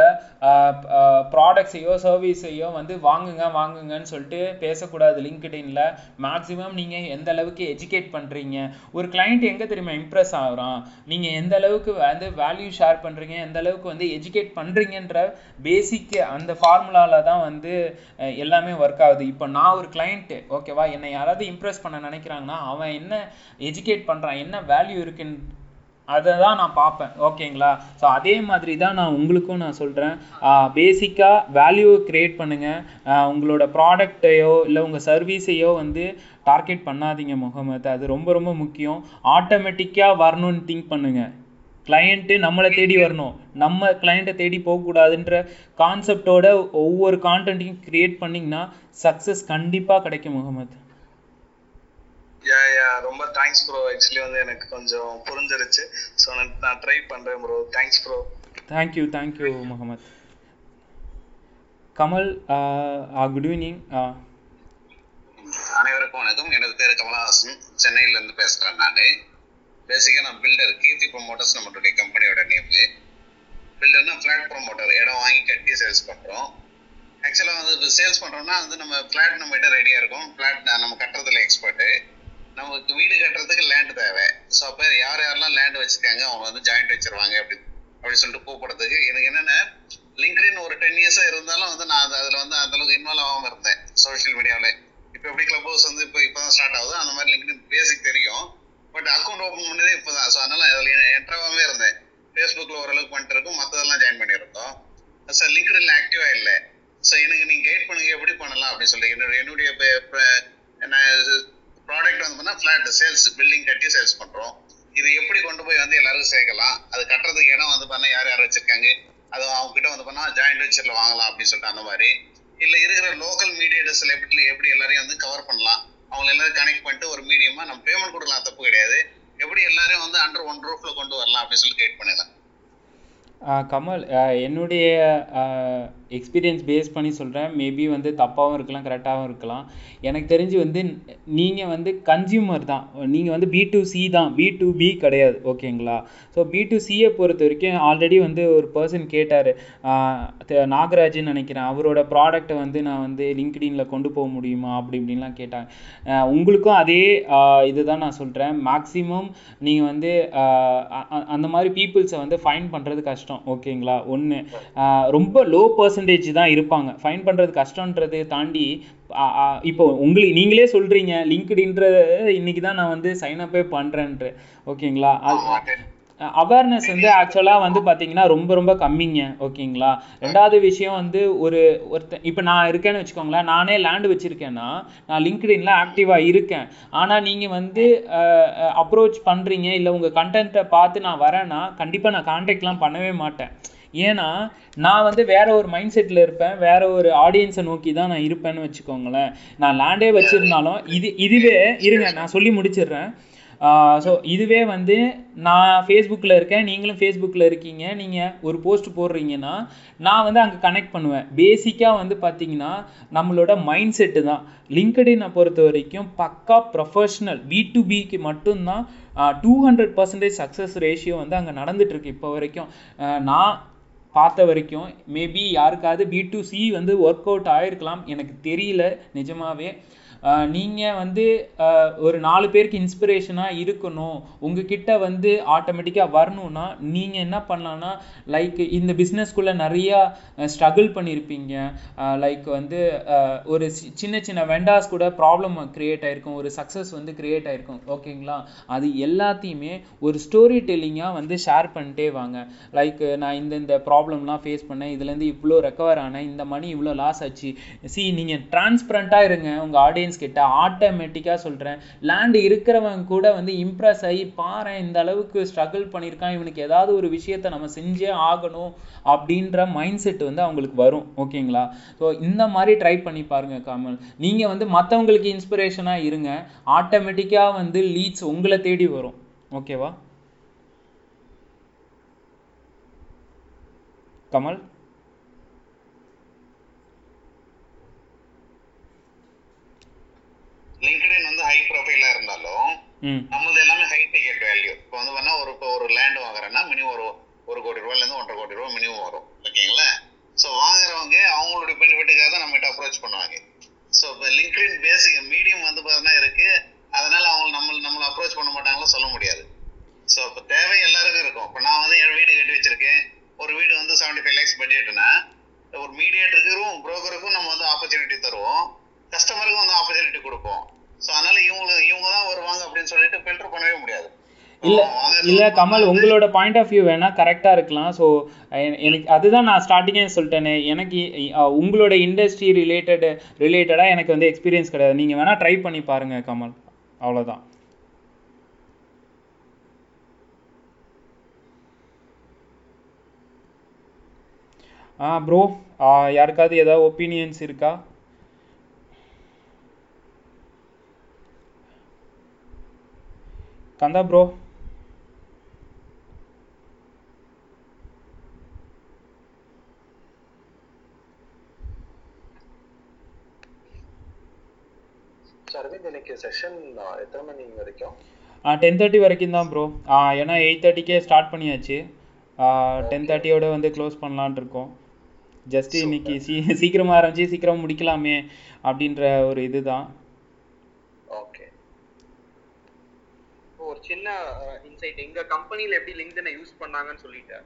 ப்ராடக்ட்ஸையோ சர்வீஸையோ வந்து வாங்குங்க வாங்குங்கன்னு சொல்லிட்டு பேசக்கூடாது லிங்க்டின்ல மேக்ஸிமம் நீங்க எந்த அளவுக்கு எஜுகேட் பண்றீங்க? ஒரு கிளைண்ட் எங்க தெரியுமா இம்ப்ரெஸ் ஆகுறான்? நீங்க எந்த அளவுக்கு வந்து வேல்யூ ஷேர் பண்றீங்க? எந்த அளவுக்கு வந்து எஜுகேட் பண்றீங்கன்ற பேசிக் அந்த ஃபார்முலால தான் வந்து எல்லாமே ஒர்க் ஆகுது. இப்போ நான் ஒரு கிளைண்ட் ஓகேவா என்னை யாராவது இம்ப்ரெஸ் பண்ண நினைக்கிறாங்கன்னா அவன் என்ன எஜுகேட் பண்றான்? என்ன வேல்யூ இருக்குன்னு அதை தான் நான் பார்ப்பேன். ஓகேங்களா ஸோ அதே மாதிரி தான் நான் உங்களுக்கும் நான் சொல்கிறேன் பேசிக்காக வேல்யூவை க்ரியேட் பண்ணுங்கள் உங்களோட ப்ராடக்டையோ இல்லை உங்கள் சர்வீஸையோ வந்து டார்கெட் பண்ணாதீங்க முகமது. அது ரொம்ப ரொம்ப முக்கியம். ஆட்டோமேட்டிக்காக வரணும்னு திங்க் பண்ணுங்கள் கிளையண்ட்டு நம்மளை தேடி வரணும். நம்ம கிளையண்ட்டை தேடி போகக்கூடாதுன்ற கான்செப்டோட ஒவ்வொரு கான்டென்ட்டையும் க்ரியேட் பண்ணிங்கன்னா சக்ஸஸ் கண்டிப்பாக கிடைக்கும் முகமது. யா யா ரொம்ப தேங்க்ஸ் ப்ரோ ஆக்சுவலி வந்து எனக்கு கொஞ்சம் புரிஞ்சிருச்சு. ஸோ நான் ட்ரை பண்ணுறேன் bro thanks bro thank you thank you Mohammed Kamal good evening அனைவருக்கும் வணக்கம். எனது பேர் கமலஹாசன். சென்னையில இருந்து பேசுறேன் நான். பேசிக்கா நான் பில்டர் கீர்த்தி ப்ரொமோட்டர்ஸ் நம்மளுடைய கம்பெனியோட நேம் பில்டர்னா ஃபிளாட் ப்ரொமோட்டர் இடம் வாங்கி கட்டி சேல்ஸ் பண்றோம். ஆக்சுவலாக வந்து சேல்ஸ் பண்றோம்னா வந்து நம்ம ஃபிளாட் நம்ம கிட்ட ரெடியா இருக்கும். ஃபிளாட் நம்ம கட்டுறதுல எக்ஸ்பர்ட்டு நமக்கு வீடு கட்டுறதுக்கு லேண்ட் தேவை. ஸோ அப்போ யார் யாரெல்லாம் லேண்ட் வச்சுருக்காங்க அவங்க வந்து ஜாயிண்ட் வச்சிருவாங்க அப்படி அப்படின்னு சொல்லிட்டு கூப்பிடுறதுக்கு எனக்கு என்னென்ன லிங்க்டின் ஒரு டென் இயர்ஸாக இருந்தாலும் வந்து நான் அதில் வந்து அந்தளவுக்கு இன்வால்வ் ஆகாமல் இருந்தேன் சோஷியல் மீடியாவில் இப்போ எப்படி கிளப் ஹவுஸ் வந்து இப்போ இப்போ தான் ஸ்டார்ட் ஆகுது அந்த மாதிரி லிங்க்டின் பேசிக் தெரியும். பட் அக்கௌண்ட் ஓப்பன் பண்ணதே இப்போ தான் ஸோ அதனால் அதில் என்ட்ராகவே இருந்தேன். ஃபேஸ்புக்கில் ஓரளவுக்கு பண்ணிட்டு இருக்கும் மற்றதெல்லாம் ஜாயின் பண்ணியிருந்தோம் சார் லிங்க்டின்ல ஆக்டிவாக இல்லை. ஸோ எனக்கு நீங்கள் கைட் பண்ணுங்க எப்படி பண்ணலாம் அப்படின்னு சொல்லி என்னுடைய என்னுடைய ப்ராடக்ட் வந்து பார்த்தீங்கன்னா ஃப்ளாட் சேல்ஸ் பில்டிங் கட்டி சேல்ஸ் பண்ணுறோம் இது எப்படி கொண்டு போய் வந்து எல்லாருக்கும் சேர்க்கலாம்? அது கட்டுறதுக்கு இடம் வந்து பண்ணால் யார் யார் வச்சிருக்காங்க? அது அவங்க கிட்ட வந்து பண்ணால் ஜாயிண்ட் வெஞ்சரில் வாங்கலாம் அப்படின்னு சொல்லிட்டு அந்த மாதிரி. இல்லை இருக்கிற லோக்கல் மீடியேட்டர்ஸில் எப்படி எப்படி எல்லாரையும் வந்து கவர் பண்ணலாம்? அவங்க எல்லாரும் கனெக்ட் பண்ணிட்டு ஒரு மீடியமாக நம்ம பேமெண்ட் கொடுக்கலாம் தப்பு கிடையாது. எப்படி எல்லாரையும் வந்து அண்டர் ஒன் ரூஃபில் கொண்டு வரலாம் அப்படின்னு சொல்லி கைட் பண்ணிடலாம். கமல் என்னுடைய எக்ஸ்பீரியன்ஸ் பேஸ் பண்ணி சொல்கிறேன் மேபி வந்து தப்பாகவும் இருக்கலாம் கரெக்டாகவும் இருக்கலாம். எனக்கு தெரிஞ்சு வந்து நீங்கள் வந்து கன்சியூமர் தான். நீங்கள் வந்து பி டு சி தான். பி டு பி கிடையாது ஓகேங்களா? ஸோ பி டு சியை பொறுத்த வரைக்கும் ஆல்ரெடி வந்து ஒரு பர்சன் கேட்டார். நாகராஜன் நினைக்கிறேன். அவரோட ப்ராடக்ட்டை வந்து நான் வந்து லிங்க்டின்ல கொண்டு போக முடியுமா? அப்படி இப்படின்லாம் கேட்டாங்க. உங்களுக்கும் அதே இது தான் நான் சொல்கிறேன் மேக்ஸிமம் நீங்கள் வந்து அந்த மாதிரி பீப்புள்ஸை வந்து ஃபைன் பண்ணுறது கஷ்டம் ஓகேங்களா? ஒன்று ரொம்ப லோ பர்சன் பர்சன்டேஜ் தான் இருப்பாங்க. ஃபைன் பண்ணுறது கஷ்டன்றது தாண்டி இப்போ உங்களுக்கு நீங்களே சொல்கிறீங்க லிங்க்டின்ற இன்னைக்கு தான் நான் வந்து சைன் அப்பே பண்ணுறேன்ட்டு ஓகேங்களா? அவேர்னஸ் வந்து ஆக்சுவலாக வந்து பார்த்தீங்கன்னா ரொம்ப ரொம்ப கம்மிங்க. ஓகேங்களா? ரெண்டாவது விஷயம் வந்து ஒரு ஒருத்த இப்போ நான் இருக்கேன்னு வச்சுக்கோங்களேன். நானே லேண்டு வச்சுருக்கேன்னா நான் லிங்க்டின்ல ஆக்டிவாக இருக்கேன். ஆனால் நீங்கள் வந்து அப்ரோச் பண்ணுறீங்க இல்லை உங்கள் கண்டென்ட்டை பார்த்து நான் வரேன்னா கண்டிப்பாக நான் கான்டாக்ட்லாம் பண்ணவே மாட்டேன். ஏன்னா நான் வந்து வேற ஒரு மைண்ட் செட்டில் இருப்பேன். வேற ஒரு ஆடியன்ஸை நோக்கி தான் நான் இருப்பேன்னு வச்சுக்கோங்களேன். நான் லேண்டே வச்சுருந்தாலும் இது இதுவே இருங்க நான் சொல்லி முடிச்சிடுறேன். ஸோ இதுவே வந்து நான் ஃபேஸ்புக்கில் இருக்கேன். நீங்களும் ஃபேஸ்புக்கில் இருக்கீங்க. நீங்கள் ஒரு போஸ்ட் போடுறீங்கன்னா நான் வந்து அங்கே கனெக்ட் பண்ணுவேன். பேசிக்காக வந்து பார்த்தீங்கன்னா நம்மளோட மைண்ட் செட்டு தான். லிங்க்டினை பொறுத்த வரைக்கும் பக்கா ப்ரொஃபஷ்னல் பி டு பிக்கு மட்டும்தான் two hundred percentage success ratio வந்து அங்கே நடந்துட்டுருக்கு இப்போ வரைக்கும். நான் பார்த்த வரைக்கும் மேபி யாருக்காவது பி டு சி வந்து ஒர்க் அவுட் ஆகிருக்கலாம் எனக்கு தெரியல நிஜமாவே. நீங்கள் வந்து ஒரு நாலு பேருக்கு இன்ஸ்பிரேஷனாக இருக்கணும். உங்ககிட்ட வந்து ஆட்டோமேட்டிக்காக வரணும்னா நீங்கள் என்ன பண்ணலான்னா லைக் இந்த பிஸ்னஸ்க்குள்ளே நிறையா ஸ்ட்ரகிள் பண்ணியிருப்பீங்க லைக் வந்து ஒரு சி- சின்ன சின்ன வெண்டாஸ் கூட ப்ராப்ளம் க்ரியேட் ஆகிருக்கும் ஒரு சக்ஸஸ் வந்து க்ரியேட் ஆகிருக்கும் ஓகேங்களா? அது எல்லாத்தையுமே ஒரு ஸ்டோரி டெல்லிங்காக வந்து ஷேர் பண்ணிட்டே வாங்க. லைக் நான் இந்த இந்த ப்ராப்ளம்லாம் ஃபேஸ் பண்ணேன். இதுலேருந்து இவ்வளோ ரெக்கவர் ஆனேன். இந்த மணி இவ்வளோ லாஸ் ஆச்சு. சி நீங்கள் டிரான்ஸ்பரண்ட்டாக இருங்க. உங்கள் ஆடியன்ஸ் கிட்ட ஆட்டோமேட்டிக்காக சொல்கிறேன் லேண்ட் இருக்கிறவங்க கூட வந்து இம்ப்ரெஸ் ஆகி பாரு இந்த அளவுக்கு ஸ்ட்ரகிள் பண்ணியிருக்கான் இவனுக்கு ஏதாவது ஒரு விஷயத்த நம்ம செஞ்சே ஆகணும் அப்படின்ற மைண்ட் செட் வந்து அவங்களுக்கு வரும் ஓகேங்களா ஸோ இந்த மாதிரி ட்ரை பண்ணி பாருங்க கமல். நீங்கள் வந்து மற்றவங்களுக்கு இன்ஸ்பிரேஷனாக இருங்க. ஆட்டோமேட்டிக்காக வந்து லீட்ஸ் உங்களை தேடி வரும் ஓகேவா கமல்? லிங்க்டின் வந்து ஹை ப்ரொஃபைலா இருந்தாலும் நம்மளது எல்லாமே ஹை டிக்கெட் வேல்யூ இப்போ வந்து வேணா ஒரு இப்போ ஒரு லேண்ட் வாங்குறேன்னா மினிமம் ஒரு ஒரு கோடி ரூபாயில இருந்து ஒன்றரை கோடி ரூபாய் மினிமம் வரும். ஓகேங்களா? ஸோ வாங்குறவங்க அவங்களுடைய பெனிஃபிட்டுக்காக தான் நம்மகிட்ட அப்ரோச் பண்ணுவாங்க. ஸோ இப்போ லிங்க்டின் பேசிக் மீடியம் வந்து பார்த்தீங்கன்னா இருக்கு. அதனால அவங்க நம்ம நம்மளை அப்ரோச் பண்ண மாட்டாங்களோ சொல்ல முடியாது. ஸோ இப்போ தேவை எல்லாருக்கும் இருக்கும். இப்போ நான் வந்து என் வீடு கட்டி வச்சிருக்கேன். ஒரு வீடு வந்து செவன்டி ஃபைவ் லேக்ஸ் பட்ஜெட்னா ஒரு மீடியேட்டருக்கும் புரோக்கருக்கும் நம்ம வந்து ஆப்பர்ச்சுனிட்டி தருவோம். கஸ்டமருக்கும் வந்து ஆப்பர்ச்சுனிட்டி கொடுப்போம். ஸோ அதனால இவங்க இவங்க தான் வருவாங்க அப்படின்னு சொல்லிட்டு ஃபில்டர் பண்ணவே முடியாது. இல்ல இல்ல கமல் உங்களோட பாயிண்ட் ஆஃப் வியூ வேணா கரெக்டா இருக்கலாம். ஸோ எனக்கு அதுதான் நான் ஸ்டார்டிங்கே சொல்லிட்டேனே. எனக்கு உங்களோட இண்டஸ்ட்ரி ரிலேட்டட் ரிலேட்டடா எனக்கு வந்து எக்ஸ்பீரியன்ஸ் கிடையாது. நீங்க வேணா ட்ரை பண்ணி பாருங்க கமல். அவ்வளவுதான். ஆ ப்ரோ யாருக்காவது ஏதாவது ஒப்பீனியன்ஸ் இருக்கா? கந்தா ப்ரோ டென் தேர்ட்டி வரைக்கும்? தான் ப்ரோ ஏன்னா எயிட் தேர்ட்டிக்கே ஸ்டார்ட் பண்ணியாச்சு. டென் தேர்ட்டியோட வந்து க்ளோஸ் பண்ணலான்ட்டு இருக்கோம். ஜஸ்ட் இன்னைக்கு சீ சீக்கிரமாக ஆரம்பிச்சு சீக்கிரம் முடிக்கலாமே அப்படின்ற ஒரு இதுதான் ஓகே ஒரு சின்ன uh, இன்சைட் எங்க கம்பெனில எப்படி லிங்க்டனை யூஸ் பண்ணாங்கன்னு சொல்லிட்டேன்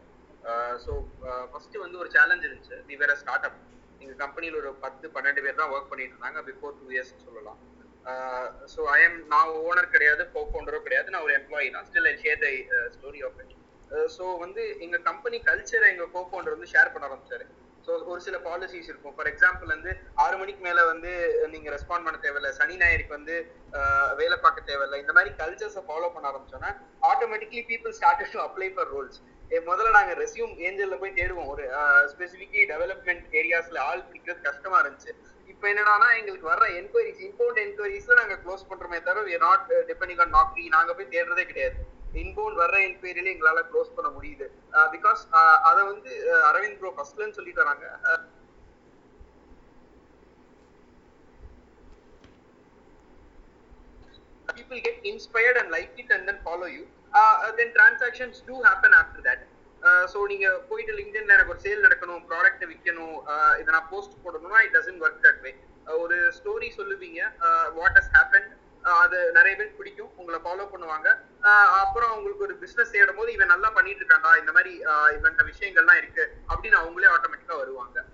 ஸோ uh, ஃபர்ஸ்ட் uh, வந்து ஒரு சேலஞ்ச் இருந்துச்சு. வி வேற ஸ்டார்ட் அப் எங்க கம்பெனியில் ஒரு பத்து பன்னெண்டு பேர் தான் ஒர்க் பண்ணிட்டு இருந்தாங்க. பிஃபோர் டூ இயர்ஸ் சொல்லலாம். ஸோ ஐ எம் நான் ஓனர் கிடையாது கோ ஃபவுண்டரோ கிடையாது. நான் ஒரு எம்ப்ளாயி தான். Still I share the story of it so வந்து எங்க கம்பெனி கல்ச்சரை எங்க கோ ஃபவுண்டர் வந்து ஷேர் பண்ண ஆரம்பிச்சாரு. ஸோ ஒரு சில பாலிசிஸ் இருக்கும். ஃபார் எக்ஸாம்பிள் வந்து ஆறு மணிக்கு மேல வந்து நீங்க ரெஸ்பாண்ட் பண்ண தேவையில்ல. சனி ஞாயிறுக்கு வந்து ஆஹ், வேலை பார்க்க தேவையில்லை. இந்த மாதிரி கல்ச்சர்ஸை ஃபாலோ பண்ண ஆரம்பிச்சோன்னா automatically people start to apply for roles முதல்ல நாங்க ரெஸ்யூம் ஏஞ்சல்ல போய் தேடுவோம். ஒரு ஸ்பெசிஃபிக்லி டெவலப்மெண்ட் ஏரியாஸ்ல ஆள் பிடிக்கிறது கஷ்டமா இருந்துச்சு. இப்போ என்னன்னா எங்களுக்கு வர்ற என்கொயரிஸ் இன்பவுண்ட் என்கொயரிஸ் நாங்க க்ளோஸ் பண்றோமே தவிர we not depending on Naukri நாங்க போய் தேடுறதே கிடையாது. இன்பவுண்ட் வர்ற என்கொயரியில எங்களால க்ளோஸ் பண்ண முடியுது. பிகாஸ் அதை வந்து அரவிந்த் ப்ரோ ஃபர்ஸ்ட்லன்னு சொல்லி தராங்க ah, people get inspired and like it and then follow you. uh, then transactions do happen after that. So நீங்க போயிட்டு லிங்க்டின்ல எனக்கு ஒரு சேல் நடக்கணும் ப்ராடக்ட் விற்கணும் இதை நான் போஸ்ட் போடணும்னா it doesn't work that way ஒரு ஸ்டோரி சொல்லுவீங்க வாட் ஹஸ் ஹேப்பன் அது நிறைய பேர் பிடிக்கும். உங்களை ஃபாலோ பண்ணுவாங்க. அப்புறம் அவங்களுக்கு ஒரு பிசினஸ் தேடும் போது இவன் நல்லா பண்ணிட்டு இருக்கான்டா. இந்த மாதிரி uh, இவன்ட்ட விஷயங்கள்லாம் இருக்கு. அப்படின்னு அவங்களே ஆட்டோமேட்டிக்கா வருவாங்க.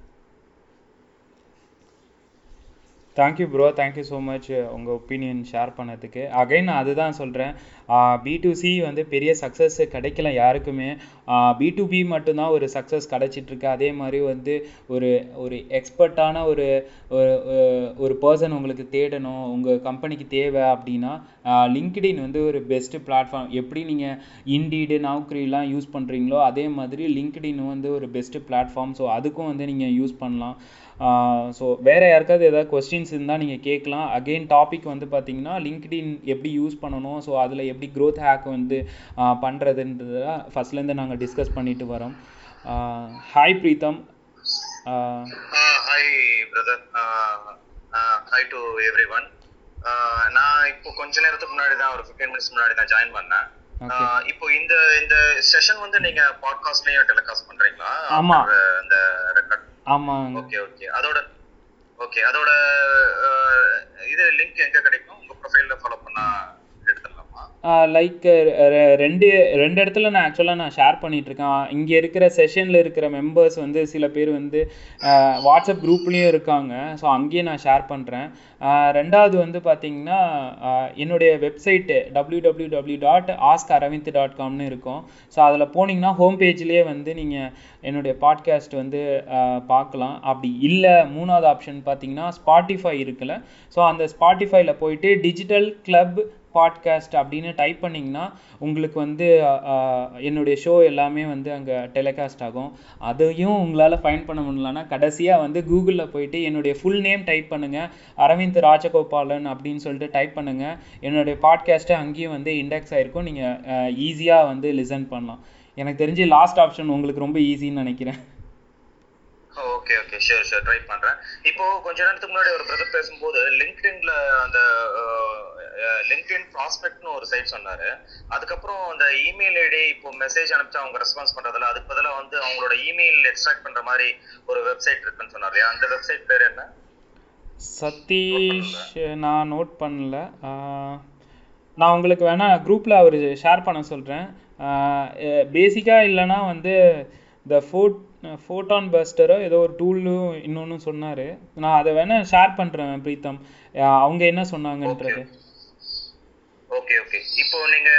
Thank you bro thank you so much உங்கள் ஒப்பீனியன் ஷேர் பண்ணதுக்கு. அகைன் நான் அதுதான் சொல்கிறேன் பி டு சி வந்து பெரிய சக்ஸஸ் கிடைக்கல யாருக்குமே. பி டு பி மட்டும்தான் ஒரு சக்ஸஸ் கிடச்சிட்ருக்கு. அதே மாதிரி வந்து ஒரு ஒரு எக்ஸ்பர்ட்டான ஒரு ஒரு- பர்சன் உங்களுக்கு தேடணும். உங்கள் கம்பெனிக்கு தேவை அப்படின்னா லிங்க்டின் வந்து ஒரு பெஸ்ட்டு பிளாட்ஃபார்ம் எப்படி நீங்கள் இண்டீடு நவுக்ரிலாம் யூஸ் பண்ணுறீங்களோ அதே மாதிரி லிங்க்டின் வந்து ஒரு பெஸ்ட்டு பிளாட்ஃபார்ம் ஸோ அதுக்கும் வந்து நீங்கள் யூஸ் பண்ணலாம். ஸோ வேறு யாருக்காவது ஏதாவது கொஸ்டின்ஸ் இருந்தால் நீங்கள் கேட்கலாம். அகெயின் டாபிக் வந்து பார்த்தீங்கன்னா லிங்க்டின் எப்படி யூஸ் பண்ணணும்? ஸோ அதில் எப்படி க்ரோத் ஹேக் வந்து பண்ணுறதுன்றத ஃபஸ்ட்லேருந்து நாங்கள் டிஸ்கஸ் பண்ணிட்டு வரோம். Hi Preetham. Hi brother hi to everyone நான் இப்போ கொஞ்ச நேரத்துக்கு முன்னாடி தான் ஒரு ஃபிஃப்டீன் மினிட்ஸ் முன்னாடி தான் ஜாயின் பண்ணேன். இப்போ இந்த இந்த செஷன் வந்து நீங்க பாட்காஸ்ட்லயும் டெலிகாஸ்ட் பண்றீங்களா? ஆமா. அந்த ரெக்கார்ட் ஆமாங்க. Okay okay. அதோட ஓகே. அதோட uh, இது லிங்க் எங்க கிடைக்கும்? உங்க ப்ரொஃபைல்ல ஃபாலோ பண்ணா எடுத்துடலாமா லைக் ரெண்டு ரெண்டு இடத்துல நான் ஆக்சுவலாக நான் ஷேர் பண்ணிகிட்ருக்கேன் இங்கே இருக்கிற செஷனில் இருக்கிற மெம்பர்ஸ் வந்து சில பேர் வந்து வாட்ஸ்அப் குரூப்லேயும் இருக்காங்க. ஸோ அங்கேயே நான் ஷேர் பண்ணுறேன் ரெண்டாவது வந்து பார்த்தீங்கன்னா என்னுடைய website W W W dot ask Aravind dot காம்னு இருக்கும். ஸோ அதில் போனீங்கன்னா ஹோம் பேஜ்லேயே வந்து நீங்கள் என்னுடைய பாட்காஸ்ட் வந்து பார்க்கலாம். அப்படி இல்லை மூணாவது ஆப்ஷன் பார்த்தீங்கன்னா ஸ்பாட்டிஃபை இருக்குல்ல. ஸோ அந்த ஸ்பாட்டிஃபைல போயிட்டு டிஜிட்டல் கிளப் பாட்காஸ்ட் அப்படின்னு டைப் பண்ணிங்கன்னா உங்களுக்கு வந்து என்னுடைய ஷோ எல்லாமே வந்து அங்கே டெலிகாஸ்ட் ஆகும். அதையும் உங்களால் ஃபைன் பண்ண முடியலன்னா கடைசியாக வந்து கூகுளில் போயிட்டு என்னுடைய ஃபுல் நேம் டைப் பண்ணுங்கள் அரவிந்த் ராஜகோபாலன் அப்படின்னு சொல்லிட்டு டைப் பண்ணுங்கள் என்னுடைய பாட்காஸ்ட்டு அங்கேயும் வந்து இண்டெக்ஸ் ஆகிருக்கும் நீங்கள் ஈஸியாக வந்து லிசன் பண்ணலாம். எனக்கு தெரிஞ்சு லாஸ்ட் ஆப்ஷன் உங்களுக்கு ரொம்ப ஈஸின்னு நினைக்கிறேன். Okay okay sure sure try பண்றேன். இப்போ கொஞ்ச நேரத்துக்கு முன்னாடி ஒரு பிரதர் பேசும்போது லிங்க்டின்ல அந்த uh, uh, லிங்க்டின் ப்ராஸ்பெக்ட்னு ஒரு சைட் சொன்னாரு. அதுக்கப்புறம் அந்த இமெயில் ஐடி இப்போ மெசேஜ் அனுப்பிச்சா அவங்க ரெஸ்பான்ஸ் பண்றதுல அதுக்கு பதிலாக வந்து அவங்களோட இமெயில் எக்ஸ்ட்ராக்ட் பண்ற மாதிரி ஒரு வெப்சைட் இருக்குன்னு சொன்னாரு. இல்லையா? அந்த வெப்சைட் பேர் என்ன? சதீஷ் நான் நோட் பண்ணல. நான் உங்களுக்கு வேணா குரூப்பில் அவர் ஷேர் பண்ண சொல்கிறேன் பேசிக்காக இல்லைன்னா வந்து இந்த ஃபுட் ஃபோட்டான் பஸ்டரோ ஏதோ ஒரு டூலும் இன்னொன்று சொன்னார். நான் அதை வேணா ஷேர் பண்ணுறேன் பிரீத்தம். அவங்க என்ன சொன்னாங்கன்றது. ஓகே. ஓகே இப்போ நீங்க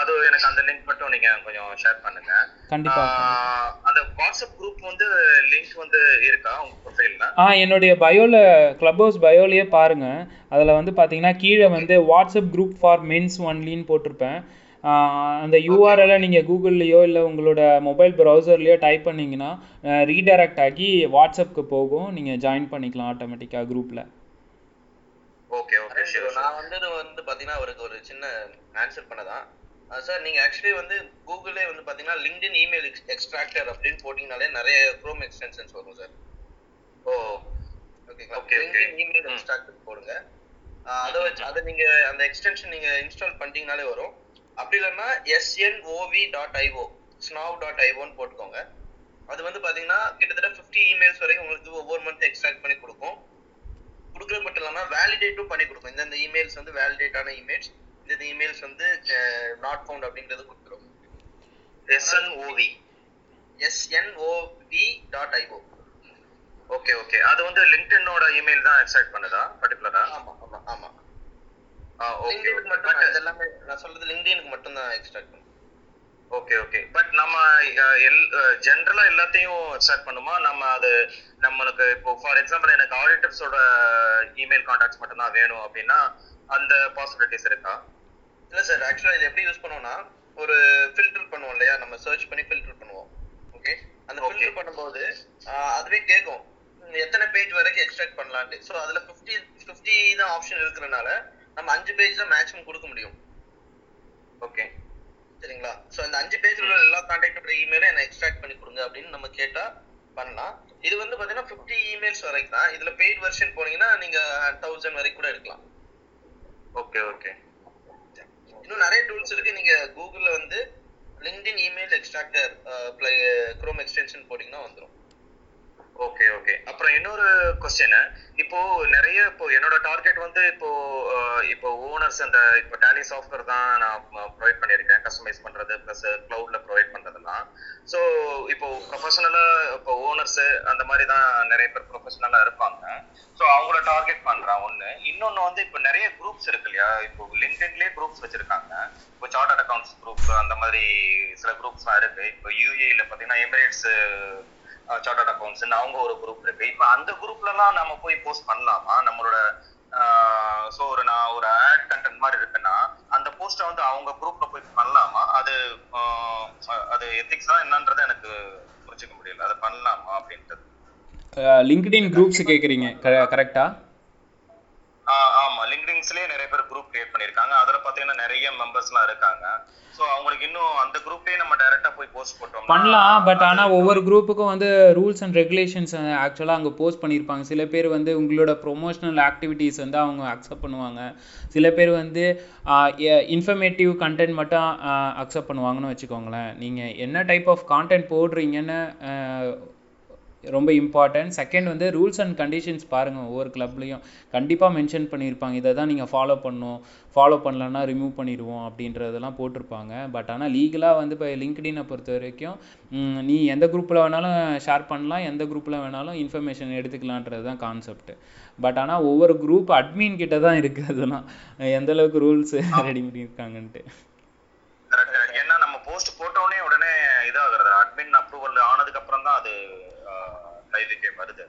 அது எனக்கு அந்த லிங்க் மட்டும் நீங்க கொஞ்சம் ஷேர் பண்ணுங்க. கண்டிப்பா. அந்த வாட்ஸ்அப் குரூப் வந்து லிங்க் வந்து இருக்கா? உங்க ப்ரொஃபைல்ல ஆ என்னுடைய பயோவில் க்ளப் ஹவுஸ் பயோலையே பாருங்கள் அதில் வந்து பார்த்தீங்கன்னா கீழே வந்து வாட்ஸ்அப் குரூப் ஃபார் மென்ஸ் ஒன்லின்னு போட்டிருப்பேன். அந்த யூஆர்எல்லை நீங்கள் கூகுள்லேயோ இல்லை உங்களோட மொபைல் ப்ரௌசர்லேயோ டைப் பண்ணிங்கன்னா ரீடைரக்ட் ஆகி வாட்ஸ்அப்க்கு போகும். நீங்கள் ஜாயின் பண்ணிக்கலாம் ஆட்டோமேட்டிக்காக குரூப்பில் ஓகே ஓகே நான் வந்தது வந்து பாத்தீங்கன்னா அவருக்கு ஒரு சின்ன ஆன்சர் பண்ணதான். சார் நீங்க ஆக்சுவலி வந்து கூகுளே வந்து பாத்தீங்கன்னா லிங்க்டின் இமெயில் எக்ஸ்ட்ராக்டர் அப்படின்னு போட்டீங்கனாலே நிறைய குரோம் எக்ஸ்டென்ஷன்ஸ் வரும் சார் ஓ ஓகேங்களா லிங்க்டின் இமெயில் எக்ஸ்ட்ராக்டர் போடுங்க. அதை வச்சு அதை நீங்க அந்த எக்ஸ்டென்ஷன் நீங்க இன்ஸ்டால் பண்ணிட்டீங்கனாலே வரும். அப்படி இல்லைன்னா SNOV dot IO Snov dot ஐஓன்னு போட்டுக்கோங்க. அது வந்து பாத்தீங்கன்னா கிட்டத்தட்ட 50 இமெயில்ஸ் வரைக்கும் உங்களுக்கு ஒவ்வொரு மந்த் எக்ஸ்ட்ராக்ட் பண்ணி கொடுக்கும். கொடுக்குறது மட்டும் இல்லாம வேலிடேட்டும் பண்ணி கொடுக்கும். இந்தந்த இமெயில்ஸ் வந்து வேலிடேட்டான இமெயில்ஸ் இந்த இமெயில்ஸ் வந்து நாட் ஃபவுண்ட் அப்படின்றது கொடுத்துரும். SNOV SNOV dot IO okay okay அது வந்து லிங்க்டினோட இமெயில் தான் எக்ஸ்ட்ராக்ட் பண்ணுதா? பர்டிகுலரா ஆமா ஆமா ஆமா. ஆ ஓகே லிங்க்டினுக்கு மட்டும் தான் இது எல்லாமே நான் சொல்றது லிங்க்டினுக்கு மட்டும் தான் எக்ஸ்ட்ராக்ட் பண்ணும். ஓகே ஓகே பட் நம்ம எல் ஜென்ரலா எல்லாத்தையும் ஸ்டார்ட் பண்ணுமா? நம்ம அது நம்மளுக்கு இப்போ ஃபார் எக்ஸாம்பிள் எனக்கு ஆடிட்டர்ஸோட இமெயில் கான்டாக்ட்ஸ் மட்டும் தான் வேணும் அப்படின்னா அந்த பாசிபிலிட்டிஸ் இருக்கா? இல்ல சார் ஆக்சுவலா இது எப்படி யூஸ் பண்ணுவோம்னா ஒரு ஃபில்டர் பண்ணுவோம் இல்லையா? நம்ம சர்ச் பண்ணி ஃபில்டர் பண்ணுவோம். ஓகே அந்த ஃபில்டர் பண்ணும்போது அதுவே கேட்கும். எத்தனை பேஜ் வரைக்கும் எக்ஸ்ட்ராக்ட் பண்ணலான்ட்டு. ஸோ அதுல 50 50 தான் ஆப்ஷன் இருக்கிறனால நம்ம அஞ்சு பேஜ் தான் மேக்ஸிமம் கொடுக்க முடியும். ஓகே சரிங்களா? ஸோ அந்த அஞ்சு பேஜ்ல உள்ள எல்லா கான்டாக்ட் இமெயிலும் என்ன எக்ஸ்ட்ராக்ட் பண்ணி கொடுங்க அப்படின்னு நம்ம கேட்டால் பண்ணலாம். இது வந்து பார்த்தீங்கன்னா ஃபிஃப்டி இமெயில்ஸ் வரைக்கும் தான் இதில் பெய்ட் வெர்ஷன் போனீங்கன்னா நீங்கள் தௌசண்ட் வரைக்கும் கூட எடுக்கலாம். ஓகே ஓகே இன்னும் நிறைய டூல்ஸ் இருக்கு. நீங்க கூகுளில் வந்து LinkedIn email extractor Chrome extension போட்டிங்கன்னா வந்துடும் ஓகே ஓகே அப்புறம் இன்னொரு கொஸ்டின் இப்போ நிறைய இப்போ என்னோட டார்கெட் வந்து இப்போ இப்போ ஓனர்ஸ் அந்த இப்போ டேலி சாஃப்ட்வேர் தான் நான் ப்ரொவைட் பண்ணியிருக்கேன். கஸ்டமைஸ் பண்றது ப்ளஸ் கிளவுட்ல ப்ரொவைட் பண்றதெல்லாம். ஸோ இப்போ ப்ரொஃபஷனலா இப்போ ஓனர்ஸ் அந்த மாதிரி தான் நிறைய பேர் ப்ரொஃபஷனலா இருப்பாங்க. ஸோ அவங்கள டார்கெட் பண்றான் ஒண்ணு. இன்னொன்னு வந்து இப்போ நிறைய குரூப்ஸ் இருக்கு இல்லையா? இப்போ லிங்க்டின்லயே குரூப்ஸ் வச்சிருக்காங்க. இப்போ சார்ட் அக்கௌண்ட்ஸ் குரூப் அந்த மாதிரி சில குரூப்ஸ்லாம் இருக்கு. இப்போ யூஏல பாத்தீங்கன்னா எமிரேட்ஸ் சார்ட்டர்ட் அக்கௌண்ட்ஸ் அவங்க ஒரு குரூப் இருக்கு. இப்போ அந்த குரூப்லலாம் நம்ம போய் போஸ்ட் பண்ணலாமா? நம்மளோட ஸோ ஒரு நான் ஒரு ஆட் கண்டென்ட் மாதிரி இருக்குன்னா அந்த போஸ்ட்டை வந்து அவங்க குரூப்ல போய் பண்ணலாமா? அது அது எத்திக்ஸா என்னன்றது எனக்கு புரிஞ்சுக்க முடியல. அது பண்ணலாமா அப்படின்றது. லிங்க்டின் குரூப்ஸ் கேட்குறீங்க கரெக்டா ஆமா. லிங்க்டின்ஸ்லயே நிறைய பேர் குரூப் கிரியேட் பண்ணிருக்காங்க. அதுல பாத்தீங்கன்னா நிறைய மெம்பர்ஸ்லாம் இருக்காங்க. சோ அவங்களுக்கு இன்னும் அந்த குரூப்லயே நம்ம டைரக்டா போய் போஸ்ட் போட்டோம் பண்ணலாம். பட் ஆனால் ஒவ்வொரு குரூப்புக்கும் வந்து ரூல்ஸ் அண்ட் ரெகுலேஷன்ஸ் ஆக்சுவலாக அங்கே போஸ்ட் பண்ணியிருப்பாங்க சில பேர் வந்து உங்களோட ப்ரொமோஷனல் ஆக்டிவிட்டீஸ் வந்து அவங்க அக்செப்ட் பண்ணுவாங்க. சில பேர் வந்து இன்ஃபர்மேட்டிவ் கண்டென்ட் மட்டும் அக்செப்ட் பண்ணுவாங்கன்னு வச்சுக்கோங்களேன். நீங்கள் என்ன டைப் ஆஃப் கான்டென்ட் போடுறீங்கன்னு ரொம்ப இம்பார்ட்டன்ட் செகண்ட் வந்து ரூல்ஸ் அண்ட் கண்டிஷன்ஸ் பாருங்கள் ஒவ்வொரு கிளப்லையும் கண்டிப்பாக மென்ஷன் பண்ணியிருப்பாங்க. இதை தான் நீங்கள் ஃபாலோ பண்ணணும். ஃபாலோ பண்ணலன்னா ரிமூவ் பண்ணிடுவோம் அப்படின்றதெல்லாம் போட்டிருப்பாங்க. பட் ஆனால் லீகலாக வந்து இப்போ லிங்க்டினை பொறுத்த வரைக்கும் நீ எந்த குரூப்பில் வேணாலும் ஷேர் பண்ணலாம். எந்த குரூப்பில் வேணாலும் இன்ஃபர்மேஷன் எடுத்துக்கலான்றது தான் கான்செப்ட் பட் ஆனால் ஒவ்வொரு குரூப் அட்மின் கிட்ட தான் இருக்குது அதெல்லாம். எந்த அளவுக்கு ரூல்ஸ் ரெடி பண்ணியிருக்காங்கன்ட்டு. ஏன்னா நம்ம போஸ்ட் போட்டோடனே உடனே இதாகிறது. அட்மின் அப்ரூவல் ஆனதுக்கு அப்புறம் தான் அது கைதுக்கே வருது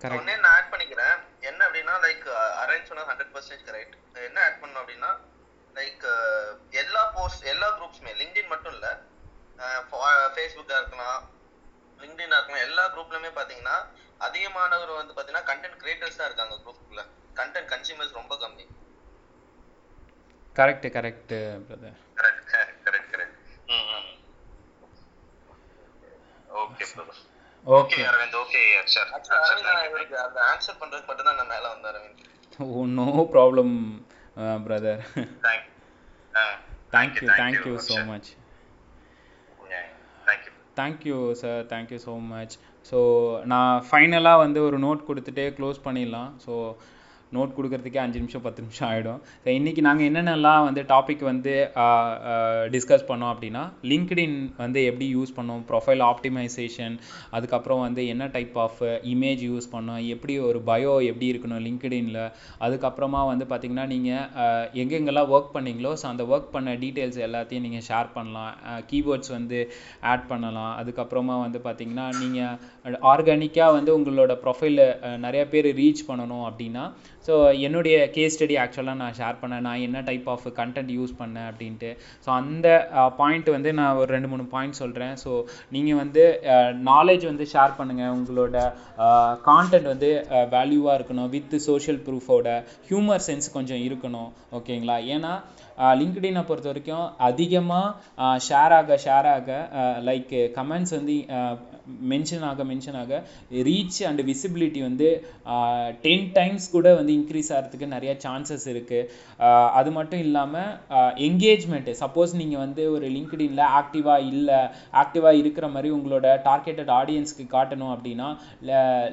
ஒன்னே நான் ஆட் பண்ணிக்கிறேன். என்ன அப்படின்னா லைக் அரேஞ்ச் சொன்னா ஹண்ட்ரட் பர்சன்டேஜ் கரெக்ட் என்ன ஆட் பண்ணணும் அப்படின்னா லைக் எல்லா போஸ்ட் எல்லா குரூப்ஸுமே லிங்க்டின் மட்டும் இல்ல ஃபேஸ்புக்கா இருக்கலாம் லிங்க்டினா இருக்கலாம் எல்லா குரூப்லயுமே பாத்தீங்கன்னா அதிகமானவர் வந்து பாத்தீங்கன்னா கண்டென்ட் கிரியேட்டர்ஸ் தான் இருக்காங்க குரூப்ல கண்டென்ட் கன்சியூமர்ஸ் ரொம்ப கம்மி. Correct correct brother correct correct correct correct okay brother okay okay Aravind okay Akshar Aravind நான் இவருக்கு அந்த ஆன்சர் பண்றதுக்கு மட்டும் தான் நான் மேல வந்தேன் Aravind oh no problem brother thank thank you thank you so much thank you thank you sir thank you so much so நான் ஃபைனலாக வந்து ஒரு நோட் கொடுத்துட்டே க்ளோஸ் பண்ணிடலாம். ஸோ நோட் கொடுக்குறதுக்கே அஞ்சு நிமிஷம் பத்து நிமிஷம் ஆகிடும் ஸோ இன்றைக்கி நாங்கள் என்னென்னலாம் வந்து டாபிக் வந்து டிஸ்கஸ் பண்ணோம் அப்படின்னா லிங்க்டின் வந்து எப்படி யூஸ் பண்ணோம் ப்ரொஃபைல் ஆப்டிமைசேஷன் அதுக்கப்புறம் வந்து என்ன டைப் ஆஃப் இமேஜ் யூஸ் பண்ணோம் எப்படி ஒரு பயோ எப்படி இருக்கணும் லிங்க்டின்ல அதுக்கப்புறமா வந்து பார்த்திங்கன்னா நீங்கள் எங்கெங்கெல்லாம் ஒர்க் பண்ணீங்களோ ஸோ அந்த ஒர்க் பண்ண டீட்டெயில்ஸ் எல்லாத்தையும் நீங்கள் ஷேர் பண்ணலாம். கீவேர்ட்ஸ் வந்து ஆட் பண்ணலாம். அதுக்கப்புறமா வந்து பார்த்திங்கன்னா நீங்கள் ஆர்கானிக்காக வந்து உங்களோட ப்ரொஃபைலில் நிறைய பேர் ரீச் பண்ணணும் அப்படின்னா ஸோ என்னுடைய கேஸ் ஸ்டடி ஆக்சுவலாக நான் ஷேர் பண்ணேன். நான் என்ன டைப் ஆஃப் கண்டென்ட் யூஸ் பண்ணேன் அப்படின்ட்டு. ஸோ அந்த பாயிண்ட் வந்து நான் ஒரு ரெண்டு மூணு பாயிண்ட் சொல்கிறேன் ஸோ நீங்கள் வந்து நாலேஜ் வந்து ஷேர் பண்ணுங்கள் உங்களோட கான்டென்ட் வந்து வேல்யூவாக இருக்கணும். வித் சோஷியல் ப்ரூஃபோட ஹியூமர் சென்ஸ் கொஞ்சம் இருக்கணும். ஓகேங்களா ஏன்னா லிங்க்டினை பொறுத்த வரைக்கும் அதிகமாக ஷேர் ஆக ஷேர் ஆக லைக் கமெண்ட்ஸ் வந்து மென்ஷன் ஆக மென்ஷன் ஆக ரீச் அண்ட் விசிபிலிட்டி வந்து டென் டைம்ஸ் கூட வந்து இன்க்ரீஸ் ஆகிறதுக்கு நிறைய சான்சஸ் இருக்குது அது மட்டும் இல்லாமல் என்கேஜ்மெண்ட்டு சப்போஸ் நீங்கள் வந்து ஒரு லிங்க்டின்ல ஆக்டிவாக இல்லை ஆக்டிவாக இருக்கிற மாதிரி உங்களோட டார்கெட்டட் ஆடியன்ஸ்க்கு காட்டணும் அப்படின்னா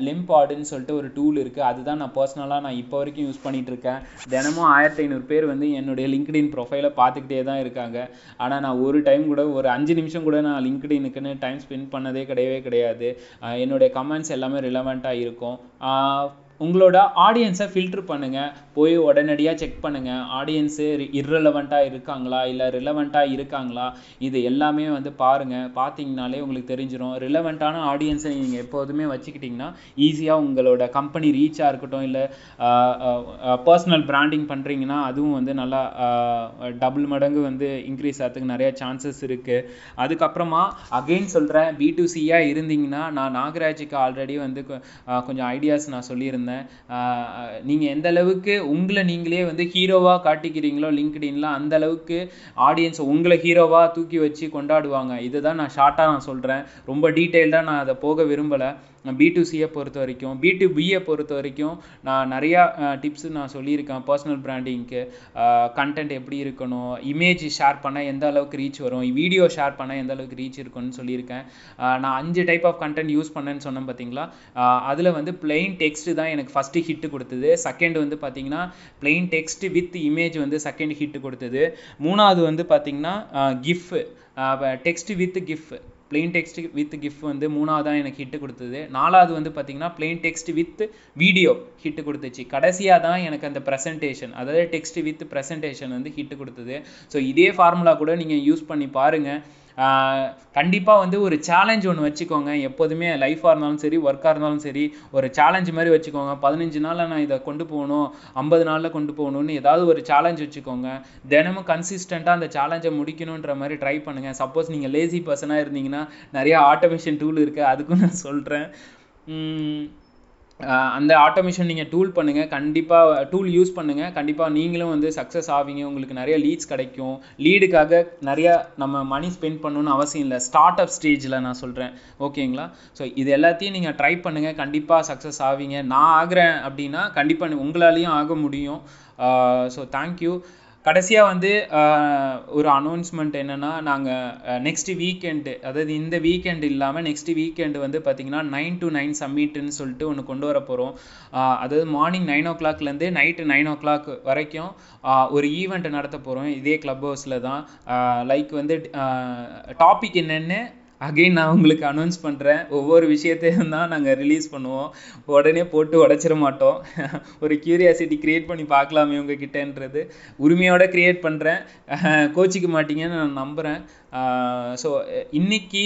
லெம்பாடுன்னு சொல்லிட்டு ஒரு டூல் இருக்குது அதுதான் நான் பர்சனலாக நான் இப்போ வரைக்கும் யூஸ் பண்ணிகிட்ருக்கேன் இருக்கேன் தினமும் ஆயிரத்தி ஐநூறு பேர் வந்து என்னுடைய லிங்க்டின் ப்ரொஃபைலை பார்த்துக்கிட்டே தான் இருக்காங்க. ஆனால் நான் ஒரு டைம் கூட ஒரு அஞ்சு நிமிஷம் கூட நான் லிங்க்டினுக்குன்னு டைம் ஸ்பெண்ட் பண்ணதே கிடையவே கிடையாது. என்னுடைய கமெண்ட்ஸ் எல்லாமே ரிலவெண்ட்டாக இருக்கும். உங்களோட ஆடியன்ஸை ஃபில்ட்ரு பண்ணுங்கள் போய் உடனடியாக செக் பண்ணுங்கள் ஆடியன்ஸு இர்ரெலவெண்ட்டாக இருக்காங்களா? இல்லை ரிலவெண்ட்டாக இருக்காங்களா? இது எல்லாமே வந்து பாருங்கள் பார்த்தீங்கனாலே உங்களுக்கு தெரிஞ்சிடும் ரிலவெண்ட்டான ஆடியன்ஸை நீங்கள் எப்போதுமே வச்சுக்கிட்டிங்கன்னா ஈஸியாக உங்களோட கம்பெனி ரீச்சாக இருக்கட்டும் இல்லை பர்சனல் பிராண்டிங் பண்ணுறீங்கன்னா அதுவும் வந்து நல்லா டபுள் மடங்கு வந்து இன்க்ரீஸ் ஆகிறதுக்கு நிறையா சான்சஸ் இருக்குது அதுக்கப்புறமா அகெயின் சொல்கிறேன் பி டு சியாக இருந்தீங்கன்னா நான் நாகராஜுக்கு ஆல்ரெடி வந்து கொஞ்சம் ஐடியாஸ் நான் சொல்லியிருந்தேன். நீங்கள் எந்த அளவுக்கு உங்களை நீங்களே வந்து ஹீரோவாக காட்டிக்கிறீங்களோ லிங்க்டின்லாம் அந்த அளவுக்கு ஆடியன்ஸ் உங்களை ஹீரோவாக தூக்கி வச்சு கொண்டாடுவாங்க. இதுதான் நான் ஷார்ட்டாக நான் சொல்கிறேன் ரொம்ப டீட்டெயில்டாக நான் அதை போக விரும்பலை. பி டு சியை பொறுத்த வரைக்கும் பி டு பியை பொறுத்த வரைக்கும் நான் நிறையா டிப்ஸ் நான் சொல்லியிருக்கேன். பர்சனல் பிராண்டிங்க்கு கண்டென்ட் எப்படி இருக்கணும் இமேஜ் ஷேர் பண்ணால் எந்த அளவுக்கு ரீச் வரும் வீடியோ ஷேர் பண்ணால் எந்த அளவுக்கு ரீச் இருக்கும்னு சொல்லியிருக்கேன். நான் அஞ்சு டைப் ஆஃப் கண்டென்ட் யூஸ் பண்ணேன்னு சொன்னேன் பார்த்தீங்களா? அதில் வந்து பிளெயின் டெக்ஸ்ட் தான் எனக்கு ஃபஸ்ட்டு ஹிட்டு கொடுத்தது. செகண்ட் வந்து பார்த்தீங்கன்னா பிளெயின் டெக்ஸ்ட் வித் இமேஜ் வந்து செகண்ட் ஹிட் கொடுத்தது. மூணாவது வந்து பார்த்தீங்கன்னா gif text with gif plain text with gift வந்து மூணாவதாக எனக்கு ஹிட்டு கொடுத்தது. நாலாவது வந்து பார்த்தீங்கன்னா plain text with video hit கொடுத்துச்சு. கடைசியாக தான் எனக்கு அந்த ப்ரெசன்டேஷன் அதாவது டெக்ஸ்ட் வித் ப்ரெசன்டேஷன் வந்து ஹிட்டு கொடுத்தது. ஸோ இதே ஃபார்முலா கூட நீங்கள் யூஸ் பண்ணி பாருங்கள் கண்டிப்பாக வந்து ஒரு சேலஞ்ச் ஒன்று வச்சுக்கோங்க. எப்போதுமே லைஃபாக இருந்தாலும் சரி ஒர்க்காக இருந்தாலும் சரி ஒரு சேலஞ்ச் மாதிரி வச்சுக்கோங்க. பதினஞ்சு நாளில் நான் இதை கொண்டு போகணும் ஐம்பது நாளில் கொண்டு போகணும்னு ஏதாவது ஒரு சேலஞ்ச் வச்சுக்கோங்க. தினமும் கன்சிஸ்டண்ட்டாக அந்த சேலஞ்சை முடிக்கணுன்ற மாதிரி ட்ரை பண்ணுங்கள் சப்போஸ் நீங்கள் லேசி பர்சனாக இருந்தீங்கன்னா நிறையா ஆட்டோமேஷன் டூல் இருக்குது அதுக்கும் நான் சொல்கிறேன் அந்த ஆட்டோமேஷன் நீங்கள் டூல் பண்ணுங்கள் கண்டிப்பாக டூல் யூஸ் பண்ணுங்கள் கண்டிப்பாக நீங்களும் வந்து சக்ஸஸ் ஆவீங்க. உங்களுக்கு நிறைய லீட்ஸ் கிடைக்கும். லீடுக்காக நிறைய நம்ம மணி ஸ்பெண்ட் பண்ணணும்னு அவசியம் இல்லை. ஸ்டார்ட் அப் ஸ்டேஜில் நான் சொல்கிறேன் ஓகேங்களா ஸோ இது எல்லாத்தையும் நீங்கள் ட்ரை பண்ணுங்கள் கண்டிப்பாக சக்ஸஸ் ஆவீங்க. நான் ஆகிறேன் அப்படின்னா கண்டிப்பாக உங்களாலேயும் ஆக முடியும். ஸோ தேங்க்யூ கடைசியாக வந்து ஒரு அனௌன்ஸ்மெண்ட் என்னென்னா நாங்கள் நெக்ஸ்ட் வீக்கெண்டு அதாவது இந்த வீக்கெண்ட் இல்லாமல் நெக்ஸ்ட் வீக்கெண்டு வந்து பார்த்திங்கன்னா நைன் டு நைன் சம்மிட்டுன்னு சொல்லிட்டு ஒன்று கொண்டு வர போகிறோம் அதாவது மார்னிங் நைன் ஓ கிளாக்லேருந்து நைட்டு நைன் ஓ கிளாக் வரைக்கும் ஒரு ஈவெண்ட்டை நடத்த போகிறோம் இதே கிளப் ஹவுஸில் தான். லைக் வந்து டாபிக் என்னென்னு அகெயின் நான் உங்களுக்கு அனௌன்ஸ் பண்ணுறேன் ஒவ்வொரு விஷயத்தையும் தான் நாங்கள் ரிலீஸ் பண்ணுவோம். உடனே போட்டு உடச்சிட மாட்டோம். ஒரு க்யூரியாசிட்டி க்ரியேட் பண்ணி பார்க்கலாமே உங்ககிட்டன்றது. உரிமையோட க்ரியேட் பண்ணுறேன் கோச்சிக்க மாட்டீங்கன்னு நான் நம்புகிறேன் ஸோ இன்னைக்கு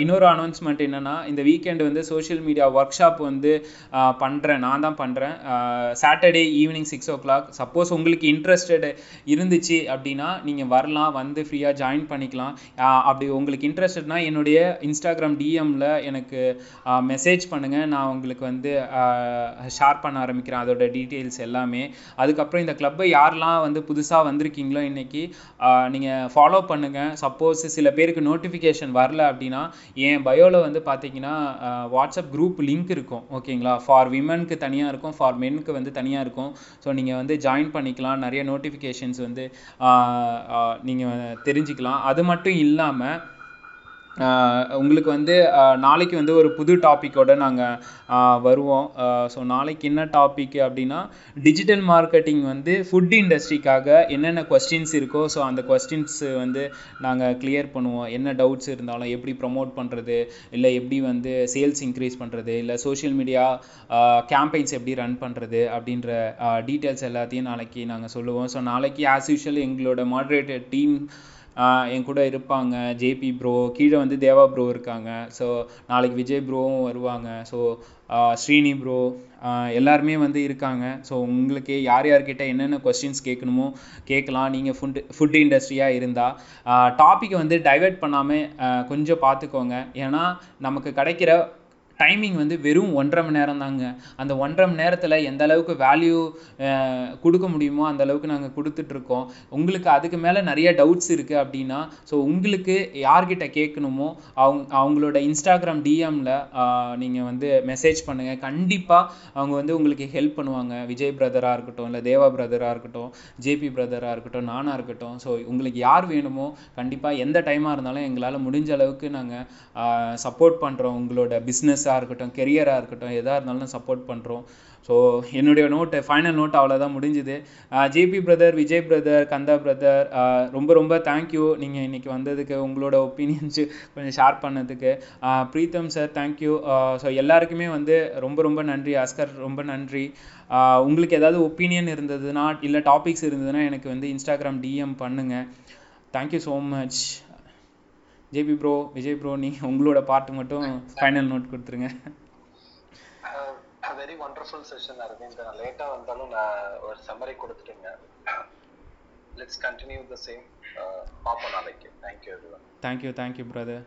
இன்னொரு அனௌன்ஸ்மெண்ட் என்னென்னா இந்த வீக்கெண்டு வந்து சோஷியல் மீடியா ஒர்க் ஷாப் வந்து பண்ணுறேன் நான் தான் பண்ணுறேன் Saturday evening six o'clock suppose உங்களுக்கு இன்ட்ரெஸ்டட் இருந்துச்சு அப்படின்னா நீங்கள் வரலாம் வந்து ஃப்ரீயாக ஜாயின் பண்ணிக்கலாம். அப்படி உங்களுக்கு இன்ட்ரெஸ்டட்னா என்னுடைய இன்ஸ்டாகிராம் டிஎம்மில் எனக்கு மெசேஜ் பண்ணுங்கள் நான் உங்களுக்கு வந்து ஷேர் பண்ண ஆரம்பிக்கிறேன் அதோட டீட்டெயில்ஸ் எல்லாமே. அதுக்கப்புறம் இந்த கிளப்பை யாரெல்லாம் வந்து புதுசாக வந்திருக்கீங்களோ இன்றைக்கி நீங்கள் ஃபாலோ பண்ணுங்கள் சப்போஸ் சில பேருக்கு நோட்டிஃபிகேஷன் வரல அப்படின்னா என் பயோவில் வந்து பார்த்தீங்கன்னா வாட்ஸ்அப் குரூப் லிங்க் இருக்கும் ஓகேங்களா? ஃபார் விமனுக்கு தனியாக இருக்கும் ஃபார் மென்னுக்கு வந்து தனியாக இருக்கும். ஸோ நீங்கள் வந்து ஜாயின் பண்ணிக்கலாம். நிறைய நோட்டிஃபிகேஷன்ஸ் வந்து நீங்கள் தெரிஞ்சுக்கலாம். அது மட்டும் இல்லாமல் உங்களுக்கு வந்து நாளைக்கு வந்து ஒரு புது டாப்பிக்கோட நாங்கள் வருவோம். ஸோ நாளைக்கு என்ன டாபிக் அப்படின்னா டிஜிட்டல் மார்க்கெட்டிங் வந்து ஃபுட் இண்டஸ்ட்ரிக்காக என்னென்ன கொஸ்டின்ஸ் இருக்கோ ஸோ அந்த கொஸ்டின்ஸு வந்து நாங்கள் கிளியர் பண்ணுவோம். என்ன டவுட்ஸ் இருந்தாலும் எப்படி ப்ரொமோட் பண்ணுறது இல்லை எப்படி வந்து சேல்ஸ் இன்க்ரீஸ் பண்ணுறது இல்லை சோஷியல் மீடியா கேம்பெயின்ஸ் எப்படி ரன் பண்ணுறது அப்படின்ற டீட்டெயில்ஸ் எல்லாத்தையும் நாளைக்கு நாங்கள் சொல்லுவோம். ஸோ நாளைக்கு ஆஸ் யூஷுவல் எங்களோட மாட்ரேட்டர் டீம் என் கூட இருப்பாங்க. ஜேபி ப்ரோ கீழே வந்து தேவா ப்ரோ இருக்காங்க. ஸோ நாளைக்கு விஜய் ப்ரோவும் வருவாங்க. ஸோ ஸ்ரீனி ப்ரோ எல்லாருமே வந்து இருக்காங்க. ஸோ உங்களுக்கு யார் யார்கிட்ட என்னென்ன கொஸ்டின்ஸ் கேட்கணுமோ கேட்கலாம். நீங்கள் ஃபுட் ஃபுட் இண்டஸ்ட்ரியாக இருந்தால் டாப்பிக்கை வந்து டைவெர்ட் பண்ணாமல் கொஞ்சம் பார்த்துக்கோங்க. ஏன்னா நமக்கு கிடைக்கிற டைமிங் வந்து வெறும் ஒன்றரை மணி நேரம் தாங்க அந்த ஒன்றரை மணி நேரத்தில் எந்த அளவுக்கு வேல்யூ கொடுக்க முடியுமோ அந்த அளவுக்கு நாங்கள் கொடுத்துட்ருக்கோம். உங்களுக்கு அதுக்கு மேலே நிறைய டவுட்ஸ் இருக்குது அப்படின்னா ஸோ உங்களுக்கு யார்கிட்ட கேட்கணுமோ அவங்க அவங்களோட இன்ஸ்டாகிராம் டிஎம்மில் நீங்கள் வந்து மெசேஜ் பண்ணுங்கள் கண்டிப்பாக அவங்க வந்து உங்களுக்கு ஹெல்ப் பண்ணுவாங்க. விஜய் பிரதராக இருக்கட்டும் இல்லை தேவா பிரதராக இருக்கட்டும் ஜேபி பிரதராக இருக்கட்டும் நானாக இருக்கட்டும். ஸோ உங்களுக்கு யார் வேணுமோ கண்டிப்பாக எந்த டைமாக இருந்தாலும் எங்களால் முடிஞ்ச அளவுக்கு நாங்கள் சப்போர்ட் பண்ணுறோம் உங்களோட பிஸ்னஸாக இருக்கட்டும் கெரியராக இருக்கட்டும் எதாக இருந்தாலும் சப்போர்ட் பண்ணுறோம் ஸோ என்னுடைய நோட்டு ஃபைனல் நோட் அவ்வளோதான் முடிஞ்சுது. JP brother Vijay brother Kandha brother ரொம்ப ரொம்ப தேங்க்யூ நீங்கள் இன்றைக்கி வந்ததுக்கு உங்களோட ஒப்பீனியன்ஸ் கொஞ்சம் ஷேர் பண்ணதுக்கு. ப்ரீத்தம் சார் தேங்க்யூ ஸோ எல்லாருக்குமே வந்து ரொம்ப ரொம்ப நன்றி. அஸ்கர் ரொம்ப நன்றி. உங்களுக்கு ஏதாவது ஒப்பீனியன் இருந்ததுன்னா இல்லை டாபிக்ஸ் இருந்ததுன்னா எனக்கு வந்து இன்ஸ்டாகிராம் டிஎம் பண்ணுங்கள் thank you so much JP bro Vijay bro நீங்கள் உங்களோட பாட்டு மட்டும் ஃபைனல் நோட் கொடுத்துருங்க. வெரி வண்டர்ஃபுல் செஷன் அரவிந்த் நான் லேட்டா வந்தாலும் நான் ஒரு சம்மரி கொடுத்துட்டீங்க. லெட்ஸ் கண்டினியூ த சேம் பார்ப்போம் நாளைக்கு. Thank you every thank you thank you brother